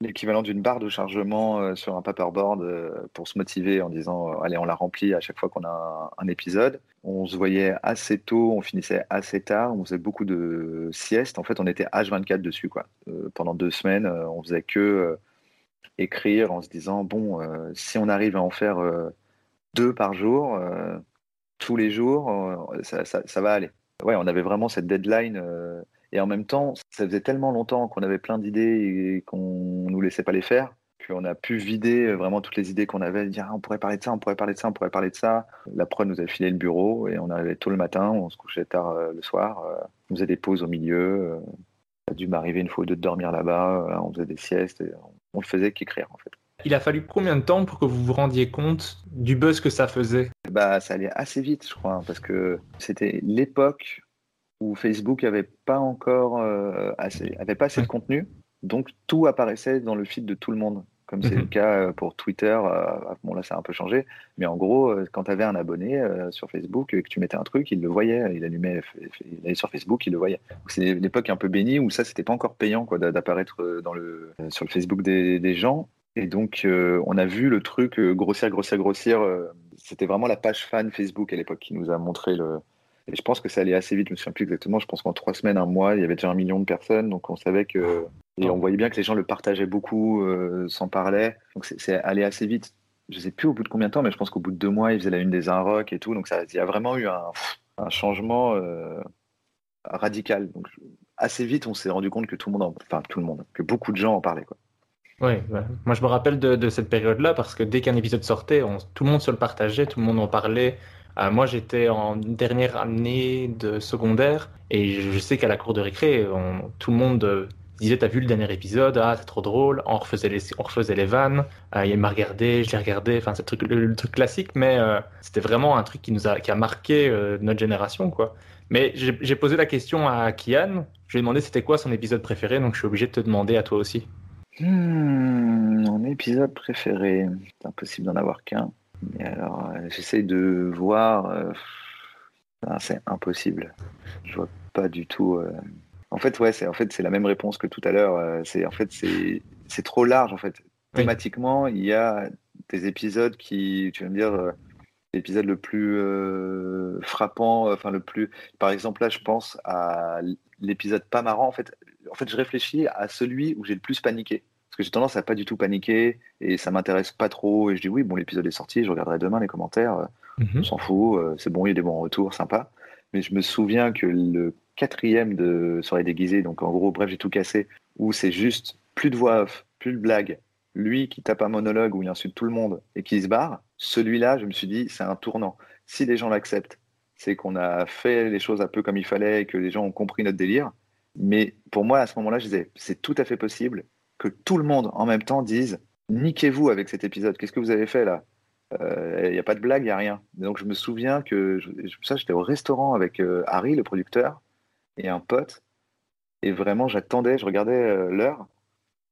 l'équivalent d'une barre de chargement euh, sur un paperboard euh, pour se motiver en disant euh, allez on la remplit à chaque fois qu'on a un, un épisode. On se voyait assez tôt, on finissait assez tard, on faisait beaucoup de siestes. En fait, on était H24 dessus quoi. Pendant deux semaines, on faisait que écrire en se disant bon euh, si on arrive à en faire euh, deux par jour euh, tous les jours, ça, va aller. Ouais, on avait vraiment cette deadline. et en même temps, ça faisait tellement longtemps qu'on avait plein d'idées et qu'on nous laissait pas les faire qu'on a pu vider vraiment toutes les idées qu'on avait, dire Ah, on pourrait parler de ça, on pourrait parler de ça, on pourrait parler de ça. La prod nous avait filé le bureau et on arrivait tôt le matin, on se couchait tard le soir, on faisait des pauses au milieu. ça a dû m'arriver une fois ou deux de dormir là-bas, on faisait des siestes, et on, on le faisait qu'écrire en fait. Il a fallu combien de temps pour que vous vous rendiez compte du buzz que ça faisait? Bah, ça allait assez vite, je crois, hein, parce que c'était l'époque où Facebook avait pas encore euh, assez, avait pas assez de contenu, donc tout apparaissait dans le feed de tout le monde, comme c'est Mhm. le cas euh, pour Twitter. euh, bon là, ça a un peu changé, mais en gros, euh, quand tu avais un abonné sur Facebook et que tu mettais un truc, il le voyait, il allumait, il allait sur Facebook, il le voyait. C'est l'époque un peu bénie où ça, c'était pas encore payant quoi d'a- d'apparaître dans le sur le Facebook des, des gens. Et donc, euh, on a vu le truc grossir, grossir, grossir. C'était vraiment la page fan Facebook à l'époque qui nous a montré le. Et je pense que ça allait assez vite, je me souviens plus exactement. Je pense qu'en trois semaines, un mois, il y avait déjà un million de personnes. Donc, on savait que. Et on voyait bien que les gens le partageaient beaucoup, euh, s'en parlaient. Donc, c'est- allé assez vite. Je sais plus au bout de combien de temps, mais je pense qu'au bout de deux mois, il faisait la une des un rock et tout. Donc, ça, il y a vraiment eu un, un changement euh, radical. Donc, assez vite, on s'est rendu compte que tout le monde, en- enfin, tout le monde, que beaucoup de gens en parlaient, quoi. Oui, moi je me rappelle de, de cette période-là parce que dès qu'un épisode sortait, on- tout le monde se le partageait, tout le monde en parlait. Euh, moi j'étais en dernière année de secondaire et je, je sais qu'à la cour de récré, on- tout le monde disait T'as vu le dernier épisode? Ah, c'est trop drôle. On refaisait les, on refaisait les vannes. Euh, il m'a regardé, je l'ai regardé. Enfin, c'est le truc, classique, mais euh, c'était vraiment un truc qui, nous a, qui a marqué euh, notre génération. quoi. Mais j'ai posé la question à Kian. Je lui ai demandé c'était quoi son épisode préféré, donc je suis obligé de te demander à toi aussi. Hmm, mon épisode préféré, c'est impossible d'en avoir qu'un. Mais alors, j'essaie de voir. ah, c'est impossible. Je vois pas du tout. En fait, ouais, c'est en fait c'est la même réponse que tout à l'heure. euh, C'est en fait c'est trop large en fait. Thématiquement, il y a des épisodes qui, tu vas me dire, euh, l'épisode le plus euh, frappant, enfin le plus. Par exemple, là, je pense à l'épisode pas marrant. En fait, en fait, je réfléchis à celui où j'ai le plus paniqué. Parce que j'ai tendance à pas du tout paniquer et ça m'intéresse pas trop. Et je dis oui, bon, l'épisode est sorti, je regarderai demain les commentaires. euh, On s'en fout, c'est bon, il y a des bons retours, sympa. Mais je me souviens que le quatrième de Soirée déguisée, donc en gros, bref, j'ai tout cassé, où c'est juste plus de voix off, plus de blagues, lui qui tape un monologue où il insulte tout le monde et qui se barre, celui-là, je me suis dit, c'est un tournant. Si les gens l'acceptent, c'est qu'on a fait les choses un peu comme il fallait et que les gens ont compris notre délire. Mais pour moi, à ce moment-là, je disais, c'est tout à fait possible que tout le monde en même temps dise, niquez-vous avec cet épisode, qu'est-ce que vous avez fait là? Il n'y a pas de blague, il n'y a rien. Donc je me souviens que je- ça, j'étais au restaurant avec euh, Harry, le producteur, et un pote. Et vraiment, j'attendais, je regardais euh, l'heure.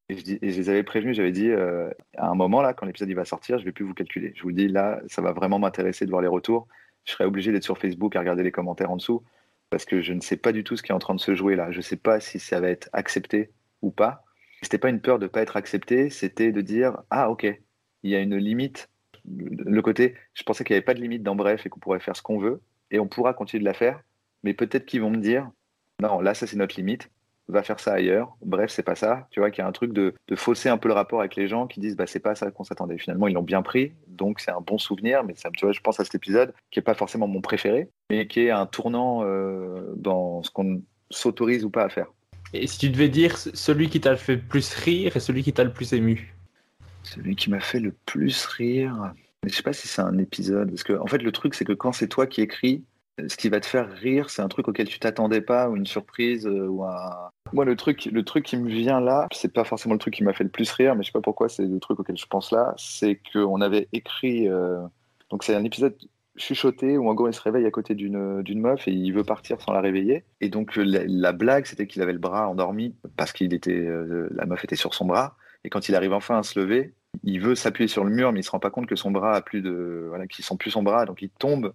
Et je, les avais prévenus, j'avais dit, euh, à un moment là, quand l'épisode va sortir, je vais plus vous calculer. Je vous dis, là, ça va vraiment m'intéresser de voir les retours. Je serai obligé d'être sur Facebook à regarder les commentaires en dessous, parce que je ne sais pas du tout ce qui est en train de se jouer là. Je ne sais pas si ça va être accepté ou pas. C'était pas une peur de ne pas être accepté, c'était de dire, ah ok, il y a une limite. Le côté, je pensais qu'il n'y avait pas de limite dans Bref et qu'on pourrait faire ce qu'on veut, et on pourra continuer de la faire, mais peut-être qu'ils vont me dire, non, là, ça c'est notre limite, va faire ça ailleurs. Bref, c'est pas ça. Tu vois qu'il y a un truc de, de fausser un peu le rapport avec les gens qui disent bah c'est pas ça qu'on s'attendait. Finalement, ils l'ont bien pris, donc c'est un bon souvenir. Mais ça, tu vois, je pense à cet épisode qui est pas forcément mon préféré, mais qui est un tournant euh, dans ce qu'on s'autorise ou pas à faire. Et si tu devais dire celui qui t'a le fait le plus rire et celui qui t'a le plus ému? Celui qui m'a fait le plus rire. Mais je sais pas si c'est un épisode, parce que en fait le truc c'est que quand c'est toi qui écris, ce qui va te faire rire, c'est un truc auquel tu t'attendais pas, ou une surprise, euh, ou un. Moi le truc, le truc qui me vient là, c'est pas forcément le truc qui m'a fait le plus rire, mais je sais pas pourquoi c'est le truc auquel je pense là, c'est qu'on avait écrit. euh, Donc c'est un épisode chuchoté où en gros il se réveille à côté d'une meuf et il veut partir sans la réveiller. Et donc la, la blague c'était qu'il avait le bras endormi parce qu'il était euh, la meuf était sur son bras. Et quand il arrive enfin à se lever, il veut s'appuyer sur le mur, mais il se rend pas compte que son bras a plus de, voilà, qu'il sent plus son bras, donc il tombe.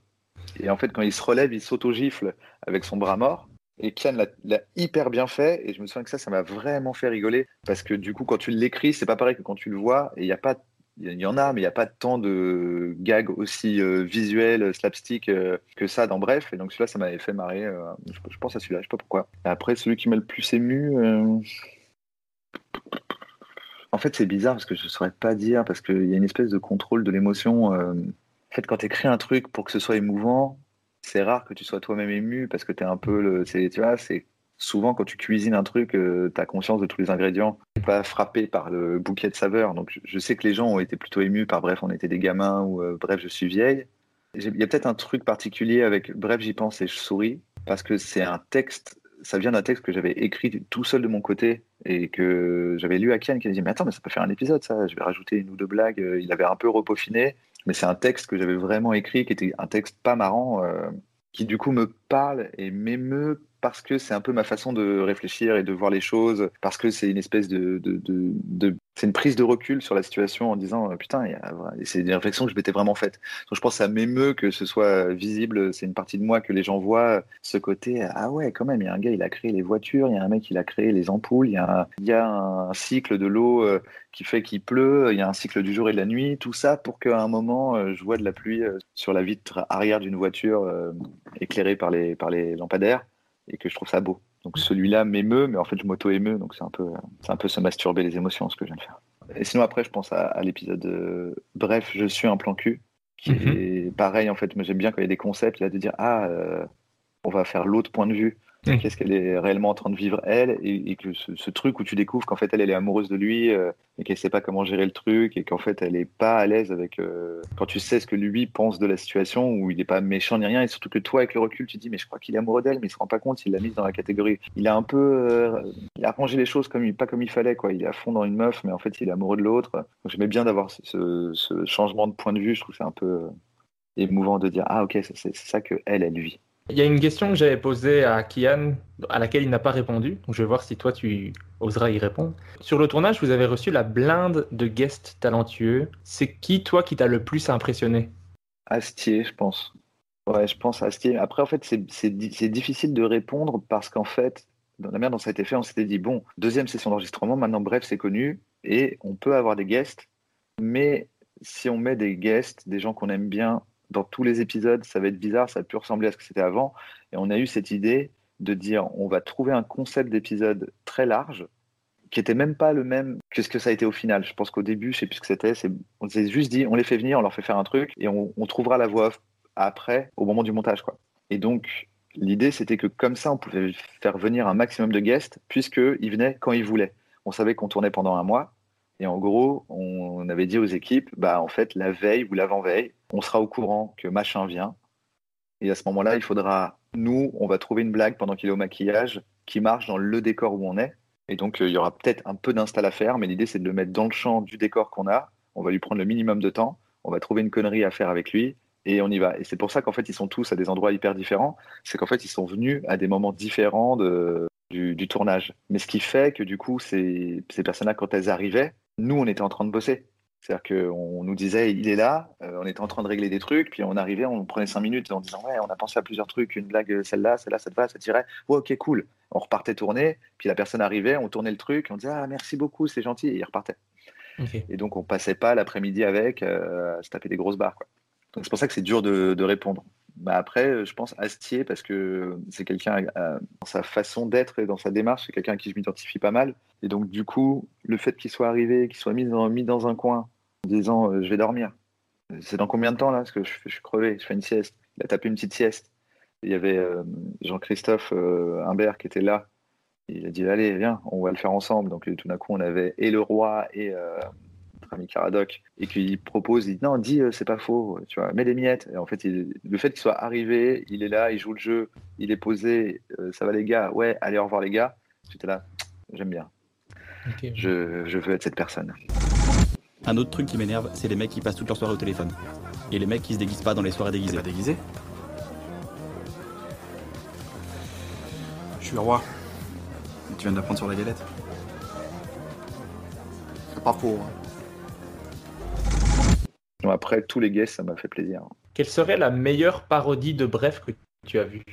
Et en fait, quand il se relève, il s'auto-gifle avec son bras mort. Et Kian l'a- hyper bien fait. Et je me souviens que ça, ça m'a vraiment fait rigoler. Parce que du coup, quand tu l'écris, c'est pas pareil que quand tu le vois. Et il y a pas. Il y en a, mais il n'y a pas tant de gags aussi euh, visuels, slapstick euh, que ça dans Bref. Et donc celui-là, ça m'avait fait marrer. euh, je, je pense à celui-là, je sais pas pourquoi. Et après, celui qui m'a le plus ému. euh, En fait, c'est bizarre parce que je ne saurais pas dire, parce qu'il y a une espèce de contrôle de l'émotion. Euh, En fait, quand tu écris un truc pour que ce soit émouvant, c'est rare que tu sois toi-même ému parce que tu es un peu le. Tu vois, c'est souvent quand tu cuisines un truc, tu as conscience de tous les ingrédients. Tu pas frappé par le bouquet de saveurs. Donc, je, sais que les gens ont été plutôt émus par Bref, on était des gamins ou euh, Bref, je suis vieille. Il y a peut-être un truc particulier avec Bref, j'y pense et je souris parce que c'est un texte. Ça vient d'un texte que j'avais écrit tout seul de mon côté et que j'avais lu à Kian qui m'a dit Mais attends, mais ça peut faire un épisode, ça. Je vais rajouter une ou deux blagues. Euh, Il avait un peu repaufiné, mais c'est un texte que j'avais vraiment écrit qui était un texte pas marrant, euh, qui du coup me parle et m'émeut parce que c'est un peu ma façon de réfléchir et de voir les choses, parce que c'est une espèce de, c'est une prise de recul sur la situation en disant euh, putain, c'est des réflexions que je m'étais vraiment faites. Donc je pense que ça m'émeut que ce soit visible, c'est une partie de moi que les gens voient ce côté ah ouais quand même, il y a un gars il a créé les voitures, il y a un mec il a créé les ampoules, il y a un, cycle de l'eau euh, qui fait qu'il pleut, il y a un cycle du jour et de la nuit, tout ça pour qu'à un moment euh, je vois de la pluie euh, sur la vitre arrière d'une voiture euh, éclairée par les, par les lampadaires et que je trouve ça beau. Donc celui-là m'émeut, mais en fait je m'auto-émeus, donc c'est un, peu, c'est un peu se masturber les émotions ce que je viens de faire. Et sinon après je pense à, à l'épisode euh, Bref, je suis un plan cul, qui Mhm. est pareil en fait, moi j'aime bien quand il y a des concepts, là de dire ah euh, on va faire l'autre point de vue, Qu'est-ce qu'elle est réellement en train de vivre elle, et, que ce, truc où tu découvres qu'en fait elle, est amoureuse de lui, euh, et qu'elle sait pas comment gérer le truc, et qu'en fait elle est pas à l'aise avec, euh, quand tu sais ce que lui pense de la situation, où il est pas méchant ni rien, et surtout que toi avec le recul tu dis mais je crois qu'il est amoureux d'elle, mais il se rend pas compte, il l'a mise dans la catégorie, il a un peu, euh, il a arrangé les choses comme il, pas comme il fallait quoi, il est à fond dans une meuf, mais en fait il est amoureux de l'autre, j'aimais bien d'avoir ce, ce- changement de point de vue, je trouve que c'est un peu émouvant de dire ah ok c'est ça que elle elle vit. Il y a une question que j'avais posée à Kian, à laquelle il n'a pas répondu. Donc je vais voir si toi tu oseras y répondre. Sur le tournage, vous avez reçu la blinde de guests talentueux. C'est qui, toi, qui t'a le plus impressionné? Astier, je pense. Ouais, je pense Astier. Après, en fait, c'est c'est di- c'est difficile de répondre parce qu'en fait, dans la manière dont ça a été fait, on s'était dit, bon, deuxième session d'enregistrement, maintenant, bref, c'est connu, et on peut avoir des guests, mais si on met des guests, des gens qu'on aime bien, dans tous les épisodes, ça va être bizarre, ça va plus ressembler à ce que c'était avant. Et on a eu cette idée de dire, on va trouver un concept d'épisode très large, qui était même pas le même que ce que ça a été au final. Je pense qu'au début, je sais plus ce que c'était. On s'est juste dit, on les fait venir, on leur fait faire un truc, et on, trouvera la voix off après, au moment du montage. Et donc, l'idée, c'était que comme ça, on pouvait faire venir un maximum de guests, puisqu'ils venaient quand ils voulaient. On savait qu'on tournait pendant un mois, et en gros, on avait dit aux équipes, bah en fait, la veille ou l'avant-veille, on sera au courant que machin vient. Et à ce moment-là, il faudra, nous, on va trouver une blague pendant qu'il est au maquillage qui marche dans le décor où on est. Et donc, euh, il y aura peut-être un peu d'install à faire, mais l'idée, c'est de le mettre dans le champ du décor qu'on a. On va lui prendre le minimum de temps. On va trouver une connerie à faire avec lui. Et on y va. Et c'est pour ça qu'en fait, ils sont tous à des endroits hyper différents. C'est qu'en fait, ils sont venus à des moments différents du, du tournage. Mais ce qui fait que du coup, ces, ces personnes-là, quand elles arrivaient, nous, on était en train de bosser. C'est-à-dire qu'on nous disait, il est là, euh, on était en train de régler des trucs, puis on arrivait, on prenait cinq minutes en disant, ouais, on a pensé à plusieurs trucs, une blague, celle-là, celle-là, ça te va, ça tirait. Ouais, ok, cool. On repartait tourner, puis la personne arrivait, on tournait le truc, on disait, ah, merci beaucoup, c'est gentil, et il repartait. Et donc, on passait pas l'après-midi avec euh, à se taper des grosses barres. Quoi. Donc, c'est pour ça que c'est dur de, de répondre. Bah après, euh, je pense Astier, parce que c'est quelqu'un, euh, dans sa façon d'être et dans sa démarche, c'est quelqu'un à qui je m'identifie pas mal. Et donc, du coup, le fait qu'il soit arrivé, qu'il soit mis dans, un coin, en disant euh, je vais dormir. C'est dans combien de temps là? Parce que je, je suis crevé, je fais une sieste. Il a tapé une petite sieste. Il y avait euh, Jean-Christophe euh, Imbert qui était là. Il a dit allez, viens, on va le faire ensemble. Donc tout d'un coup, on avait et le roi et euh, notre ami Caradoc. Et qu'il propose, il dit non, dis, euh, c'est pas faux, tu vois, mets des miettes. Et en fait, il- le fait qu'il soit arrivé, il est là, il joue le jeu, il est posé, euh, ça va les gars, ouais, allez, au revoir les gars. J'étais là, j'aime bien. Je, je veux être cette personne. Un autre truc qui m'énerve, c'est les mecs qui passent toute leur soirée au téléphone. Et les mecs qui se déguisent pas dans les soirées déguisées. Pas déguisé? Je suis le roi. Tu viens d'apprendre sur la galette? C'est pas faux. Bon, après, tous les guests, ça m'a fait plaisir. Quelle serait la meilleure parodie de Bref que tu as vue?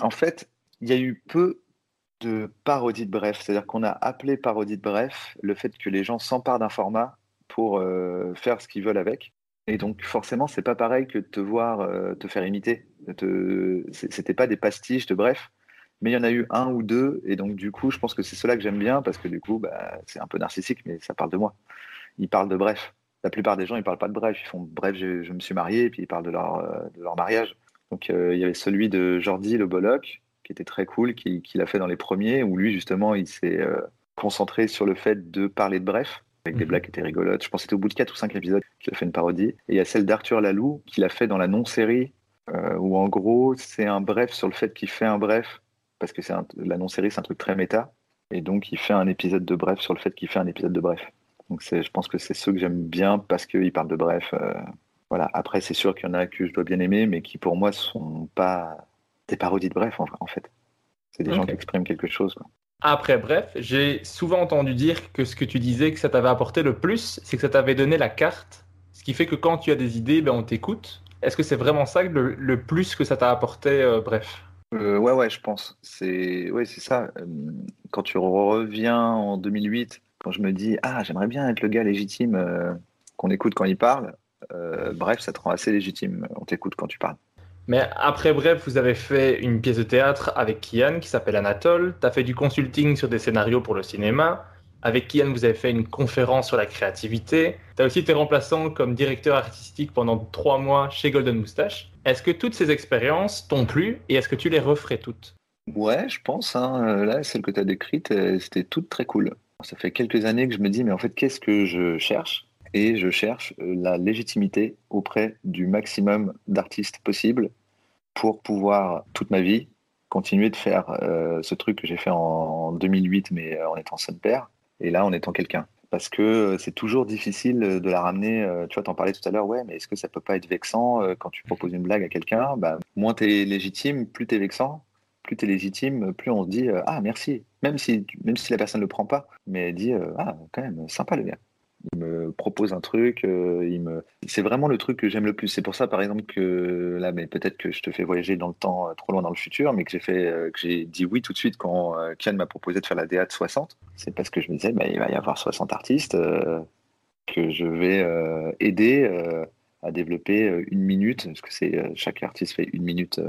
En fait, il y a eu peu de parodies de bref. C'est-à-dire qu'on a appelé parodie de bref le fait que les gens s'emparent d'un format pour euh, faire ce qu'ils veulent avec. Et donc forcément, c'est pas pareil que de te voir euh, te faire imiter. Te... C'était pas des pastiches de bref, mais il y en a eu un ou deux. Et donc du coup, je pense que c'est cela que j'aime bien parce que du coup, bah, c'est un peu narcissique, mais ça parle de moi. Ils parlent de bref. La plupart des gens, ils parlent pas de bref. Ils font bref, je, je me suis marié, et puis ils parlent de leur, euh, de leur mariage. Donc il y avait celui de Jordi Le Bolloc, qui était très cool, qu'il qui a fait dans les premiers, où lui, justement, il s'est euh, concentré sur le fait de parler de bref, avec des blagues qui étaient rigolotes. Je pense que c'était au bout de 4 ou 5 épisodes qu'il a fait une parodie. Et il y a celle d'Arthur Lalou, qu'il a fait dans la non-série, euh, où en gros, c'est un bref sur le fait qu'il fait un bref, parce que c'est la non-série, c'est un truc très méta. Et donc, il fait un épisode de bref sur le fait qu'il fait un épisode de bref. Donc, je pense que c'est ceux que j'aime bien parce qu'il parle de bref. Euh, voilà. Après, c'est sûr qu'il y en a que je dois bien aimer, mais qui pour moi sont pas des parodies de bref, en, fait. C'est des gens qui expriment quelque chose. Après, bref, j'ai souvent entendu dire que ce que tu disais que ça t'avait apporté le plus, c'est que ça t'avait donné la carte. Ce qui fait que quand tu as des idées, ben, on t'écoute. Est-ce que c'est vraiment ça le, le, plus que ça t'a apporté, euh, bref? Euh, Ouais, ouais, je pense. C'est ouais, c'est ça. Euh, quand tu reviens en 2008, quand je me dis ah j'aimerais bien être le gars légitime qu'on écoute quand il parle, bref, ça te rend assez légitime. On t'écoute quand tu parles. Mais après, bref, vous avez fait une pièce de théâtre avec Kian qui s'appelle Anatole. Tu as fait du consulting sur des scénarios pour le cinéma. Avec Kian, vous avez fait une conférence sur la créativité. Tu as aussi été remplaçant comme directeur artistique pendant trois mois chez Golden Moustache. Est-ce que toutes ces expériences t'ont plu et est-ce que tu les referais toutes? Ouais, je pense. Hein. Là, celle que tu as décrite, euh, c'était toutes très cool. Ça fait quelques années que je me dis, mais en fait, qu'est-ce que je cherche? Et je cherche euh, la légitimité auprès du maximum d'artistes possibles pour pouvoir, toute ma vie, continuer de faire euh, ce truc que j'ai fait en, 2008, mais euh, en étant son père, et là en étant quelqu'un. Parce que c'est toujours difficile de la ramener. tu vois, t'en parlais tout à l'heure, ouais, mais est-ce que ça peut pas être vexant quand tu proposes une blague à quelqu'un? Bah, Moins t'es légitime, plus t'es vexant. Plus t'es légitime, plus on se dit ah merci, même si même si la personne ne le prend pas, mais elle dit ah quand même sympa le gars il me propose un truc, euh, il me... c'est vraiment le truc que j'aime le plus. C'est pour ça, par exemple, que là, mais peut-être que je te fais voyager dans le temps, euh, trop loin dans le futur, mais que j'ai fait, euh, que j'ai dit oui tout de suite quand Kian m'a proposé de faire la DA de 60. C'est parce que je me disais, bah, il va y avoir 60 artistes que je vais aider à développer une minute, parce que c'est chaque artiste fait une minute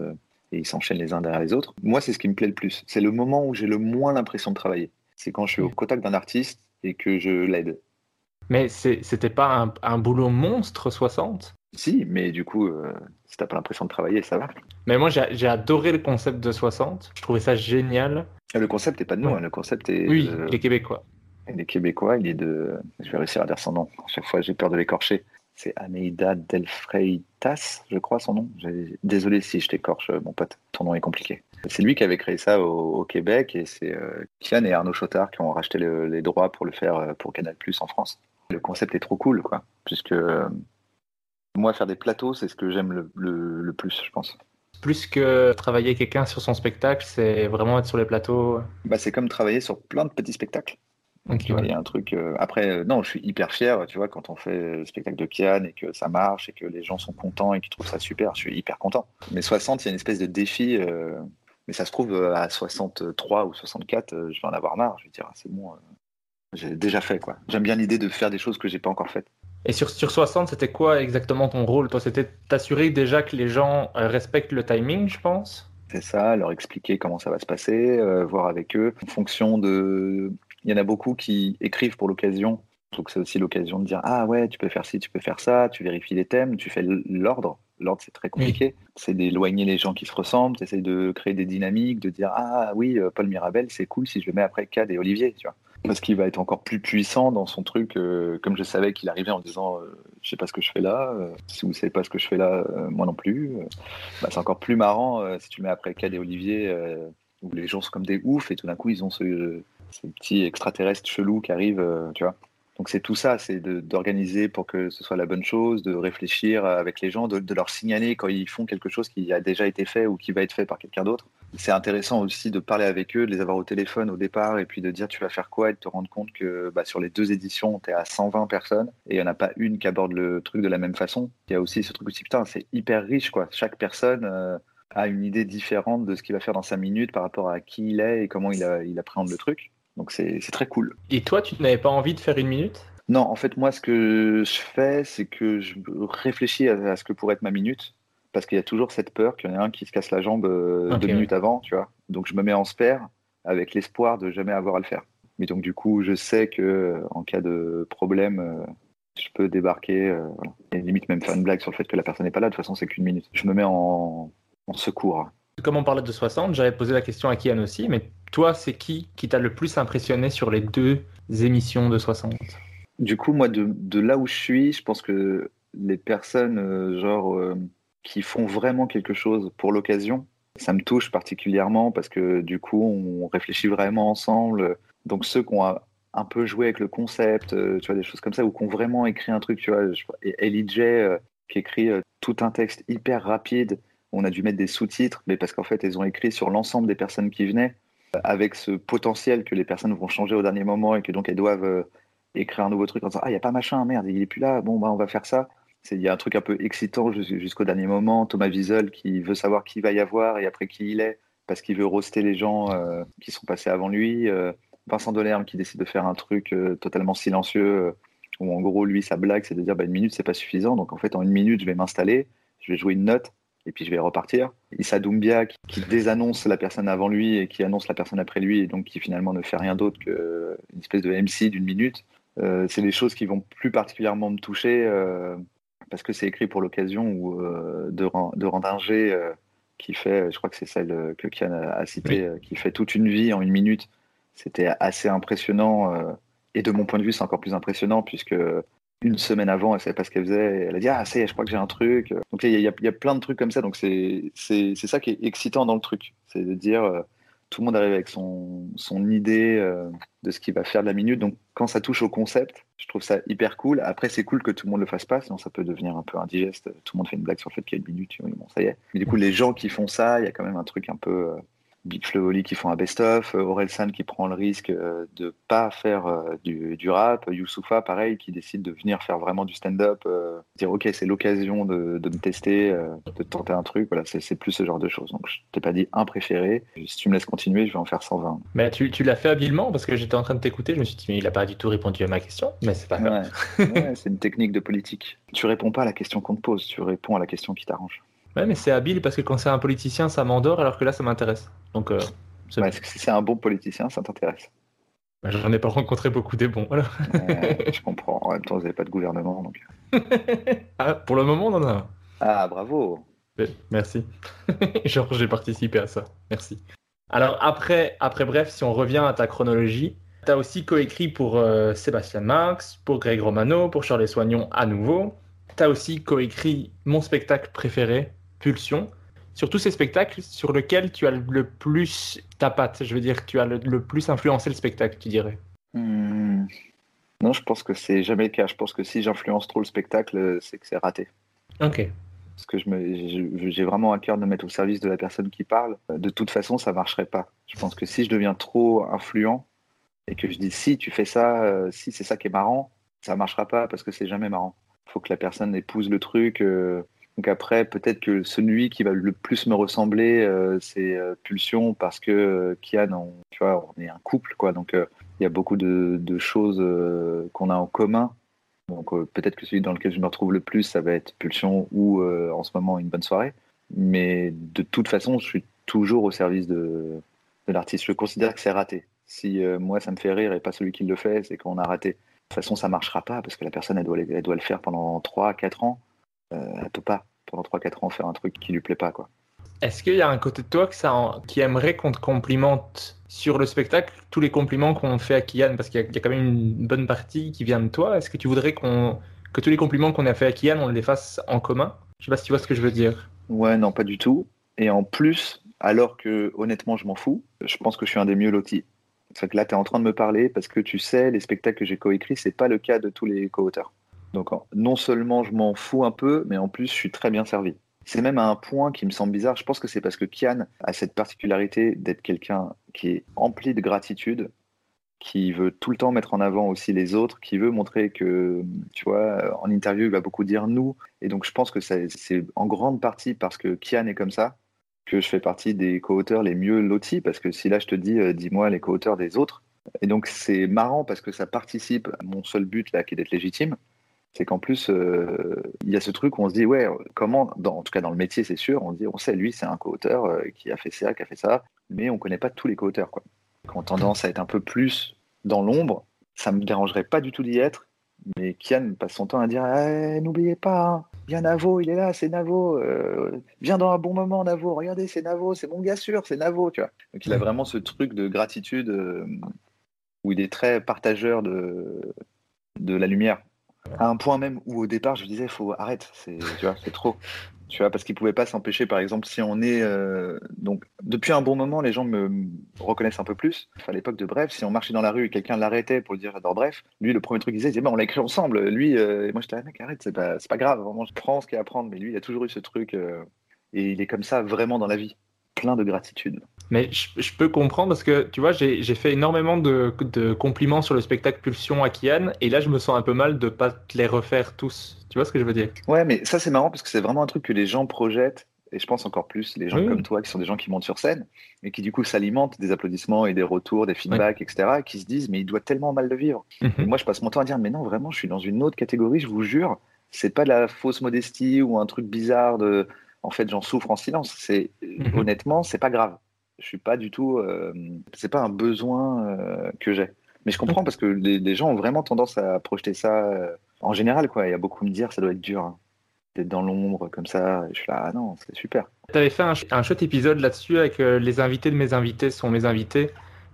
et ils s'enchaînent les uns derrière les autres. Moi, c'est ce qui me plaît le plus. C'est le moment où j'ai le moins l'impression de travailler. C'est quand je suis au contact d'un artiste et que je l'aide. Mais c'était pas un, boulot monstre 60 Si, mais du coup, euh, si t'as pas l'impression de travailler, ça va. Mais moi, j'ai adoré le concept de 60. Je trouvais ça génial. Ah, le concept n'est pas de nous, hein. le concept est. Oui, il est québécois. Il est québécois, il est de. Je vais réussir à dire son nom. À chaque fois, j'ai peur de l'écorcher. C'est Ameida Del Freitas, je crois son nom. Désolé si je t'écorche, mon pote. Ton nom est compliqué. C'est lui qui avait créé ça au, Québec et c'est euh, Kian et Arnaud Chotard qui ont racheté les droits pour le faire euh, pour Canal Plus en France. Le concept est trop cool, quoi. Puisque euh, moi, faire des plateaux, c'est ce que j'aime le, plus, je pense. Plus que travailler quelqu'un sur son spectacle, c'est vraiment être sur les plateaux. Bah, c'est comme travailler sur plein de petits spectacles. Il y a un truc. Euh, après, euh, non, je suis hyper fier, tu vois, quand on fait le spectacle de Kian et que ça marche et que les gens sont contents et qu'ils trouvent ça super, je suis hyper content. Mais 60, il y a une espèce de défi. mais ça se trouve, à 63 ou 64, je vais en avoir marre. Je vais dire, ah, c'est bon, j'ai déjà fait quoi. J'aime bien l'idée de faire des choses que j'ai pas encore faites. Et sur, sur 60, c'était quoi exactement ton rôle? Toi, c'était t'assurer déjà que les gens euh, respectent le timing, je pense? C'est ça, leur expliquer comment ça va se passer, euh, voir avec eux en fonction de. Il y en a beaucoup qui écrivent pour l'occasion. Donc c'est aussi l'occasion de dire ah ouais, tu peux faire ci, tu peux faire ça, tu vérifies les thèmes, tu fais l'ordre. L'ordre c'est très compliqué. C'est d'éloigner les gens qui se ressemblent, tu essaies de créer des dynamiques, de dire ah oui, euh, Paul Mirabel, c'est cool si je le mets après Cad et Olivier, tu vois parce qu'il va être encore plus puissant dans son truc. Euh, comme je savais qu'il arrivait en disant euh, Je sais pas ce que je fais là, euh, si vous savez pas ce que je fais là, moi non plus. Bah, c'est encore plus marrant si tu mets après Cad et Olivier, où les gens sont comme des oufs et tout d'un coup ils ont ce, ce petit extraterrestre chelou qui arrive, tu vois. Donc c'est tout ça, c'est d'organiser pour que ce soit la bonne chose, de réfléchir avec les gens, de, leur signaler quand ils font quelque chose qui a déjà été fait ou qui va être fait par quelqu'un d'autre. C'est intéressant aussi de parler avec eux, de les avoir au téléphone au départ et puis de dire tu vas faire quoi et de te rendre compte que bah, sur les deux éditions, tu es à 120 personnes et il n'y en a pas une qui aborde le truc de la même façon. Il y a aussi ce truc aussi, putain, c'est hyper riche quoi. Chaque personne... Euh, a une idée différente de ce qu'il va faire dans sa minute par rapport à qui il est et comment il, il appréhende le truc. Donc c'est très cool. Et toi, tu n'avais pas envie de faire une minute? Non, en fait, moi, ce que je fais, c'est que je réfléchis à, à ce que pourrait être ma minute, parce qu'il y a toujours cette peur qu'il y en ait un qui se casse la jambe euh, deux ouais. minutes avant, tu vois. Donc je me mets en spare avec l'espoir de jamais avoir à le faire. Mais donc du coup, je sais que euh, en cas de problème, euh, je peux débarquer, euh, et limite même faire une blague sur le fait que la personne n'est pas là. De toute façon, c'est qu'une minute. Je me mets en, en secours. Comme on parlait de 60, j'avais posé la question à Kian aussi, mais toi, c'est qui qui t'a le plus impressionné sur les deux émissions de 60 Du coup, moi, de, là où je suis, je pense que les personnes, euh, genre, euh, qui font vraiment quelque chose pour l'occasion, ça me touche particulièrement parce que du coup, on réfléchit vraiment ensemble. Donc, ceux qui ont un, peu joué avec le concept, euh, tu vois, des choses comme ça, ou qui ont vraiment écrit un truc, tu vois, je- et Ellie J, qui écrit tout un texte hyper rapide, on a dû mettre des sous-titres, mais parce qu'en fait, elles ont écrit sur l'ensemble des personnes qui venaient, avec ce potentiel que les personnes vont changer au dernier moment et que donc elles doivent euh, écrire un nouveau truc en disant Ah, il n'y a pas machin, merde, il est plus là, bon, bah, on va faire ça. Il y a un truc un peu excitant jus- jusqu'au dernier moment. Thomas Wiesel qui veut savoir qui va y avoir et après qui il est, parce qu'il veut roaster les gens euh, qui sont passés avant lui. Euh, Vincent Delerme qui décide de faire un truc totalement silencieux, où en gros, lui, sa blague, c'est de dire bah, une minute, c'est pas suffisant. Donc en fait, en une minute, je vais m'installer, je vais jouer une note et puis je vais repartir. Issa Doumbia qui, qui désannonce la personne avant lui et qui annonce la personne après lui et donc qui finalement ne fait rien d'autre qu'une espèce de MC d'une minute. Euh, c'est des choses qui vont plus particulièrement me toucher euh, parce que c'est écrit pour l'occasion ou euh, de, de Randinger euh, qui fait, je crois que c'est celle euh, que Kian a, citée, Oui. euh, qui fait toute une vie en une minute. C'était assez impressionnant euh, et de mon point de vue, c'est encore plus impressionnant puisque une semaine avant, elle savait pas ce qu'elle faisait. Elle a dit ah ça y est, je crois que j'ai un truc. Donc il y, y y a plein de trucs comme ça. Donc c'est c'est ça qui est excitant dans le truc, c'est de dire euh, tout le monde arrive avec son son idée euh, de ce qu'il va faire de la minute. Donc quand ça touche au concept, je trouve ça hyper cool. Après c'est cool que tout le monde le fasse pas, sinon ça peut devenir un peu indigeste. Tout le monde fait une blague sur le fait qu'il y a une minute. Bon ça y est. Mais du coup les gens qui font ça, il y a quand même un truc un peu euh, Big Flo et Oli qui font un best-of, euh, Aurel San qui prend le risque euh, de pas faire euh, du, du rap, Youssoufa pareil qui décide de venir faire vraiment du stand-up, euh, dire ok c'est l'occasion de, de me tester, euh, de tenter un truc, voilà c'est c'est plus ce genre de choses. Donc je t'ai pas dit un préféré, si tu me laisses continuer je vais en faire 120. Mais tu, tu l'as fait habilement parce que j'étais en train de t'écouter, je me suis dit, mais il a pas du tout répondu à ma question, mais c'est pas grave. Ouais, Ouais, c'est une technique de politique. Tu réponds pas à la question qu'on te pose, tu réponds à la question qui t'arrange. Ouais, mais c'est habile parce que quand c'est un politicien, ça m'endort alors que là, ça m'intéresse. Donc, euh, c'est Ouais, si c'est un bon politicien, ça t'intéresse? Bah, J'en ai pas rencontré beaucoup des bons. Ouais, je comprends. En même temps, vous n'avez pas de gouvernement. Donc... [LAUGHS] Ah, pour le moment, on en a un. Ah, bravo. Merci. [LAUGHS] Genre, j'ai participé à ça. Merci. Alors, après, après bref, si on revient à ta chronologie, tu as aussi coécrit pour euh, Sébastien Marx, pour Greg Romano, pour Charles Soignon à nouveau. Tu as aussi coécrit mon spectacle préféré, Pulsion. Sur tous ces spectacles, sur lequel tu as le plus ta patte, je veux dire, tu as le, le plus influencé le spectacle, tu dirais. Hmm. Non, je pense que c'est jamais le cas. Je pense que si j'influence trop le spectacle, c'est que c'est raté. Ok. Parce que je me- je- j'ai vraiment à cœur de mettre au service de la personne qui parle. De toute façon, ça marcherait pas. Je pense que si je deviens trop influent et que je dis si tu fais ça, euh, si c'est ça qui est marrant, ça marchera pas parce que c'est jamais marrant. Il faut que la personne épouse le truc. euh. Donc après, peut-être que celui qui va le plus me ressembler, euh, c'est euh, Pulsion parce que euh, Kian, on, tu vois, on est un couple, quoi. Donc euh, il y a beaucoup de, choses qu'on a en commun. Donc peut-être que celui dans lequel je me retrouve le plus, ça va être Pulsion ou en ce moment une bonne soirée. Mais de toute façon, je suis toujours au service de, l'artiste. Je considère que c'est raté. Si moi ça me fait rire et pas celui qui le fait, c'est qu'on a raté. De toute façon, ça marchera pas parce que la personne elle doit, elle doit le faire pendant 3-4 ans. Euh, elle peut pas pendant 3-4 ans faire un truc qui lui plaît pas quoi. Est-ce qu'il y a un côté de toi que ça en- qui aimerait qu'on te complimente sur le spectacle, tous les compliments qu'on fait à Kian, parce qu'il y, a- il y a quand même une bonne partie qui vient de toi. Est-ce que tu voudrais qu'on que tous les compliments qu'on a fait à Kian, on les fasse en commun? Je sais pas si tu vois ce que je veux dire. Ouais, non, pas du tout. Et en plus, alors que honnêtement, je m'en fous, je pense que je suis un des mieux lotis. C'est que là, tu es en train de me parler parce que tu sais, les spectacles que j'ai coécrits, c'est pas le cas de tous les co-auteurs. Donc, non seulement je m'en fous un peu, mais en plus, je suis très bien servi. C'est même à un point qui me semble bizarre. Je pense que c'est parce que Kian a cette particularité d'être quelqu'un qui est empli de gratitude, qui veut tout le temps mettre en avant aussi les autres, qui veut montrer que, tu vois, en interview, il va beaucoup dire nous. Et donc, je pense que c'est c'est en grande partie parce que Kian est comme ça, que je fais partie des co-auteurs les mieux lotis, parce que si là je te dis, euh, dis-moi les co-auteurs des autres, et donc c'est marrant parce que ça participe à mon seul but là qui est d'être légitime, c'est qu'en plus euh, il y a ce truc où on se dit ouais comment, en tout cas dans le métier c'est sûr, on dit on sait lui c'est un co-auteur euh, qui a fait ça, qui a fait ça, mais on connaît pas tous les co-auteurs quoi. Qui ont tendance à être un peu plus dans l'ombre, ça me dérangerait pas du tout d'y être, mais Kian passe son temps à dire Eh, n'oubliez pas, hein, bien Navo, il est là, c'est Navo. euh, viens dans un bon moment, Navo. Regardez, c'est Navo, c'est mon gars sûr, c'est Navo, tu vois. Donc il a vraiment ce truc de gratitude où il est très partageur de la lumière. À un point même où au départ je disais faut arrête, c'est c'est trop. Tu vois, parce qu'il pouvait pas s'empêcher, par exemple, si on est euh, donc depuis un bon moment, les gens me reconnaissent un peu plus. À l'époque de Bref, si on marchait dans la rue et quelqu'un l'arrêtait pour dire j'adore Bref, lui le premier truc qu'il disait, il disait bah, on l'a écrit ensemble. Lui, euh, et moi j'étais ah, mec arrête, c'est pas pas grave, vraiment je prends ce qu'il y a à prendre. Mais lui, il a toujours eu ce truc euh, et il est comme ça vraiment dans la vie, plein de gratitude. Mais je, je peux comprendre parce que tu vois, j'ai fait énormément de, de compliments sur le spectacle Pulsion à Kian et là je me sens un peu mal de pas te les refaire tous. Tu vois ce que je veux dire? Ouais, mais ça c'est marrant parce que c'est vraiment un truc que les gens projettent, et je pense encore plus les gens Oui. comme toi qui sont des gens qui montent sur scène et qui du coup s'alimentent des applaudissements et des retours, des feedbacks, etc. et qui se disent mais il doit tellement mal le vivre. Et moi je passe mon temps à dire mais non vraiment je suis dans une autre catégorie, je vous jure, c'est pas de la fausse modestie ou un truc bizarre de en fait j'en souffre en silence. C'est honnêtement c'est pas grave. Je suis pas du tout, euh, c'est pas un besoin euh, que j'ai. Mais je comprends parce que les, les gens ont vraiment tendance à projeter ça euh, en général quoi. Il y a beaucoup me dire ça doit être dur hein, d'être dans l'ombre comme ça. Je suis là ah non c'est super. Tu avais fait un, un chouette épisode là-dessus avec les invités de mes invités sont mes invités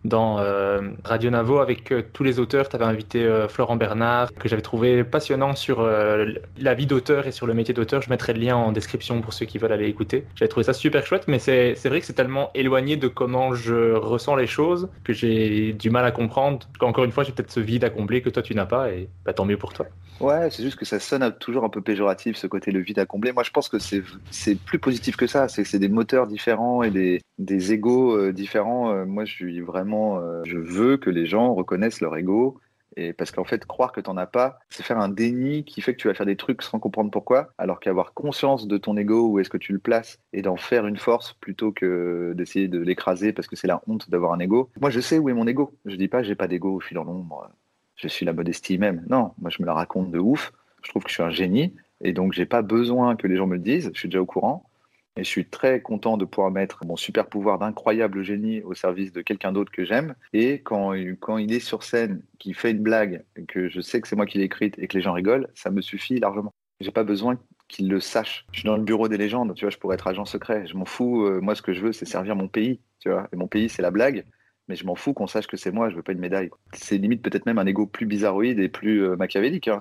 dans euh, Radio Navo avec euh, tous les auteurs. Tu avais invité euh, Florent Bernard, que j'avais trouvé passionnant sur la vie d'auteur et sur le métier d'auteur. Je mettrai le lien en description pour ceux qui veulent aller écouter. J'avais trouvé ça super chouette, mais c'est vrai que c'est tellement éloigné de comment je ressens les choses que j'ai du mal à comprendre. Encore une fois, j'ai peut-être ce vide à combler que toi tu n'as pas et bah, tant mieux pour toi. Ouais, c'est juste que ça sonne toujours un peu péjoratif, ce côté le vide à combler. Moi, je pense que c'est plus positif que ça. C'est des moteurs différents et des, des euh, différents. Moi, je suis vraiment. Euh, je veux que les gens reconnaissent leur ego. Et parce qu'en fait, croire que t'en as pas, c'est faire un déni qui fait que tu vas faire des trucs sans comprendre pourquoi, alors qu'avoir conscience de ton ego, où est-ce que tu le places, et d'en faire une force plutôt que d'essayer de l'écraser parce que c'est la honte d'avoir un ego. Moi, je sais où est mon ego. Je dis pas j'ai pas d'ego, je suis dans l'ombre je suis la modestie même. Non, moi je me la raconte de ouf. Je trouve que je suis un génie et donc j'ai pas besoin que les gens me le disent. Je suis déjà au courant et je suis très content de pouvoir mettre mon super pouvoir d'incroyable génie au service de quelqu'un d'autre que j'aime. Et quand, quand il est sur scène, qu'il fait une blague, que je sais que c'est moi qui l'ai écrite et que les gens rigolent, ça me suffit largement. J'ai pas besoin qu'ils le sachent. Je suis dans le bureau des légendes, tu vois, je pourrais être agent secret. Je m'en fous. euh, moi, ce que je veux, c'est servir mon pays, tu vois. Et mon pays, c'est la blague. Mais je m'en fous qu'on sache que c'est moi, je veux pas une médaille. C'est limite peut-être même un ego plus bizarroïde et plus euh, machiavélique. hein.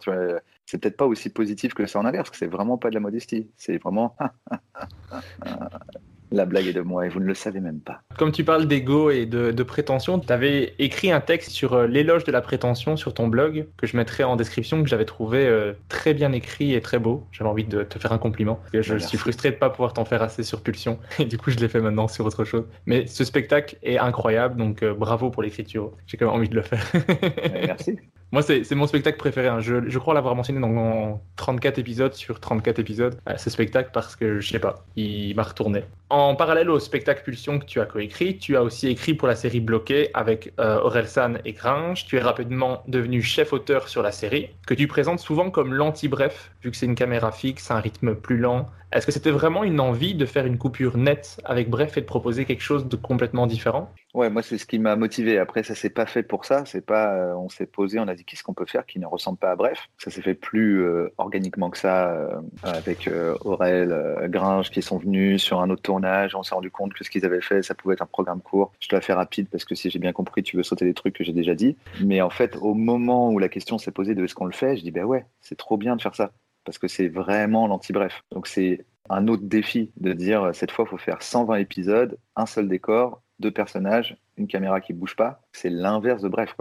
C'est peut-être pas aussi positif que ça en inverse, que c'est vraiment pas de la modestie. C'est vraiment [LAUGHS] la blague est de moi et vous ne le savez même pas. Comme tu parles d'ego et de, de prétention, tu avais écrit un texte sur euh, l'éloge de la prétention sur ton blog que je mettrai en description, que j'avais trouvé euh, très bien écrit et très beau. J'avais envie de te faire un compliment. Parce que je Merci. suis frustré de ne pas pouvoir t'en faire assez sur Pulsion. [LAUGHS] Et du coup, je l'ai fait maintenant sur autre chose. Mais ce spectacle est incroyable, donc euh, bravo pour l'écriture. J'ai quand même envie de le faire. [LAUGHS] Merci. Moi, c'est c'est mon spectacle préféré. hein. Je, je crois l'avoir mentionné dans 34 épisodes sur 34 épisodes, euh, ce spectacle, parce que je sais pas, il m'a retourné. En parallèle au spectacle Pulsion que tu as coécrit, tu as aussi écrit pour la série Bloqué avec euh, Orelsan et Gringe. Tu es rapidement devenu chef-auteur sur la série, que tu présentes souvent comme l'anti-bref, vu que c'est une caméra fixe, un rythme plus lent. Est-ce que c'était vraiment une envie de faire une coupure nette avec Bref et de proposer quelque chose de complètement différent? Ouais, moi c'est ce qui m'a motivé. Après, ça s'est pas fait pour ça. C'est pas, euh, on s'est posé, on a dit qu'est-ce qu'on peut faire qui ne ressemble pas à Bref? Ça s'est fait plus euh, organiquement que ça euh, avec euh, Aurel, Gringe qui sont venus sur un autre tournage. On s'est rendu compte que ce qu'ils avaient fait, ça pouvait être un programme court. Je te la fais rapide parce que si j'ai bien compris, tu veux sauter des trucs que j'ai déjà dit. Mais en fait, au moment où la question s'est posée de est-ce qu'on le fait, je dis ben ouais, c'est trop bien de faire ça parce que c'est vraiment l'anti-bref. Donc c'est un autre défi de dire euh, cette fois, il faut faire 120 épisodes, un seul décor, deux personnages, une caméra qui bouge pas. C'est l'inverse de bref.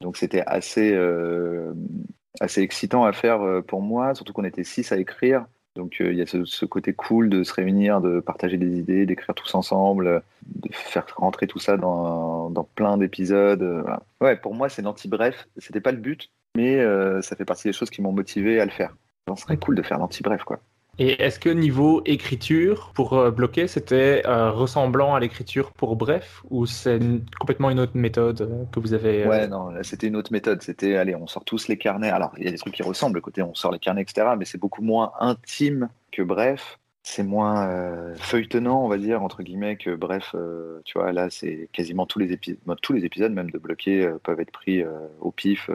Donc c'était assez, euh, assez excitant à faire euh, pour moi, surtout qu'on était six à écrire. Donc il y a ce, côté cool de se réunir, de partager des idées, d'écrire tous ensemble, de faire rentrer tout ça dans, dans plein d'épisodes. Ouais, pour moi c'est l'anti-bref. C'était pas le but, mais ça fait partie des choses qui m'ont motivé à le faire. Ce serait cool de faire l'anti-bref, quoi. Et est-ce que niveau écriture, pour euh, bloquer, c'était euh, ressemblant à l'écriture pour bref ou c'est complètement une autre méthode euh, que vous avez Ouais, non, c'était une autre méthode. C'était, allez, on sort tous les carnets. Alors, il y a des trucs qui ressemblent, le côté on sort les carnets, etc. Mais c'est beaucoup moins intime que bref. C'est moins feuilletonnant, on va dire, entre guillemets, que bref. tu vois, là, c'est quasiment tous les épisodes, tous les épisodes, même de bloquer, peuvent être pris au pif.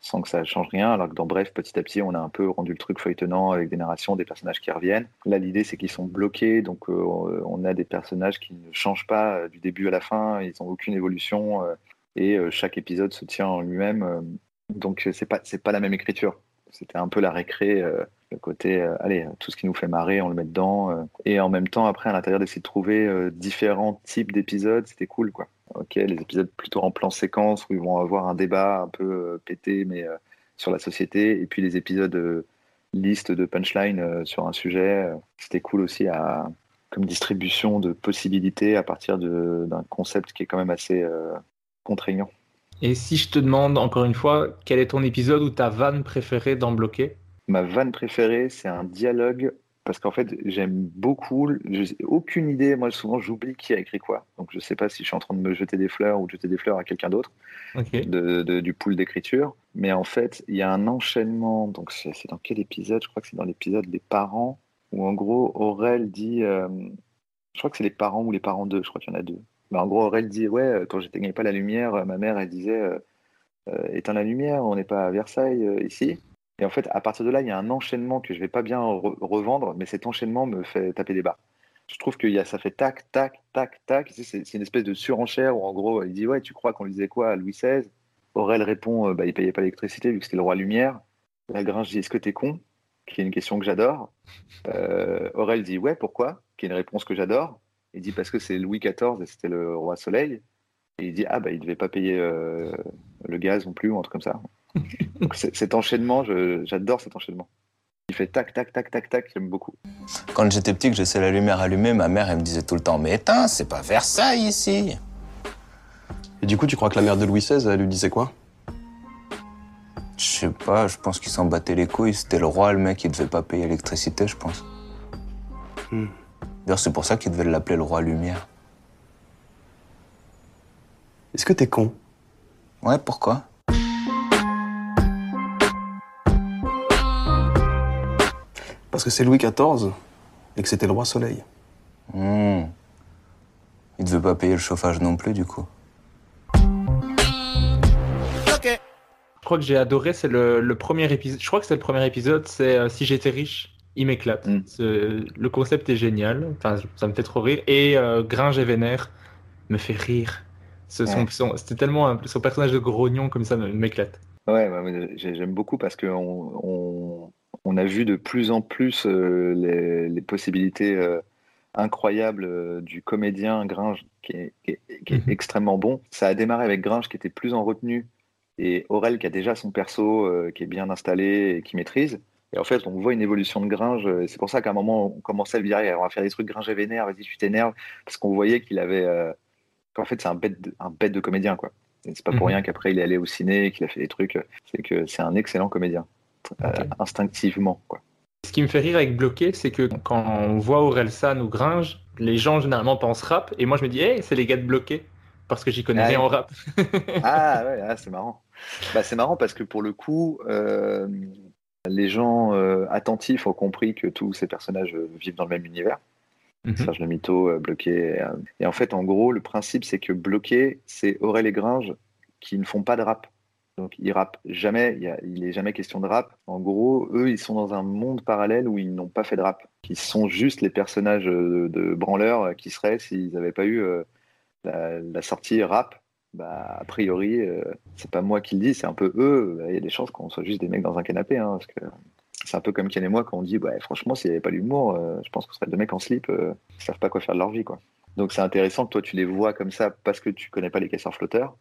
Sans que ça change rien, alors que dans Bref, petit à petit, on a un peu rendu le truc feuilletonnant avec des narrations, des personnages qui reviennent. Là, l'idée, c'est qu'ils sont bloqués, donc euh, on a des personnages qui ne changent pas euh, du début à la fin, ils n'ont aucune évolution, euh, et chaque épisode se tient en lui-même. donc, c'est pas, pas la même écriture. C'était un peu la récré, le côté, euh, allez, tout ce qui nous fait marrer, on le met dedans. euh, et en même temps, après, à l'intérieur, d'essayer de trouver euh, différents types d'épisodes, c'était cool, quoi. Ok, les épisodes plutôt en plan séquence où ils vont avoir un débat un peu pété, mais sur la société. Et puis les épisodes liste de punchline sur un sujet, c'était cool aussi comme distribution de possibilités à partir d'un concept qui est quand même assez contraignant. Et si je te demande encore une fois, quel est ton épisode ou ta vanne préférée dans Bloqué Ma vanne préférée, c'est un dialogue parce qu'en fait, j'aime beaucoup. J'ai aucune idée. Moi, souvent, j'oublie qui a écrit quoi. Donc, je sais pas si je suis en train de me jeter des fleurs ou de jeter des fleurs à quelqu'un d'autre Ok. de, de- du pool d'écriture. Mais en fait, il y a un enchaînement. Donc, c'est dans quel épisode? Je crois que c'est dans l'épisode des parents où, en gros, Aurel dit. euh, je crois que c'est les parents ou les parents d'eux. Je crois qu'il y en a deux. Mais en gros, Aurel dit Ouais, euh, quand j'éteignais pas la lumière, euh, ma mère, elle disait euh, euh, Éteins la lumière, on n'est pas à Versailles ici. Et en fait, à partir de là, il y a un enchaînement que je vais pas bien re- revendre, mais cet enchaînement me fait taper des barres. Je trouve que ça fait tac, tac, tac, tac. C'est une espèce de surenchère où, en gros, il dit Ouais, tu crois qu'on disait quoi à Louis XVI Aurel répond euh, bah, Il payait pas l'électricité vu que c'était le roi Lumière. Lagrange dit Est-ce que t'es con? Qui est une question que j'adore. Euh, Aurel dit Ouais, pourquoi? Qui est une réponse que j'adore. Il dit Parce que c'est Louis XIV et c'était le roi Soleil. Et il dit Ah, bah, il devait pas payer euh, le gaz non plus, ou un truc comme ça. [LAUGHS] Donc, cet enchaînement, j'adore cet enchaînement. Il fait tac, tac, tac, tac, tac, j'aime beaucoup. Quand j'étais petit, que je laissais la lumière allumée, ma mère, elle me disait tout le temps Mais éteins, c'est pas Versailles ici Et du coup, tu crois que la mère de Louis XVI, elle lui disait quoi? Je sais pas, je pense qu'il s'en battait les couilles. C'était le roi, le mec, il devait pas payer l'électricité, je pense. Hmm. D'ailleurs, c'est pour ça qu'il devait l'appeler le roi Lumière. Est-ce que t'es con? Ouais, pourquoi? Parce que c'est Louis XIV et que c'était le roi Soleil. Hmm. Il devait pas payer le chauffage non plus, du coup. Je crois que j'ai adoré, c'est le, le premier épisode. Je crois que c'est le premier épisode, c'est euh, Si j'étais riche, il m'éclate. Ce- Le concept est génial, enfin, ça me fait trop rire. Et euh, Gringe et Vénère me fait rire. Ce- Ouais. son- tellement un- son personnage de grognon comme ça me- m'éclate. Ouais, j'aime beaucoup parce qu'on on, on a vu de plus en plus euh, les, les possibilités euh, incroyables euh, du comédien Gringe qui est, qui est- qui est extrêmement bon. Ça a démarré avec Gringe qui était plus en retenue et Aurel qui a déjà son perso qui est bien installé et qui maîtrise. Et en fait, on voit une évolution de Gringe. C'est pour ça qu'à un moment, on commençait à lui dire on va faire des trucs Gringe et vénère, vas-y, tu t'énerves. Parce qu'on voyait qu'il avait. qu'en fait, c'est un bête, de, un bête de comédien, quoi. C'est pas pour Mhm. rien qu'après il est allé au ciné, qu'il a fait des trucs. C'est que c'est un excellent comédien, euh, instinctivement, quoi. Ce qui me fait rire avec Bloqué, c'est que quand on voit Aurel San ou Gringe, les gens généralement pensent rap, et moi je me dis, hey, c'est les gars de Bloqué, parce que j'y connais Ah rien ouais. en rap. [LAUGHS] Ah ouais, ah, c'est marrant. Bah, c'est marrant parce que pour le coup, euh, les gens euh, attentifs ont compris que tous ces personnages euh, vivent dans le même univers. Serge le Mito, euh, Bloqué. euh, et en fait, en gros, le principe, c'est que Bloqué, c'est Aurel et Gringe qui ne font pas de rap. Donc, ils rappent jamais, il, a- il est jamais question de rap. En gros, eux, ils sont dans un monde parallèle où ils n'ont pas fait de rap. Ils sont juste les personnages de branleurs qui seraient s'ils n'avaient pas eu euh, la, sortie rap. Bah, a priori, euh, c'est pas moi qui le dis, c'est un peu eux. Il y a des chances qu'on soit juste des mecs dans un canapé. hein, parce que c'est un peu comme Ken et moi quand on dit, franchement, s'il n'y avait pas l'humour, euh, je pense qu'on serait deux mecs en slip, euh, qui savent pas quoi faire de leur vie. Donc c'est intéressant que toi, tu les vois comme ça parce que tu connais pas les casseurs flotteurs.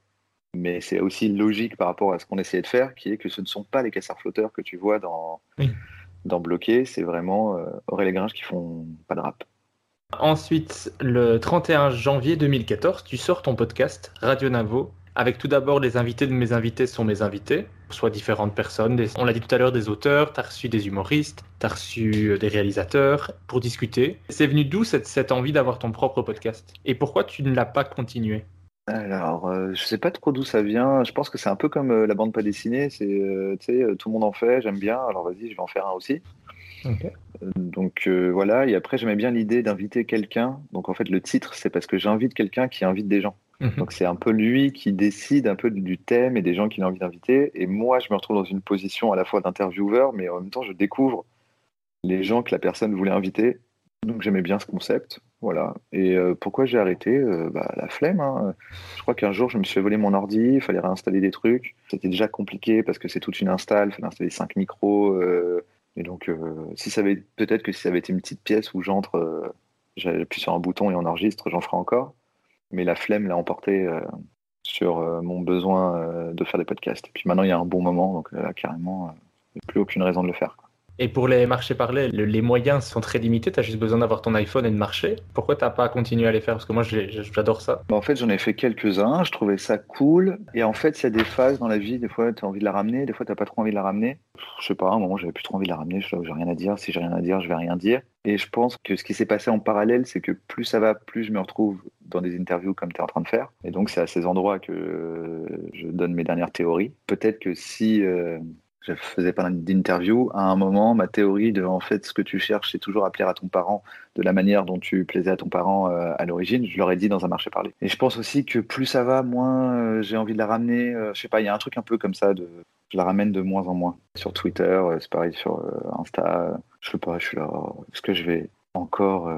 Mais c'est aussi logique par rapport à ce qu'on essayait de faire, qui est que ce ne sont pas les casseurs flotteurs que tu vois dans, Oui. dans Bloqué, c'est vraiment euh, Gringe qui font pas de rap. Ensuite, le 31 janvier 2014, tu sors ton podcast Radio Navo, avec tout d'abord les invités de mes invités sont mes invités. soit différentes personnes. Des- on l'a dit tout à l'heure, des auteurs, tu as reçu des humoristes, tu as reçu euh, des réalisateurs pour discuter. C'est venu d'où cette, cette envie d'avoir ton propre podcast? Et pourquoi tu ne l'as pas continué? Alors, euh, je sais pas trop d'où ça vient. Je pense que c'est un peu comme euh, la bande pas dessinée. C'est, euh, tu sais, euh, tout le monde en fait, j'aime bien. Alors vas-y, je vais en faire un aussi. Donc voilà. Et après, j'aimais bien l'idée d'inviter quelqu'un. Donc en fait, le titre, c'est parce que j'invite quelqu'un qui invite des gens. Mhm. Donc c'est un peu lui qui décide un peu du thème et des gens qu'il a envie d'inviter. Et moi, je me retrouve dans une position à la fois d'intervieweur, mais en même temps, je découvre les gens que la personne voulait inviter. Donc j'aimais bien ce concept. Voilà. Et euh, pourquoi j'ai arrêté? Euh, bah, La flemme. hein. Je crois qu'un jour, je me suis fait voler mon ordi, il fallait réinstaller des trucs. C'était déjà compliqué parce que c'est toute une install, il fallait installer cinq micros. euh, et donc, si ça avait peut-être que si ça avait été une petite pièce où j'entre, j'appuie sur un bouton et on enregistre, j'en ferai encore. Mais la flemme l'a emporté sur mon besoin de faire des podcasts. Et puis maintenant, il y a un bon moment, donc là, carrément, il n'y a plus aucune raison de le faire. Et pour les marchés parlés, le- les moyens sont très limités. Tu as juste besoin d'avoir ton iPhone et de marcher. Pourquoi tu n'as pas continué à les faire? Parce que moi, j'adore ça. Bah, en fait, j'en ai fait quelques-uns, je trouvais ça cool. Et en fait, il y a des phases dans la vie, des fois, tu as envie de la ramener, des fois, tu pas trop envie de la ramener. Je sais pas, à un moment, j'avais plus trop envie de la ramener, je j'ai rien à dire. Si j'ai rien à dire, je vais rien dire. Et je pense que ce qui s'est passé en parallèle, c'est que plus ça va, plus je me retrouve dans des interviews comme tu es en train de faire. Et donc, c'est à ces endroits que je donne mes dernières théories. Peut-être que si euh, je faisais pas d'interview, à un moment, ma théorie de en fait, ce que tu cherches, c'est toujours à plaire à ton parent de la manière dont tu plaisais à ton parent euh, à l'origine, je l'aurais dit dans un marché parlé. Et je pense aussi que plus ça va, moins euh, j'ai envie de la ramener. euh, je sais pas, il y a un truc un peu comme ça de je la ramène de moins en moins. Sur Twitter, euh, c'est pareil sur Insta, je sais pas, je suis là, oh, est-ce que je vais encore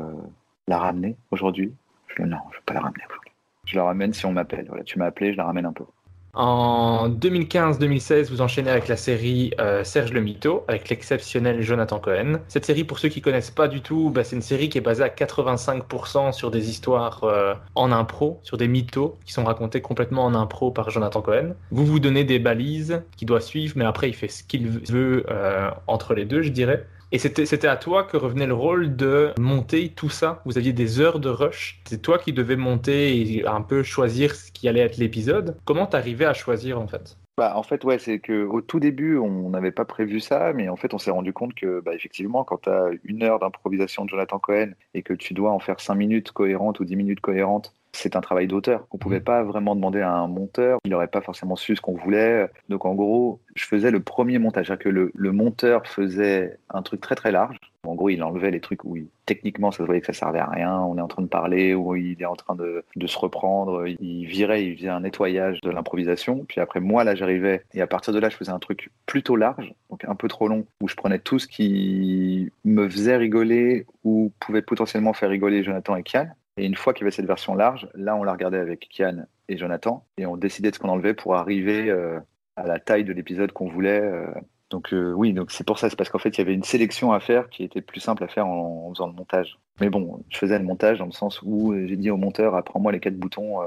la ramener aujourd'hui? Non, je vais pas la ramener aujourd'hui. Je la ramène si on m'appelle. Tu m'as appelé, je la ramène un peu. En 2015-2016, vous enchaînez avec la série euh, Serge le Mito, avec l'exceptionnel Jonathan Cohen. Cette série, pour ceux qui connaissent pas du tout, bah, c'est une série qui est basée à 85% sur des histoires euh, en impro, sur des mythos qui sont racontés complètement en impro par Jonathan Cohen. Vous vous donnez des balises qu'il doit suivre, mais après il fait ce qu'il veut euh, entre les deux, je dirais. Et c'était à toi que revenait le rôle de monter tout ça. Vous aviez des heures de rush. C'est toi qui devais monter et un peu choisir ce qui allait être l'épisode. Comment t'arrivais à choisir en fait? Bah, en fait, ouais, c'est que au tout début, on n'avait pas prévu ça, mais en fait, on s'est rendu compte que, bah, effectivement, quand tu as une heure d'improvisation de Jonathan Cohen et que tu dois en faire cinq minutes cohérentes ou dix minutes cohérentes, c'est un travail d'auteur qu'on pouvait pas vraiment demander à un monteur. Il n'aurait pas forcément su ce qu'on voulait. Donc, en gros, je faisais le premier montage, c'est-à-dire que le, le monteur faisait un truc très très large. En gros, il enlevait les trucs où il- techniquement ça se voyait que ça servait à rien. On est en train de parler, ou il est en train de, de se reprendre. Il virait, il faisait un nettoyage de l'improvisation. Puis après, moi, là, j'arrivais. Et à partir de là, je faisais un truc plutôt large, donc un peu trop long, où je prenais tout ce qui me faisait rigoler ou pouvait potentiellement faire rigoler Jonathan et Kian. Et une fois qu'il y avait cette version large, là, on la regardait avec Kian et Jonathan. Et on décidait de ce qu'on enlevait pour arriver euh, à la taille de l'épisode qu'on voulait. euh. Donc euh, oui, donc c'est pour ça, c'est parce qu'en fait, il y avait une sélection à faire qui était plus simple à faire en, faisant le montage. Mais bon, je faisais le montage dans le sens où j'ai dit au monteur, apprends-moi les quatre boutons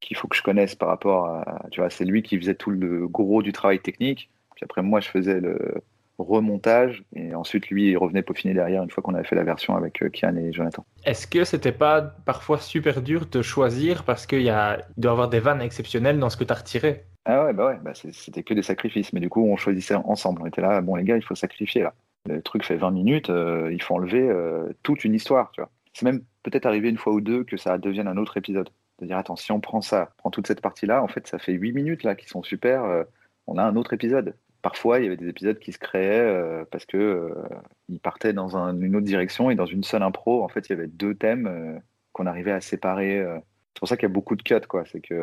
qu'il faut que je connaisse par rapport à... Tu vois, c'est lui qui faisait tout le gros du travail technique. Puis après, moi, je faisais le remontage. Et ensuite, lui, il revenait peaufiner derrière une fois qu'on avait fait la version avec euh, Kian et Jonathan. Est-ce que c'était pas parfois super dur de choisir parce qu'il y a... il doit y avoir des vannes exceptionnelles dans ce que tu as retiré? Ah ouais, bah ouais, bah c'était que des sacrifices. Mais du coup, on choisissait ensemble. On était là, bon, les gars, il faut sacrifier là. Le truc fait 20 minutes, euh, il faut enlever euh, toute une histoire, tu vois. C'est même peut-être arrivé une fois ou deux que ça devienne un autre épisode. De dire, attends, si on prend ça, prend toute cette partie-là, en fait, ça fait 8 minutes là qui sont super, euh, on a un autre épisode. Parfois, il y avait des épisodes qui se créaient euh, parce que euh, ils partaient dans un- une autre direction et dans une seule impro, en fait, il y avait deux thèmes euh, qu'on arrivait à séparer. euh. C'est pour ça qu'il y a beaucoup de cuts, quoi. C'est que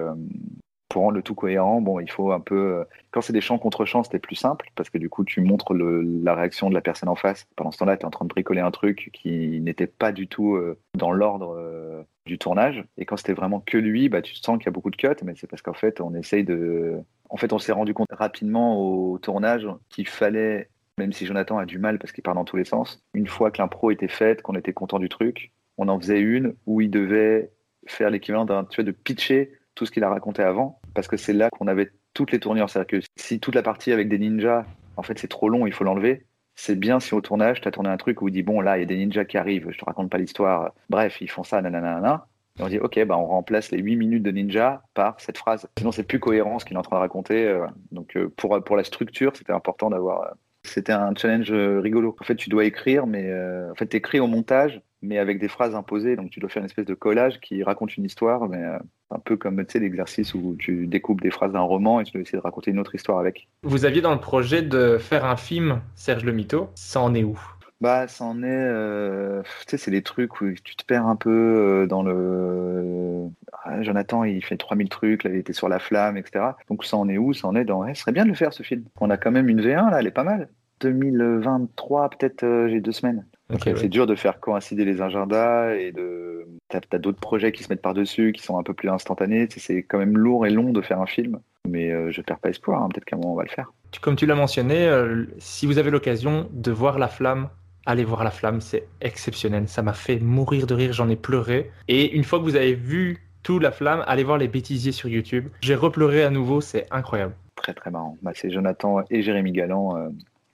pour rendre le tout cohérent, bon, il faut un peu. euh, Quand c'est des chants contre chants, c'était plus simple parce que du coup, tu montres la réaction de la personne en face. Pendant ce temps-là, tu es en train de bricoler un truc qui n'était pas du tout euh, dans l'ordre euh, du tournage. Et quand c'était vraiment que lui, bah, tu sens qu'il y a beaucoup de cuts, mais c'est parce qu'en fait, on essaye de. En fait, on s'est rendu compte rapidement au tournage qu'il fallait, même si Jonathan a du mal parce qu'il part dans tous les sens, une fois que l'impro était faite, qu'on était content du truc, on en faisait une où il devait faire l'équivalent d'un, tu de pitcher tout ce qu'il a raconté avant, parce que c'est là qu'on avait toutes les tournures. C'est-à-dire que si toute la partie avec des ninjas, en fait, c'est trop long, il faut l'enlever. C'est bien si au tournage, tu as tourné un truc où il dit Bon, là, il y a des ninjas qui arrivent, je te raconte pas l'histoire. Bref, ils font ça, nanana. Et on dit, ok, bah, on remplace les 8 minutes de Ninja par cette phrase. Sinon, c'est plus cohérent ce qu'il est en train de raconter. euh, donc, euh, pour, pour la structure, c'était important d'avoir. C'était un challenge euh, rigolo. En fait, tu dois écrire, mais euh, en fait, écris au montage, mais avec des phrases imposées. Donc, tu dois faire une espèce de collage qui raconte une histoire, mais euh, un peu comme tu sais, l'exercice où tu découpes des phrases d'un roman et tu dois essayer de raconter une autre histoire avec. Vous aviez dans le projet de faire un film, Serge le Mito. Ça en est où? Bah, ça en est. euh, tu sais, c'est des trucs où tu te perds un peu euh, dans le. Ah, Jonathan, il fait 3000 trucs, là, il était sur la flamme, etc. Donc, ça en est où Ça en est dans. Eh, ce serait bien de le faire, ce film. On a quand même une V1, là, elle est pas mal. 2023, peut-être, euh, j'ai deux semaines. C'est ouais. dur de faire coïncider les agendas et de. T'as as, d'autres projets qui se mettent par-dessus, qui sont un peu plus instantanés. C'est quand même lourd et long de faire un film. Mais euh, je perds pas espoir. hein. Peut-être qu'à un moment, on va le faire. Comme tu l'as mentionné, euh, si vous avez l'occasion de voir La Flamme, allez voir La Flamme, c'est exceptionnel. Ça m'a fait mourir de rire, j'en ai pleuré. Et une fois que vous avez vu tout La Flamme, allez voir les bêtisiers sur YouTube. J'ai repleuré à nouveau, c'est incroyable. Très très marrant. Bah, c'est Jonathan et Jérémy Galland, euh,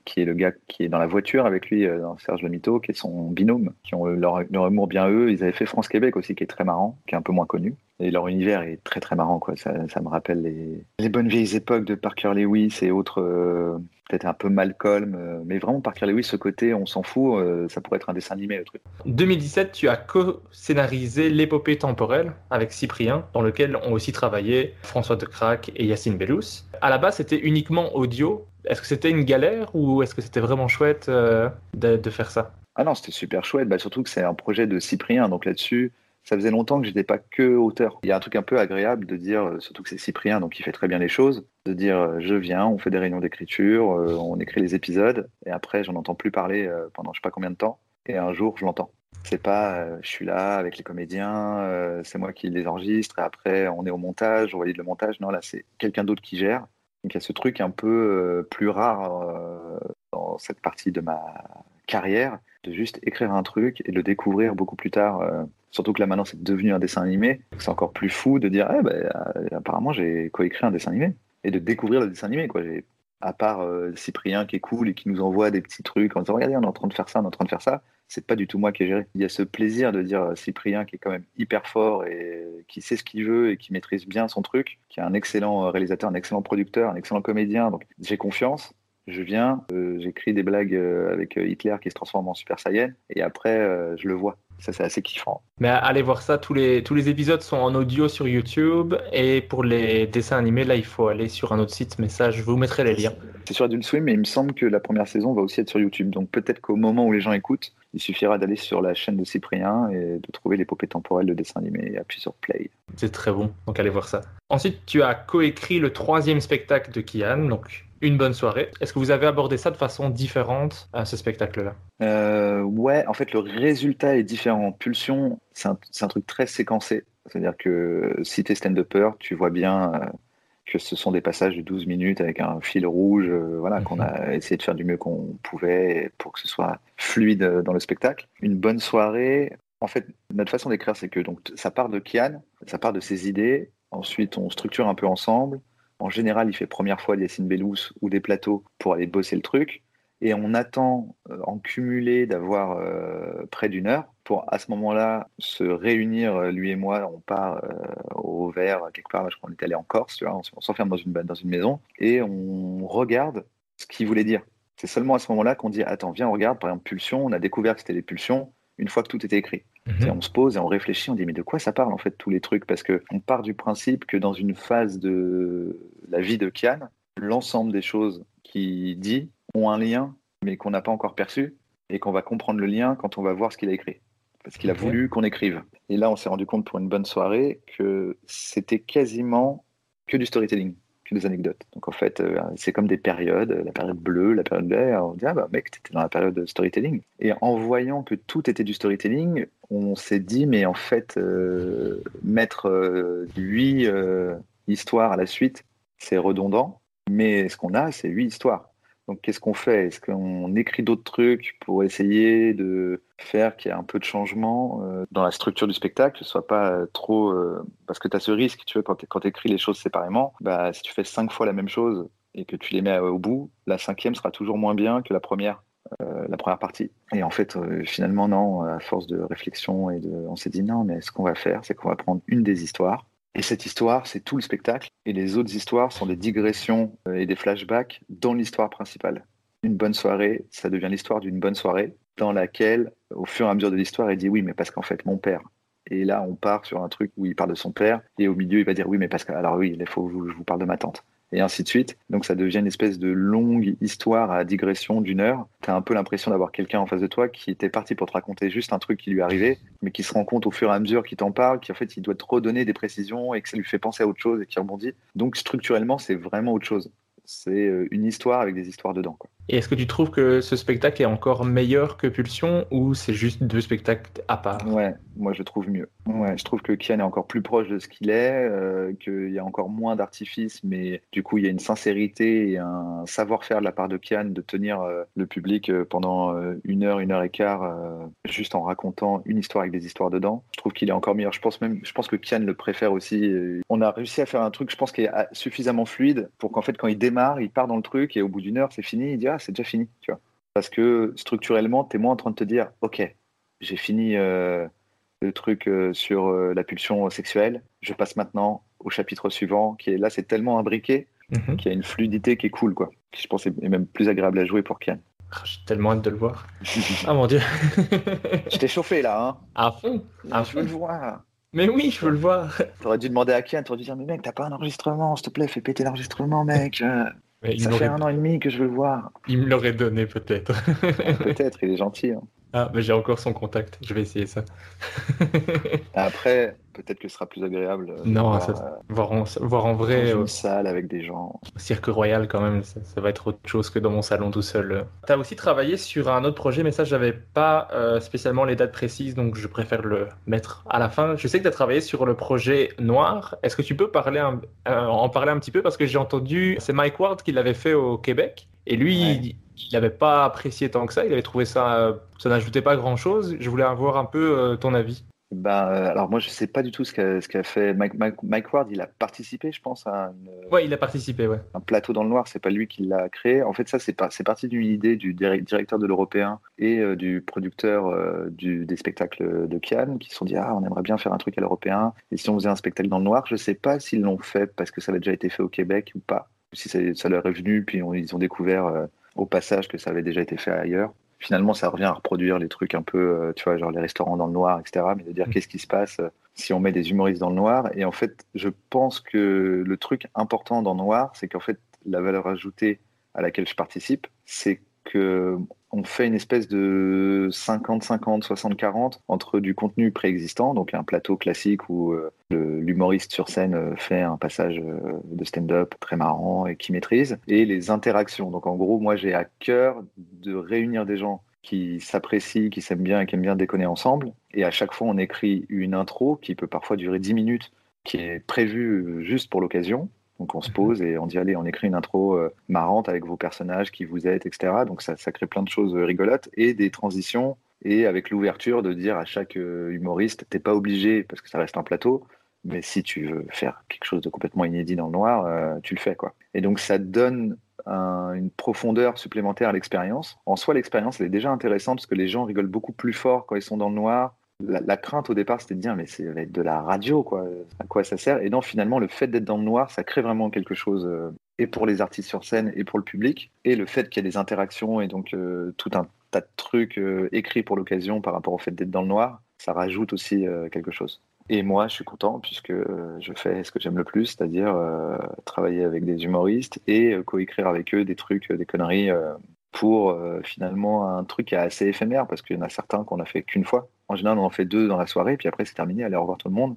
qui est le gars qui est dans la voiture avec lui, euh, Serge Le Mito, qui est son binôme, qui ont leur, leur humour bien eux. Ils avaient fait France-Québec aussi, qui est très marrant, qui est un peu moins connu. Et leur univers est très très marrant. Quoi. Ça, me rappelle les, les bonnes vieilles époques de Parker Lewis et autres, euh, peut-être un peu Malcolm. euh, mais vraiment, Parker Lewis, ce côté, on s'en fout, ça pourrait être un dessin animé, le truc. 2017, tu as co-scénarisé l'épopée temporelle avec Cyprien, dans lequel ont aussi travaillé François de Crac et Yacine Bellous. À la base, c'était uniquement audio. Est-ce que c'était une galère ou est-ce que c'était vraiment chouette euh, de, faire ça? Ah non, c'était super chouette. Bah, surtout que c'est un projet de Cyprien. Donc là-dessus, ça faisait longtemps que j'étais pas que auteur. Il y a un truc un peu agréable de dire, euh, surtout que c'est Cyprien, donc il fait très bien les choses, de dire euh, je viens, on fait des réunions d'écriture, on écrit les épisodes, et après j'en entends plus parler pendant je sais pas combien de temps, et un jour je l'entends. C'est pas je suis là avec les comédiens, c'est moi qui les enregistre, et après on est au montage, on valide le montage. Non, là c'est quelqu'un d'autre qui gère. Donc il y a ce truc un peu euh, plus rare euh, dans cette partie de ma carrière, de juste écrire un truc et le découvrir beaucoup plus tard. euh, surtout que là maintenant c'est devenu un dessin animé. C'est encore plus fou de dire eh ben, euh, apparemment j'ai coécrit un dessin animé et de découvrir le dessin animé. Quoi. À part euh, Cyprien qui est cool et qui nous envoie des petits trucs en disant regardez on est en train de faire ça, on est en train de faire ça. C'est pas du tout moi qui ai géré. Il y a ce plaisir de dire Cyprien qui est quand même hyper fort et qui sait ce qu'il veut et qui maîtrise bien son truc, qui est un excellent euh, réalisateur, un excellent producteur, un excellent comédien. Donc j'ai confiance. Je viens, euh, j'écris des blagues euh, avec euh, Hitler qui se transforme en Super Saiyan et après euh, je le vois. Ça c'est assez kiffant. Mais allez voir ça, tous les, tous les épisodes sont en audio sur YouTube et pour les dessins animés, là, il faut aller sur un autre site, mais ça, je vous mettrai les liens. C'est sur Adult Swim, mais il me semble que la première saison va aussi être sur YouTube. Donc peut-être qu'au moment où les gens écoutent, il suffira d'aller sur la chaîne de Cyprien et de trouver l'épopée temporelle de dessin animé et appuyer sur Play. C'est très bon, donc allez voir ça. Ensuite, tu as coécrit le troisième spectacle de Kian, donc Une bonne soirée. Est-ce que vous avez abordé ça de façon différente à ce spectacle-là? Euh, ouais, en fait, le résultat est différent. Pulsion, c'est un, truc très séquencé. C'est-à-dire que si t'es stand-upper, tu vois bien euh, que ce sont des passages de 12 minutes avec un fil rouge, euh, voilà, qu'on a essayé de faire du mieux qu'on pouvait pour que ce soit fluide euh, dans le spectacle. Une bonne soirée, en fait, notre façon d'écrire, c'est que donc ça part de Kian, ça part de ses idées, ensuite on structure un peu ensemble. En général, il fait première fois de Yacine Bellous ou des plateaux pour aller bosser le truc. Et on attend euh, en cumulé d'avoir euh, près d'une heure pour à ce moment-là se réunir, euh, lui et moi. On part au vert, quelque part, là, je crois qu'on est allé en Corse, on s'enferme dans une, dans une maison et on regarde ce qu'il voulait dire. C'est seulement à ce moment-là qu'on dit Attends, viens, regarde, par exemple, Pulsion, on a découvert que c'était les pulsions une fois que tout était écrit. Et on se pose et on réfléchit, on dit mais de quoi ça parle en fait tous les trucs? Parce que on part du principe que dans une phase de la vie de Kian, l'ensemble des choses qu'il dit ont un lien, mais qu'on n'a pas encore perçu, et qu'on va comprendre le lien quand on va voir ce qu'il a écrit. Parce qu'il a voulu qu'on écrive. Et là, on s'est rendu compte pour une bonne soirée que c'était quasiment que du storytelling, des anecdotes. Donc en fait, euh, c'est comme des périodes, la période bleue, la période verte. On dit, ah bah mec, t'étais dans la période de storytelling. Et en voyant que tout était du storytelling, on s'est dit, mais en fait, euh, mettre euh, huit histoires à la suite, c'est redondant. Mais ce qu'on a, c'est huit histoires. Donc qu'est-ce qu'on fait? Est-ce qu'on écrit d'autres trucs pour essayer de faire qu'il y ait un peu de changement euh, dans la structure du spectacle, que ce soit pas euh, trop... euh, parce que tu as ce risque, tu vois, quand tu écris les choses séparément, bah, si tu fais cinq fois la même chose et que tu les mets au bout, la cinquième sera toujours moins bien que la première. la première partie. Et en fait, finalement, non, à force de réflexion, et de, on s'est dit non, mais ce qu'on va faire, c'est qu'on va prendre une des histoires. Et cette histoire, c'est tout le spectacle. Et les autres histoires sont des digressions euh, et des flashbacks dans l'histoire principale. Une bonne soirée, ça devient l'histoire d'une bonne soirée dans laquelle, au fur et à mesure de l'histoire, il dit oui, mais parce qu'en fait, mon père. Et là, on part sur un truc où il parle de son père. Et au milieu, il va dire oui, mais parce que, alors oui, il faut que je vous parle de ma tante et ainsi de suite. Donc ça devient une espèce de longue histoire à digression d'une heure. Tu as un peu l'impression d'avoir quelqu'un en face de toi qui était parti pour te raconter juste un truc qui lui arrivé, mais qui se rend compte au fur et à mesure qu'il t'en parle, qu'en fait il doit te redonner des précisions et que ça lui fait penser à autre chose et qui rebondit. Donc structurellement, c'est vraiment autre chose. C'est euh, une histoire avec des histoires dedans. Quoi. Et est-ce que tu trouves que ce spectacle est encore meilleur que Pulsion ou c'est juste deux spectacles à part? Ouais, moi je trouve mieux. Ouais, je trouve que Kian est encore plus proche de ce qu'il est, euh, qu'il y a encore moins d'artifice, mais du coup il y a une sincérité et un savoir-faire de la part de Kian de tenir euh, le public euh, pendant une heure, une heure et quart, juste en racontant une histoire avec des histoires dedans. Je trouve qu'il est encore meilleur. Je pense même, je pense que Kian le préfère aussi. On a réussi à faire un truc, je pense, qui est suffisamment fluide pour qu'en fait quand il démarre, il part dans le truc et au bout d'une heure c'est fini, il dit ah c'est déjà fini, tu vois. Parce que structurellement, tu es moins en train de te dire ok, j'ai fini. euh, le truc euh, sur euh, la pulsion sexuelle. Je passe maintenant au chapitre suivant, qui est là, c'est tellement imbriqué Mhm. qu'il y a une fluidité qui est cool, quoi. Qui, je pense est même plus agréable à jouer pour Kian. Ah, J'ai tellement hâte de le voir. [LAUGHS] Ah mon dieu. Je t'ai chauffé là, hein. À fond. À je veux le voir. Mais oui, je veux le voir. T'aurais dû demander à Kian, t'aurais dû dire mais mec, t'as pas un enregistrement, s'il te plaît, fais péter l'enregistrement, mec. Il Ça fait un an et demi que je veux le voir. Il me l'aurait donné peut-être. Peut-être, il est gentil. hein. Ah, mais j'ai encore son contact. Je vais essayer ça. [LAUGHS] Après, peut-être que ce sera plus agréable. euh, Non, voir, ça- euh, voir, en, voir en dans vrai une au salle avec des gens. Cirque Royal quand même, ça, ça va être autre chose que dans mon salon tout seul. Tu as aussi travaillé sur un autre projet, mais ça, j'avais pas euh, spécialement les dates précises, donc je préfère le mettre à la fin. Je sais que tu as travaillé sur le projet Noir. Est-ce que tu peux parler un- euh, en parler un petit peu? Parce que j'ai entendu, c'est Mike Ward qui l'avait fait au Québec, et lui, il n'avait pas apprécié tant que ça, il avait trouvé ça, euh, ça n'ajoutait pas grand-chose. Je voulais avoir un peu euh, ton avis. Ben, alors moi, je sais pas du tout ce qu'a fait Mike, Mike, Mike Ward. Il a participé, je pense, à une- Ouais, il a participé, ouais. un plateau dans le noir. C'est pas lui qui l'a créé. En fait, ça, c'est par- c'est parti d'une idée du direct- directeur de l'Européen et euh, du producteur euh, du, des spectacles de Cannes qui se sont dit ah, on aimerait bien faire un truc à l'Européen. Et si on faisait un spectacle dans le noir, je sais pas s'ils l'ont fait parce que ça avait déjà été fait au Québec ou pas. Si ça, ça leur est venu, puis on- ils ont découvert euh, au passage que ça avait déjà été fait ailleurs. Finalement, ça revient à reproduire les trucs un peu, euh, tu vois, genre les restaurants dans le noir, etc. Mais de dire qu'est-ce qui se passe euh, si on met des humoristes dans le noir. Et en fait, je pense que le truc important dans le noir, c'est qu'en fait, la valeur ajoutée à laquelle je participe, c'est que on fait une espèce de 50-50, 60-40 entre du contenu préexistant, donc un plateau classique où euh, l'humoriste sur scène euh, fait un passage euh, de stand-up très marrant et qui maîtrise, et les interactions. Donc en gros, moi j'ai à cœur de réunir des gens qui s'apprécient, qui s'aiment bien et qui aiment bien déconner ensemble. Et à chaque fois, on écrit une intro qui peut parfois durer 10 minutes, qui est prévue juste pour l'occasion. Donc on se pose et on dit allez, on écrit une intro euh, marrante avec vos personnages, qui vous êtes, etc. Donc ça, crée plein de choses euh, rigolotes et des transitions. Et avec l'ouverture de dire à chaque euh, humoriste, t'es pas obligé, parce que ça reste un plateau, mais si tu veux faire quelque chose de complètement inédit dans le noir, tu le fais. quoi. Et donc ça donne un- une profondeur supplémentaire à l'expérience. En soi, l'expérience, elle est déjà intéressante parce que les gens rigolent beaucoup plus fort quand ils sont dans le noir. La, crainte au départ, c'était de dire, mais c'est va être de la radio, quoi. À quoi ça sert? Et non, finalement, le fait d'être dans le noir, ça crée vraiment quelque chose, euh, et pour les artistes sur scène, et pour le public. Et le fait qu'il y ait des interactions et donc euh, tout un tas de trucs euh, écrits pour l'occasion par rapport au fait d'être dans le noir, ça rajoute aussi quelque chose. Et moi, je suis content puisque je fais ce que j'aime le plus, c'est-à-dire travailler avec des humoristes et coécrire avec eux des trucs, des conneries pour finalement un truc qui est assez éphémère parce qu'il y en a certains qu'on a fait qu'une fois. En général, on en fait deux dans la soirée, puis après c'est terminé, allez au revoir tout le monde.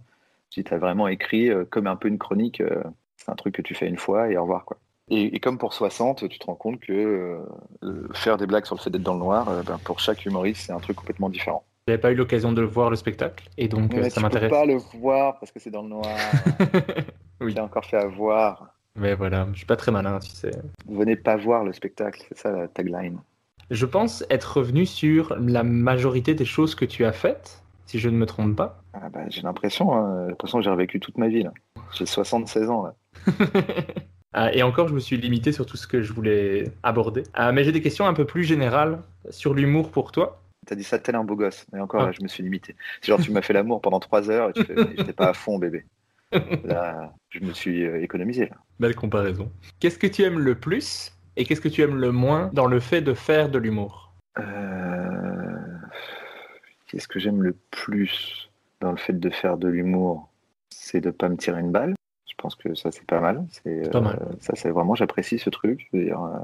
Si tu as vraiment écrit euh, comme un peu une chronique, euh, c'est un truc que tu fais une fois et au revoir quoi. Et, et comme pour 60, tu te rends compte que euh, faire des blagues sur le fait d'être dans le noir, euh, ben, pour chaque humoriste, c'est un truc complètement différent. J'avais pas eu l'occasion de voir le spectacle, et donc Mais ça tu peux m'intéresse. pas le voir parce que c'est dans le noir. [LAUGHS] Oui. J'ai encore fait avoir. Mais voilà, je suis pas très malin, tu sais. Venez pas voir le spectacle, c'est ça la tagline. Je pense être revenu sur la majorité des choses que tu as faites, si je ne me trompe pas. Ah bah, j'ai l'impression, hein, j'ai l'impression que j'ai revécu toute ma vie là. J'ai 76 ans là. Euh, [LAUGHS] et encore, je me suis limité sur tout ce que je voulais aborder. Euh, mais j'ai des questions un peu plus générales sur l'humour pour toi. T'as dit ça tel un beau gosse. Et encore, là, je me suis limité. C'est genre, tu m'as fait l'amour pendant trois heures et tu fais, j'étais pas à fond, bébé. [LAUGHS] Là, je me suis euh, économisé. Là. Belle comparaison. Qu'est-ce que tu aimes le plus et qu'est-ce que tu aimes le moins dans le fait de faire de l'humour? Euh, Qu'est-ce que j'aime le plus dans le fait de faire de l'humour? C'est de pas me tirer une balle. Je pense que ça, c'est pas mal. C'est pas mal. euh, ça, c'est vraiment, j'apprécie ce truc. Je veux dire, euh,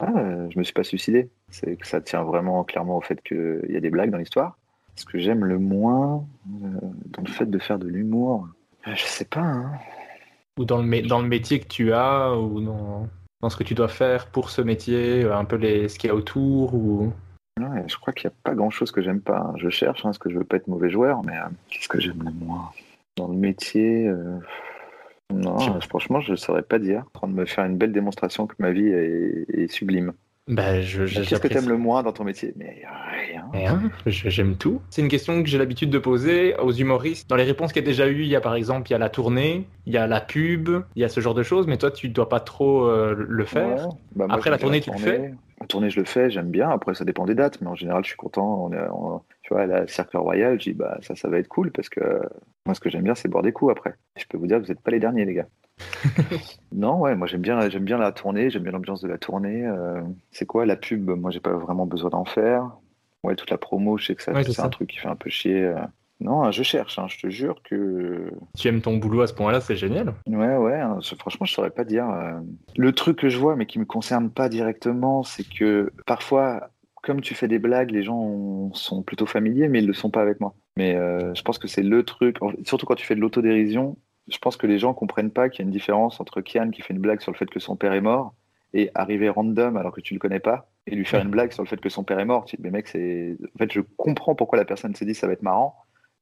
ah, je me suis pas suicidé. C'est que ça tient vraiment clairement au fait qu'il y a des blagues dans l'histoire. Ce que j'aime le moins euh, dans le fait de faire de l'humour, je sais pas. hein. Ou dans le, dans le métier que tu as ou dans, dans ce que tu dois faire pour ce métier, euh, un peu les, ce qu'il y a autour ou... Ouais, je crois qu'il n'y a pas grand chose que j'aime pas. Je cherche, hein, parce que je veux pas être mauvais joueur, mais euh, qu'est-ce que j'aime le moins Dans le métier, euh, non, franchement, je ne saurais pas dire. En train de me faire une belle démonstration que ma vie est, est sublime. Je, je- Qu'est-ce que j'apprécie. tu aimes le moins dans ton métier? Mais rien. Rien, j'aime tout. C'est une question que j'ai l'habitude de poser aux humoristes. Dans les réponses qu'il y a déjà eu, il y a par exemple, il y a la tournée, il y a la pub, il y a ce genre de choses, mais toi, tu dois pas trop euh, le faire. Ouais. Bah, moi, Après la tournée, tu le fais? La tournée, je le fais, j'aime bien. Après, ça dépend des dates, mais en général, je suis content. On est, on- tu vois, à la Cercle Royal, je dis, bah, ça, ça va être cool parce que moi, ce que j'aime bien, c'est boire des coups après. Je peux vous dire que vous n'êtes pas les derniers, les gars. Non, ouais, moi, j'aime bien, j'aime bien la tournée, j'aime bien l'ambiance de la tournée. euh, c'est quoi la pub? Moi, j'ai pas vraiment besoin d'en faire. Ouais, toute la promo, je sais que ça, Ouais, c'est ça. un truc qui fait un peu chier. euh. Non, je cherche, hein, je te jure que Tu aimes ton boulot à ce point-là, c'est génial. Ouais, ouais, hein, je- franchement, je saurais pas dire. euh. Le truc que je vois, mais qui me concerne pas directement, c'est que parfois, comme tu fais des blagues, les gens ont- sont plutôt familiers, mais ils le sont pas avec moi. Mais euh, je pense que c'est le truc, surtout quand tu fais de l'autodérision, je pense que les gens comprennent pas qu'il y a une différence entre Kian qui fait une blague sur le fait que son père est mort et arriver random alors que tu le connais pas et lui faire une blague sur le fait que son père est mort. Tu te dis, mais mec, c'est. En fait, je comprends pourquoi la personne s'est dit ça va être marrant,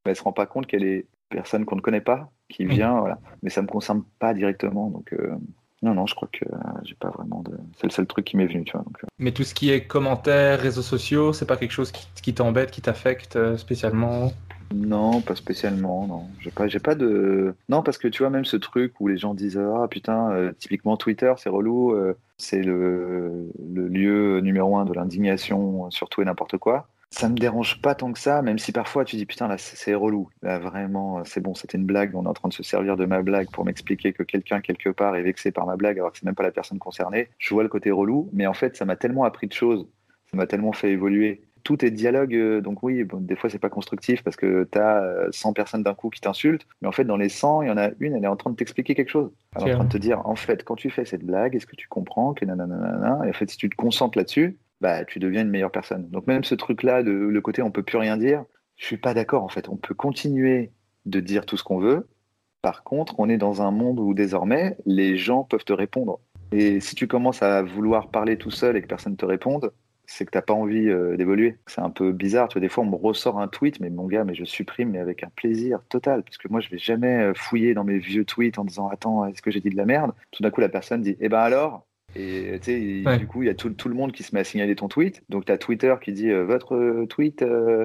mais elle se rend pas compte qu'elle est personne qu'on ne connaît pas, qui vient, voilà. Mais ça me concerne pas directement, donc euh, non, non, je crois que euh, j'ai pas vraiment de. C'est le seul truc qui m'est venu, tu vois. Donc, euh, Mais tout ce qui est commentaires, réseaux sociaux, c'est pas quelque chose qui, qui t'embête, qui t'affecte euh, spécialement? Non, pas spécialement, non. J'ai pas, j'ai pas de. Non, parce que tu vois, même ce truc où les gens disent Ah putain, euh, typiquement Twitter, c'est relou, euh, c'est le, lieu numéro un de l'indignation sur tout et n'importe quoi. Ça me dérange pas tant que ça, même si parfois tu dis Putain, là, c'est c'est relou. Là, vraiment, c'est bon, c'était une blague, on est en train de se servir de ma blague pour m'expliquer que quelqu'un, quelque part, est vexé par ma blague alors que c'est même pas la personne concernée. Je vois le côté relou, mais en fait, ça m'a tellement appris de choses, ça m'a tellement fait évoluer tout est dialogue, euh, donc oui, bon, des fois c'est pas constructif parce que tu as 100 personnes d'un coup qui t'insultent, mais en fait dans les 100, il y en a une, elle est en train de t'expliquer quelque chose. Elle est en train de te dire, en fait, quand tu fais cette blague, est-ce que tu comprends que nanana, et en fait si tu te concentres là-dessus, bah tu deviens une meilleure personne. Donc même ce truc-là, de le côté on peut plus rien dire, je suis pas d'accord en fait. On peut continuer de dire tout ce qu'on veut. Par contre, on est dans un monde où désormais les gens peuvent te répondre. Et si tu commences à vouloir parler tout seul et que personne te réponde, c'est que t'as pas envie euh, d'évoluer. C'est un peu bizarre. Tu vois, des fois, on me ressort un tweet, mais mon gars, mais je supprime, mais avec un plaisir total, parce que moi, je vais jamais euh, fouiller dans mes vieux tweets en disant, attends, est-ce que j'ai dit de la merde? Tout d'un coup, la personne dit, eh ben alors? Et tu sais, il- Ouais. du coup, il y a tout, tout le monde qui se met à signaler ton tweet. Donc, tu as Twitter qui dit, euh, votre euh, tweet euh,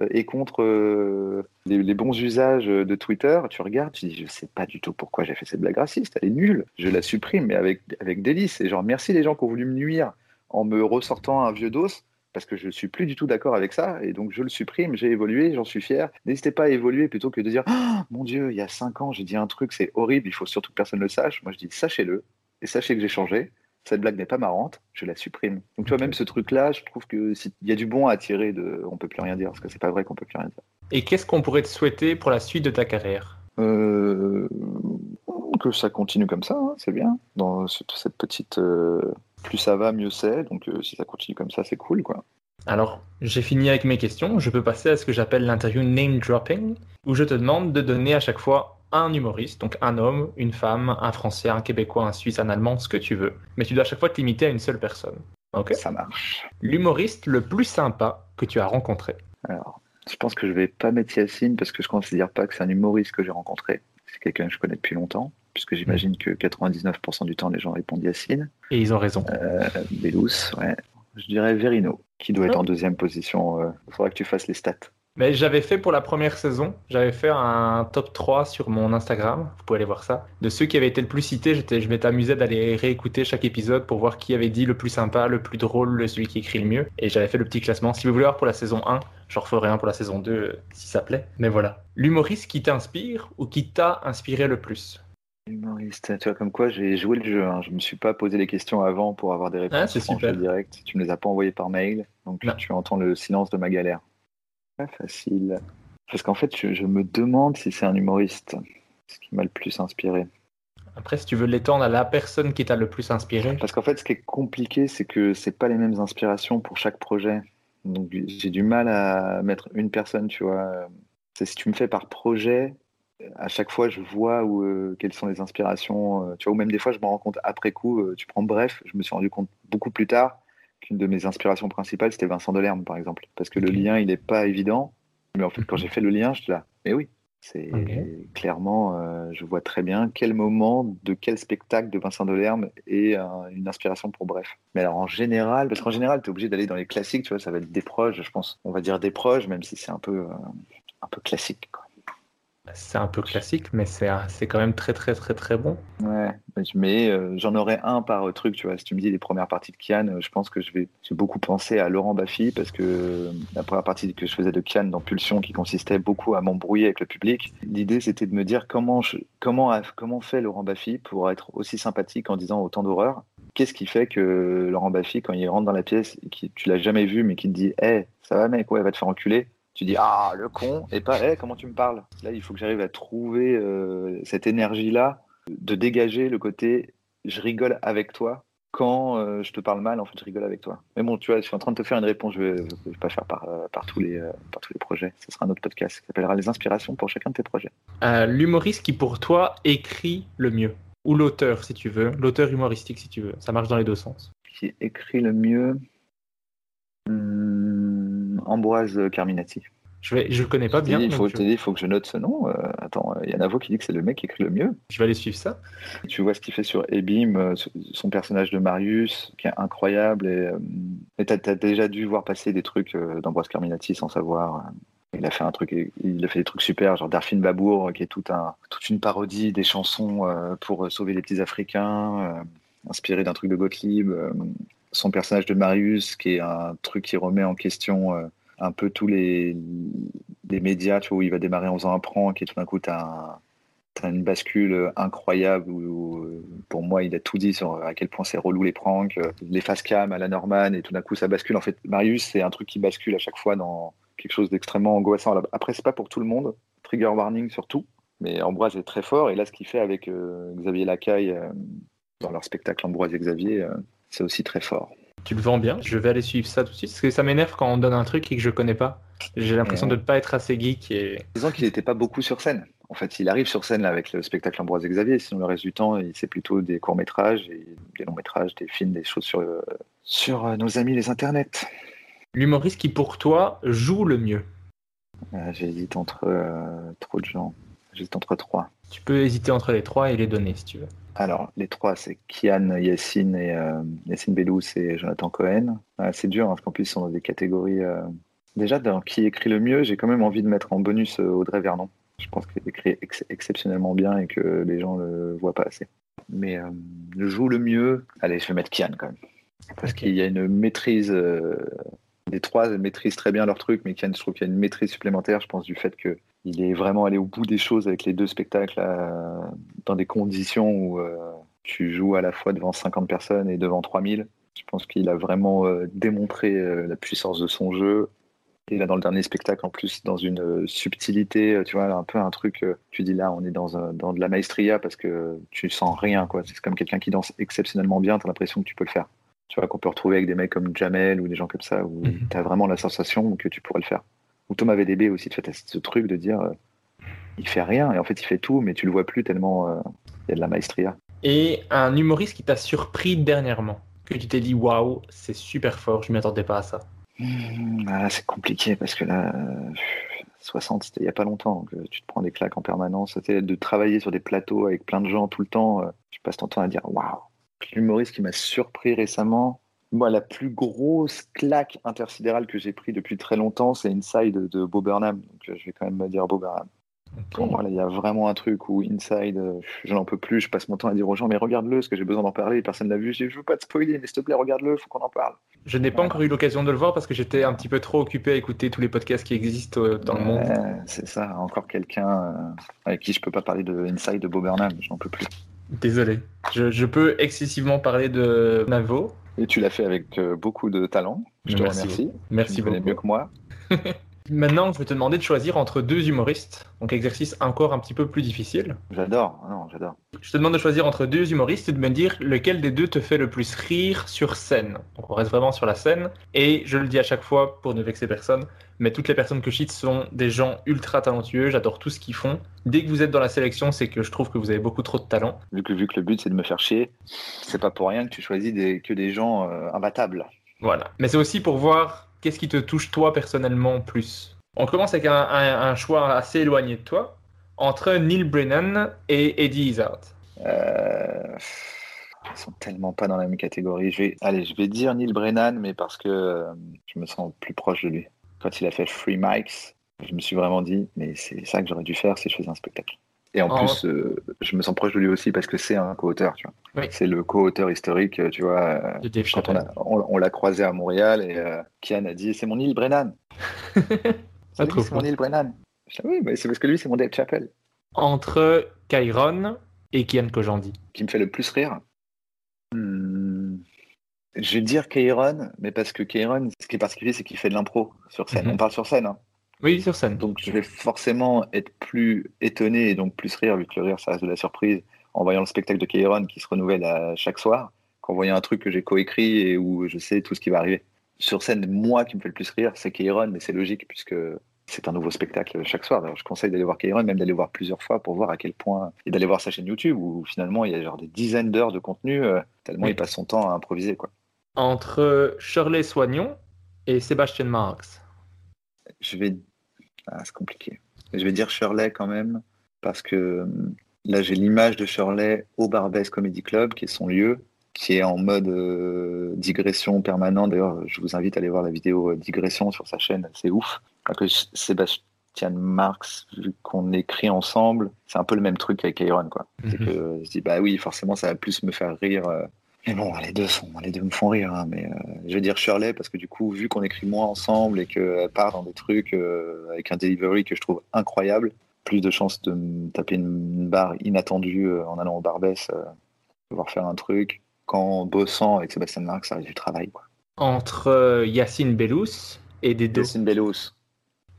euh, est contre euh, les, les bons usages de Twitter. Tu regardes, tu dis, je sais pas du tout pourquoi j'ai fait cette blague raciste. Elle est nulle. Je la supprime, mais avec, avec délice. Et genre, merci les gens qui ont voulu me nuire en me ressortant un vieux dos parce que je suis plus du tout d'accord avec ça et donc je le supprime, j'ai évolué, j'en suis fier. N'hésitez pas à évoluer plutôt que de dire Ah, mon Dieu, il y a cinq ans j'ai dit un truc, c'est horrible, il faut surtout que personne le sache. Moi je dis sachez-le et sachez que j'ai changé. Cette blague n'est pas marrante, je la supprime. Donc tu vois même ce truc-là, je trouve que s'il y a du bon à tirer de, on peut plus rien dire parce que c'est pas vrai qu'on peut plus rien dire. Et qu'est-ce qu'on pourrait te souhaiter pour la suite de ta carrière? Euh, que ça continue comme ça, hein, c'est bien. Dans ce- cette petite, euh, plus ça va, mieux c'est. Donc euh, si ça continue comme ça, c'est cool quoi. Alors, j'ai fini avec mes questions. Je peux passer à ce que j'appelle l'interview name dropping, où je te demande de donner à chaque fois un humoriste, donc un homme, une femme, un Français, un Québécois, un Suisse, un Allemand, ce que tu veux. Mais tu dois à chaque fois te limiter à une seule personne. Ok? Ça marche. L'humoriste le plus sympa que tu as rencontré. Alors, je pense que je vais pas mettre Yacine parce que je considère pas que c'est un humoriste que j'ai rencontré. C'est quelqu'un que je connais depuis longtemps, puisque j'imagine que 99% du temps les gens répondent Yacine. Et ils ont raison. Euh, Bellous, ouais. Je dirais Verino, qui doit être en deuxième position. Il faudra que tu fasses les stats. Mais j'avais fait pour la première saison, j'avais fait un top 3 sur mon Instagram, vous pouvez aller voir ça. De ceux qui avaient été le plus cités, j'étais, je m'étais amusé d'aller réécouter chaque épisode pour voir qui avait dit le plus sympa, le plus drôle, celui qui écrit le mieux. Et j'avais fait le petit classement. Si vous voulez voir pour la saison 1, j'en referai un pour la saison 2 euh, si ça plaît. Mais voilà. L'humoriste qui t'inspire ou qui t'a inspiré le plus? Humoriste, tu vois, comme quoi j'ai joué le jeu. Hein. Je me suis pas posé les questions avant pour avoir des réponses Ah, franches super. et directes. Tu me les as pas envoyées par mail, donc tu entends le silence de ma galère. Pas facile. Parce qu'en fait, je, je me demande si c'est un humoriste, ce qui m'a le plus inspiré. Après, si tu veux l'étendre à la personne qui t'a le plus inspiré. Parce qu'en fait, ce qui est compliqué, c'est que c'est pas les mêmes inspirations pour chaque projet. Donc j'ai du mal à mettre une personne, tu vois. C'est si tu me fais par projet, à chaque fois, je vois où, euh, quelles sont les inspirations. euh, tu vois, ou même des fois, je me rends compte après coup. euh, tu prends Bref, je me suis rendu compte beaucoup plus tard qu'une de mes inspirations principales, c'était Vincent Delerme, par exemple. Parce que le lien, il n'est pas évident. Mais en fait, quand j'ai fait le lien, je là, mais oui. C'est clairement, je vois très bien quel moment de quel spectacle de Vincent Delerme est un- une inspiration pour Bref. Mais alors en général, parce qu'en général, tu es obligé d'aller dans les classiques, tu vois, ça va être des proches, je pense. On va dire des proches, même si c'est un peu, un peu classique. quoi. C'est un peu classique, mais c'est, quand même très très très très bon. Ouais, mais euh, j'en aurais un par truc, tu vois. Si tu me dis les premières parties de Kian, euh, je pense que je vais j'ai beaucoup pensé à Laurent Baffy parce que euh, la première partie que je faisais de Kian dans Pulsion, qui consistait beaucoup à m'embrouiller avec le public, l'idée c'était de me dire comment comment comment fait Laurent Baffy pour être aussi sympathique en disant autant d'horreur. Qu'est-ce qui fait que Laurent Baffy, quand il rentre dans la pièce, qui, tu l'as jamais vu, mais qui te dit, hé, ça va mec, ouais, va te faire enculer. Tu dis ah le con et pas hé comment tu me parles? Là il faut que j'arrive à trouver euh, cette énergie là de dégager le côté je rigole avec toi quand euh, je te parle mal en fait je rigole avec toi. Mais bon tu vois je suis en train de te faire une réponse je vais, je vais pas faire par, euh, par tous les par tous les projets. Ce sera un autre podcast qui s'appellera les inspirations pour chacun de tes projets. Euh, l'humoriste qui pour toi écrit le mieux. Ou l'auteur si tu veux. L'auteur humoristique si tu veux. Ça marche dans les deux sens. Qui écrit le mieux Hum, Ambroise Carminati. Je je le connais pas bien. Il faut, je que je note ce nom. Euh, attends, il y a Navo qui dit que c'est le mec qui écrit le mieux. Je vais aller suivre ça. Tu vois ce qu'il fait sur Ebim, euh, son personnage de Marius, qui est incroyable. Et euh, t'as as déjà dû voir passer des trucs d'Ambroise Carminati sans savoir. Il a fait un truc, il a fait des trucs super, genre Darfine Babour, qui est tout un, toute une parodie des chansons pour sauver les petits Africains, inspiré d'un truc de Gottlieb. Son personnage de Marius, qui est un truc qui remet en question euh, un peu tous les, les médias, où il va démarrer en faisant un prank et tout d'un coup, tu as, une bascule incroyable où, pour moi, il a tout dit sur à quel point c'est relou les pranks, euh, les face cam à la Norman et tout d'un coup, ça bascule. En fait, Marius, c'est un truc qui bascule à chaque fois dans quelque chose d'extrêmement angoissant. Après, c'est pas pour tout le monde, trigger warning surtout, mais Ambroise est très fort et là, ce qu'il fait avec euh, Xavier Lacaille dans leur spectacle Ambroise et Xavier, c'est aussi très fort. Tu le vends bien. Je vais aller suivre ça tout de suite parce que ça m'énerve quand on donne un truc et que je connais pas. J'ai l'impression Ouais. de ne pas être assez geek et. Disons qu'il n'était pas beaucoup sur scène. En fait, il arrive sur scène là, avec le spectacle Ambroise Xavier. Sinon, le reste du temps, c'est plutôt des courts métrages, et des longs métrages, des films, des choses sur, euh, sur euh, nos amis les internets. L'humoriste qui pour toi joue le mieux. Euh, J'hésite entre trop de gens. J'hésite entre trois. Tu peux hésiter entre les trois et les donner si tu veux. Alors, les trois, c'est Kian, Yassine et euh, Yassine Bellous et Jonathan Cohen. Euh, c'est dur, hein, parce qu'en plus, ils sont dans des catégories. euh, Déjà, dans qui écrit le mieux, j'ai quand même envie de mettre en bonus euh, Audrey Vernon. Je pense qu'il écrit ex- exceptionnellement bien et que les gens le voient pas assez. Mais euh, le joue le mieux. Allez, je vais mettre Kian quand même. Parce qu'il y a une maîtrise. euh, les trois maîtrisent très bien leur truc, mais Kian, je trouve qu'il y a une maîtrise supplémentaire, je pense, du fait qu'il est vraiment allé au bout des choses avec les deux spectacles euh, dans des conditions où euh, tu joues à la fois devant 50 personnes et devant 3000. Je pense qu'il a vraiment euh, démontré la puissance de son jeu. Et là, dans le dernier spectacle, en plus, dans une subtilité, tu vois, un peu un truc, tu dis là, on est dans, un- dans de la maestria parce que tu sens rien, quoi. C'est comme quelqu'un qui danse exceptionnellement bien, tu as l'impression que tu peux le faire. Tu vois, qu'on peut retrouver avec des mecs comme Jamel ou des gens comme ça, où tu as vraiment la sensation que tu pourrais le faire. Ou Thomas VDB aussi, tu ce truc de dire, euh, il fait rien, et en fait, il fait tout, mais tu le vois plus tellement euh, il y a de la maestria. Et un humoriste qui t'a surpris dernièrement. Que tu t'es dit waouh, c'est super fort, je m'y attendais pas à ça. Mmh, ah, c'est compliqué parce que là, euh, 60, c'était il n'y a pas longtemps, donc euh, tu te prends des claques en permanence. C'était de travailler sur des plateaux avec plein de gens tout le temps. euh, tu passes ton temps à dire waouh. L'humoriste qui m'a surpris récemment, Moi, la plus grosse claque intersidérale que j'ai pris depuis très longtemps, c'est Inside de Bob Burnham. Donc, euh, je vais quand même me dire Bob Burnham. Pour moi, il y a vraiment un truc où Inside, euh, je n'en peux plus. Je passe mon temps à dire aux gens, mais regarde-le, parce que j'ai besoin d'en parler. Personne l'a vu. Je je veux pas te spoiler, mais s'il te plaît, regarde-le, faut qu'on en parle. Je n'ai pas encore eu l'occasion de le voir parce que j'étais un petit peu trop occupé à écouter tous les podcasts qui existent euh, dans le monde. C'est ça, encore quelqu'un avec qui je peux pas parler de Inside de Bob Burnham. J'en peux plus. Désolé. Je, je peux excessivement parler de Navo. Et tu l'as fait avec euh, beaucoup de talent. Je te Merci remercie. beaucoup. Merci tu beaucoup. mieux que moi. [LAUGHS] Maintenant, je vais te demander de choisir entre deux humoristes. Donc, exercice encore un petit peu plus difficile. J'adore. Ah Non, j'adore. Je te demande de choisir entre deux humoristes et de me dire lequel des deux te fait le plus rire sur scène. Donc, on reste vraiment sur la scène. Et je le dis à chaque fois pour ne vexer personne, mais toutes les personnes que je cite sont des gens ultra talentueux. J'adore tout ce qu'ils font. Dès que vous êtes dans la sélection, c'est que je trouve que vous avez beaucoup trop de talent. Vu que, vu que le but c'est de me faire chier, c'est pas pour rien que tu choisis des, que des gens euh, imbattables. Voilà. Mais c'est aussi pour voir qu'est-ce qui te touche toi personnellement plus? On commence avec un, choix assez éloigné de toi, entre Neil Brennan et Eddie Izzard. Euh, Ils sont tellement pas dans la même catégorie. Je vais, allez, je vais dire Neil Brennan, mais parce que euh, je me sens plus proche de lui. Quand il a fait Free Mics, je me suis vraiment dit, mais c'est ça que j'aurais dû faire si je faisais un spectacle. Et en En- plus, euh, je me sens proche de lui aussi parce que c'est un co-auteur, tu vois. C'est le co-auteur historique, tu vois. euh, De Dave quand on, a- on- on l'a croisé à Montréal et euh, Kian a dit, c'est mon Neil Brennan. [LAUGHS] C'est mon. Neil Brennan. Oui, mais c'est parce que lui, c'est mon Dave Chappelle. Entre Kyron et Kian Kojandi. qui me fait le plus rire Hmm, Je vais dire Kairon, mais parce que Kairon, ce qui est particulier, c'est qu'il fait de l'impro sur scène. Mhm. On parle sur scène. hein. Oui, sur scène. Donc je vais forcément être plus étonné et donc plus rire, vu que le rire, ça reste de la surprise, en voyant le spectacle de Kairon qui se renouvelle à chaque soir, qu'en voyant un truc que j'ai coécrit et où je sais tout ce qui va arriver. Sur scène, moi qui me fait le plus rire, c'est Kairon, mais c'est logique puisque c'est un nouveau spectacle chaque soir. D'ailleurs, je conseille d'aller voir Kairon, même d'aller voir plusieurs fois pour voir à quel point. Et d'aller voir sa chaîne YouTube où finalement il y a genre des dizaines d'heures de contenu, euh, tellement Oui. il passe son temps à improviser. quoi. Entre Shirley Soignon et Sébastien Marx. Je vais. Ah, c'est compliqué. Je vais dire Shirley quand même, parce que hum, là j'ai l'image de Shirley au Barbès Comedy Club, qui est son lieu, qui est en mode euh, digression permanent. D'ailleurs, je vous invite à aller voir la vidéo euh, digression sur sa chaîne, c'est ouf. Alors que Sébastien Marx, vu qu'on écrit ensemble, c'est un peu le même truc avec Aaron, quoi. C'est Mhm. que je dis bah oui, forcément ça va plus me faire rire. euh. Mais bon, les deux sont, les deux me font rire, hein, mais euh, je vais dire Shirley parce que du coup, vu qu'on écrit moins ensemble et qu'elle part dans des trucs euh, avec un delivery que je trouve incroyable, plus de chances de me taper une, barre inattendue euh, en allant au Barbès, euh, pouvoir faire un truc qu'en bossant avec Sébastien Marx, ça reste du travail. Quoi. Entre Yacine Bellous et Dedo. Yacine Bellous.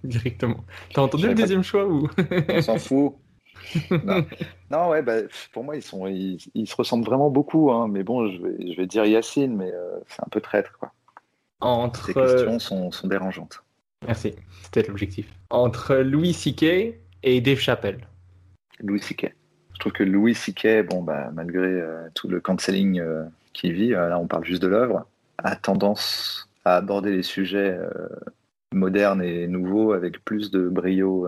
Directement. T'as entendu le pas- deuxième choix ou? On s'en fout. [LAUGHS] non. Non, ouais, bah, pour moi, ils, sont, ils, ils se ressemblent vraiment beaucoup. Hein, mais bon, je vais, je vais dire Yacine, mais euh, c'est un peu traître. Quoi. Entre. Ces questions sont, sont dérangeantes. Merci, c'était l'objectif. Entre Louis C.K. et Dave Chappelle. Louis C.K. Je trouve que Louis C.K., bon, bah, malgré euh, tout le cancelling euh, qu'il vit, là on parle juste de l'œuvre, a tendance à aborder les sujets modernes et nouveaux avec plus de brio.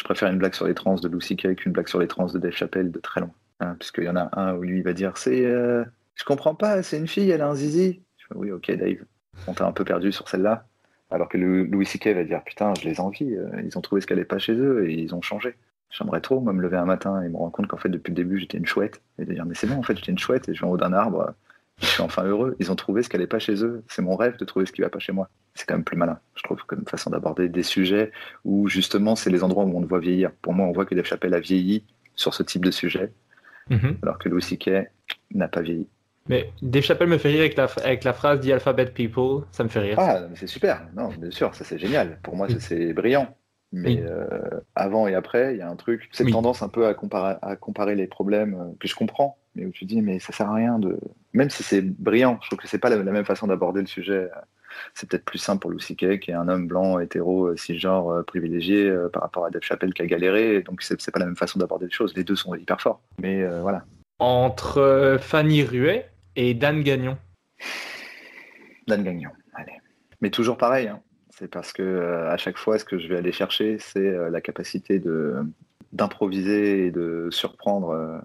Je préfère une blague sur les trans de Louis C.K. qu'une blague sur les trans de Dave Chappelle de très loin. Hein, Puisqu'il y en a un où lui il va dire c'est. euh, je comprends pas, c'est une fille, elle a un zizi. Je fais, oui, ok, Dave. On t'a un peu perdu sur celle-là. Alors que Louis C.K. va dire putain, je les envie, euh, ils ont trouvé ce qu'elle n'est pas chez eux et ils ont changé. J'aimerais trop moi, me lever un matin et me rendre compte qu'en fait depuis le début j'étais une chouette et de dire mais c'est bon en fait j'étais une chouette et je suis en haut d'un arbre, je suis enfin heureux. Ils ont trouvé ce qu'elle n'est pas chez eux. C'est mon rêve de trouver ce qui va pas chez moi. C'est quand même plus malin, je trouve, comme façon d'aborder des sujets où justement c'est les endroits où on te voit vieillir. Pour moi on voit que Dave Chappelle a vieilli sur ce type de sujet, Mhm. alors que Louis C.K. n'a pas vieilli. Mais Dave Chappelle me fait rire avec la, avec la phrase The Alphabet People, ça me fait rire. Ah, c'est super. Non, bien sûr, ça c'est génial. Pour moi, ça, c'est brillant. Mais Oui. euh, avant et après, il y a un truc, cette Oui. tendance un peu à comparer, à comparer les problèmes euh, que je comprends, mais où tu dis, mais ça sert à rien de. Même si c'est brillant, je trouve que c'est pas la, la même façon d'aborder le sujet. C'est peut-être plus simple pour Louis C.K., qui est un homme blanc, hétéro, euh, cisgenre, euh, privilégié, euh, par rapport à Dave Chappelle qui a galéré. Donc c'est pas la même façon d'aborder les choses. Les deux sont hyper forts. Mais voilà. Entre Fanny Ruet et Dan Gagnon. [SIGHS] Dan Gagnon, allez. Mais toujours pareil, hein. c'est parce que euh, à chaque fois, ce que je vais aller chercher, c'est euh, la capacité de d'improviser et de surprendre. euh,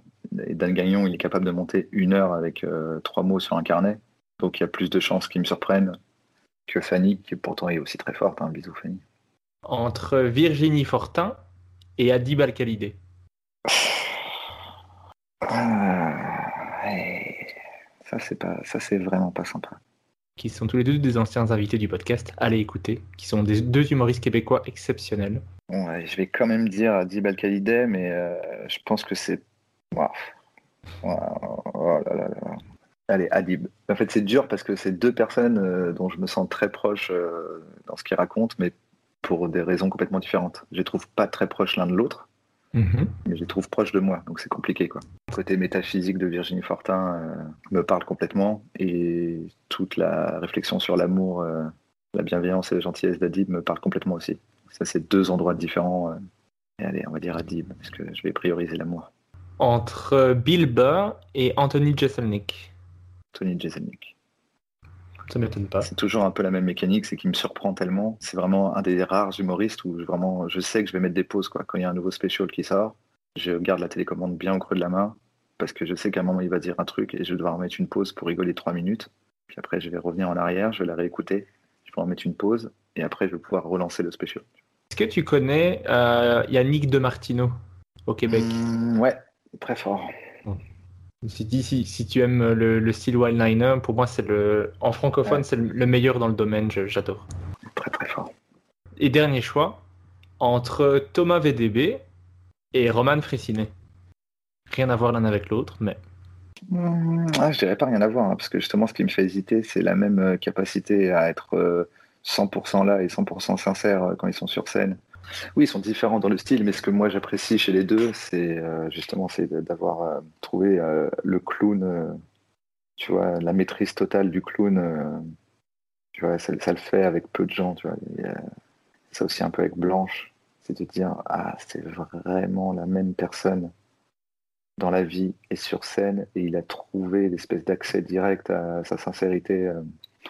et Dan Gagnon, il est capable de monter une heure avec trois mots sur un carnet. Donc il y a plus de chances qu'ils me surprennent que Fanny, qui pourtant est aussi très forte. Un bisou Fanny. Entre Virginie Fortin et Adib Al-Khalidé. Ah, ouais. Ça c'est pas, ça c'est vraiment pas sympa. Qui sont tous les deux des anciens invités du podcast. Allez écouter. Qui sont des deux humoristes québécois exceptionnels. Ouais, je vais quand même dire Adib Al-Khalidé, mais euh, je pense que c'est. Oh là là là. Allez, Adib. En fait, c'est dur parce que c'est deux personnes euh, dont je me sens très proche euh, dans ce qu'ils racontent, mais pour des raisons complètement différentes. Je les trouve pas très proches l'un de l'autre, Mhm. mais je les trouve proches de moi, donc c'est compliqué. Quoi. Le côté métaphysique de Virginie Fortin euh, me parle complètement, et toute la réflexion sur l'amour, la bienveillance et la gentillesse d'Adib me parle complètement aussi. Ça, c'est deux endroits différents. Et allez, on va dire Adib, parce que je vais prioriser l'amour. Entre Bill Burr et Anthony Jeselnik. Tony Jeselnik. Ça m'étonne pas. C'est toujours un peu la même mécanique, c'est qu'il me surprend tellement. C'est vraiment un des rares humoristes où je, vraiment, je sais que je vais mettre des pauses. Quoi. Quand il y a un nouveau special qui sort, je garde la télécommande bien au creux de la main parce que je sais qu'à un moment il va dire un truc et je vais devoir mettre une pause pour rigoler trois minutes. Puis après, je vais revenir en arrière, je vais la réécouter, je vais en mettre une pause et après, je vais pouvoir relancer le special. Est-ce que tu connais euh, Yannick de Martino au Québec? Mm, ouais, très fort. Si, si, si tu aimes le, le style Wild Niner, pour moi, c'est le en francophone, Ouais. c'est le, le meilleur dans le domaine. J'adore. Très très fort. Et dernier choix entre Thomas VDB et Roman Fressinet. Rien à voir l'un avec l'autre, mais Mm, ah, je dirais pas rien à voir, hein, parce que justement, ce qui me fait hésiter, c'est la même euh, capacité à être euh, 100% là et 100% sincère euh, quand ils sont sur scène. Oui, ils sont différents dans le style, mais ce que moi j'apprécie chez les deux, c'est euh, justement c'est d'avoir euh, trouvé euh, le clown, tu vois, la maîtrise totale du clown. tu vois, ça, le fait avec peu de gens, tu vois. Ça aussi un peu avec Blanche, c'est de dire ah c'est vraiment la même personne dans la vie et sur scène et il a trouvé l'espèce d'accès direct à sa sincérité.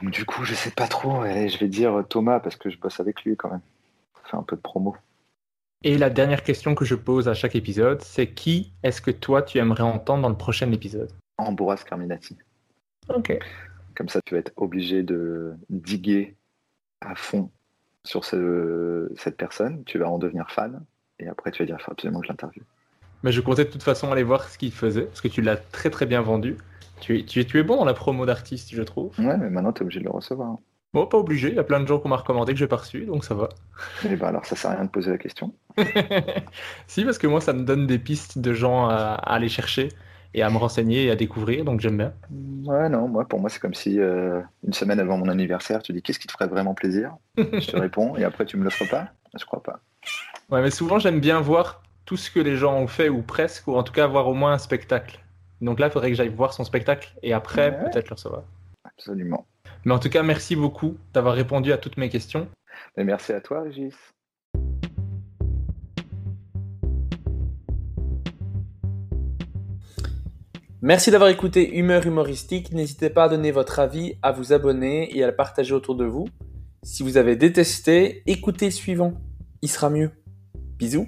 Donc du coup, je sais pas trop. Je vais dire Thomas parce que je bosse avec lui quand même. Un peu de promo. Et la dernière question que je pose à chaque épisode, c'est qui est-ce que toi tu aimerais entendre dans le prochain épisode? Ambroise Carminati. Ok. Comme ça, tu vas être obligé de diguer à fond sur ce- cette personne. Tu vas en devenir fan et après tu vas dire il faut absolument que je l'interviewe. Mais je comptais de toute façon aller voir ce qu'il faisait, parce que tu l'as très très bien vendu. Tu es, tu, es, tu es bon dans la promo d'artiste, je trouve. Ouais, mais maintenant tu es obligé de le recevoir. Bon, pas obligé, il y a plein de gens qu'on m'a recommandé que j'ai pas reçu, donc ça va. Et ben alors ça sert à rien de poser la question. [LAUGHS] Si, parce que moi ça me donne des pistes de gens à, à aller chercher et à me renseigner et à découvrir, donc j'aime bien. Ouais, non, moi, pour moi, c'est comme si euh, une semaine avant mon anniversaire, tu dis qu'est-ce qui te ferait vraiment plaisir? Je te réponds et après tu me l'offres pas? Je crois pas. Ouais, mais souvent j'aime bien voir tout ce que les gens ont fait, ou presque, ou en tout cas voir au moins un spectacle. Donc là, il faudrait que j'aille voir son spectacle et après Ouais. peut-être le recevoir. Absolument. Mais en tout cas, merci beaucoup d'avoir répondu à toutes mes questions. Et merci à toi, Régis. Merci d'avoir écouté Humeur Humoristique. N'hésitez pas à donner votre avis, à vous abonner et à le partager autour de vous. Si vous avez détesté, écoutez le suivant. Il sera mieux. Bisous.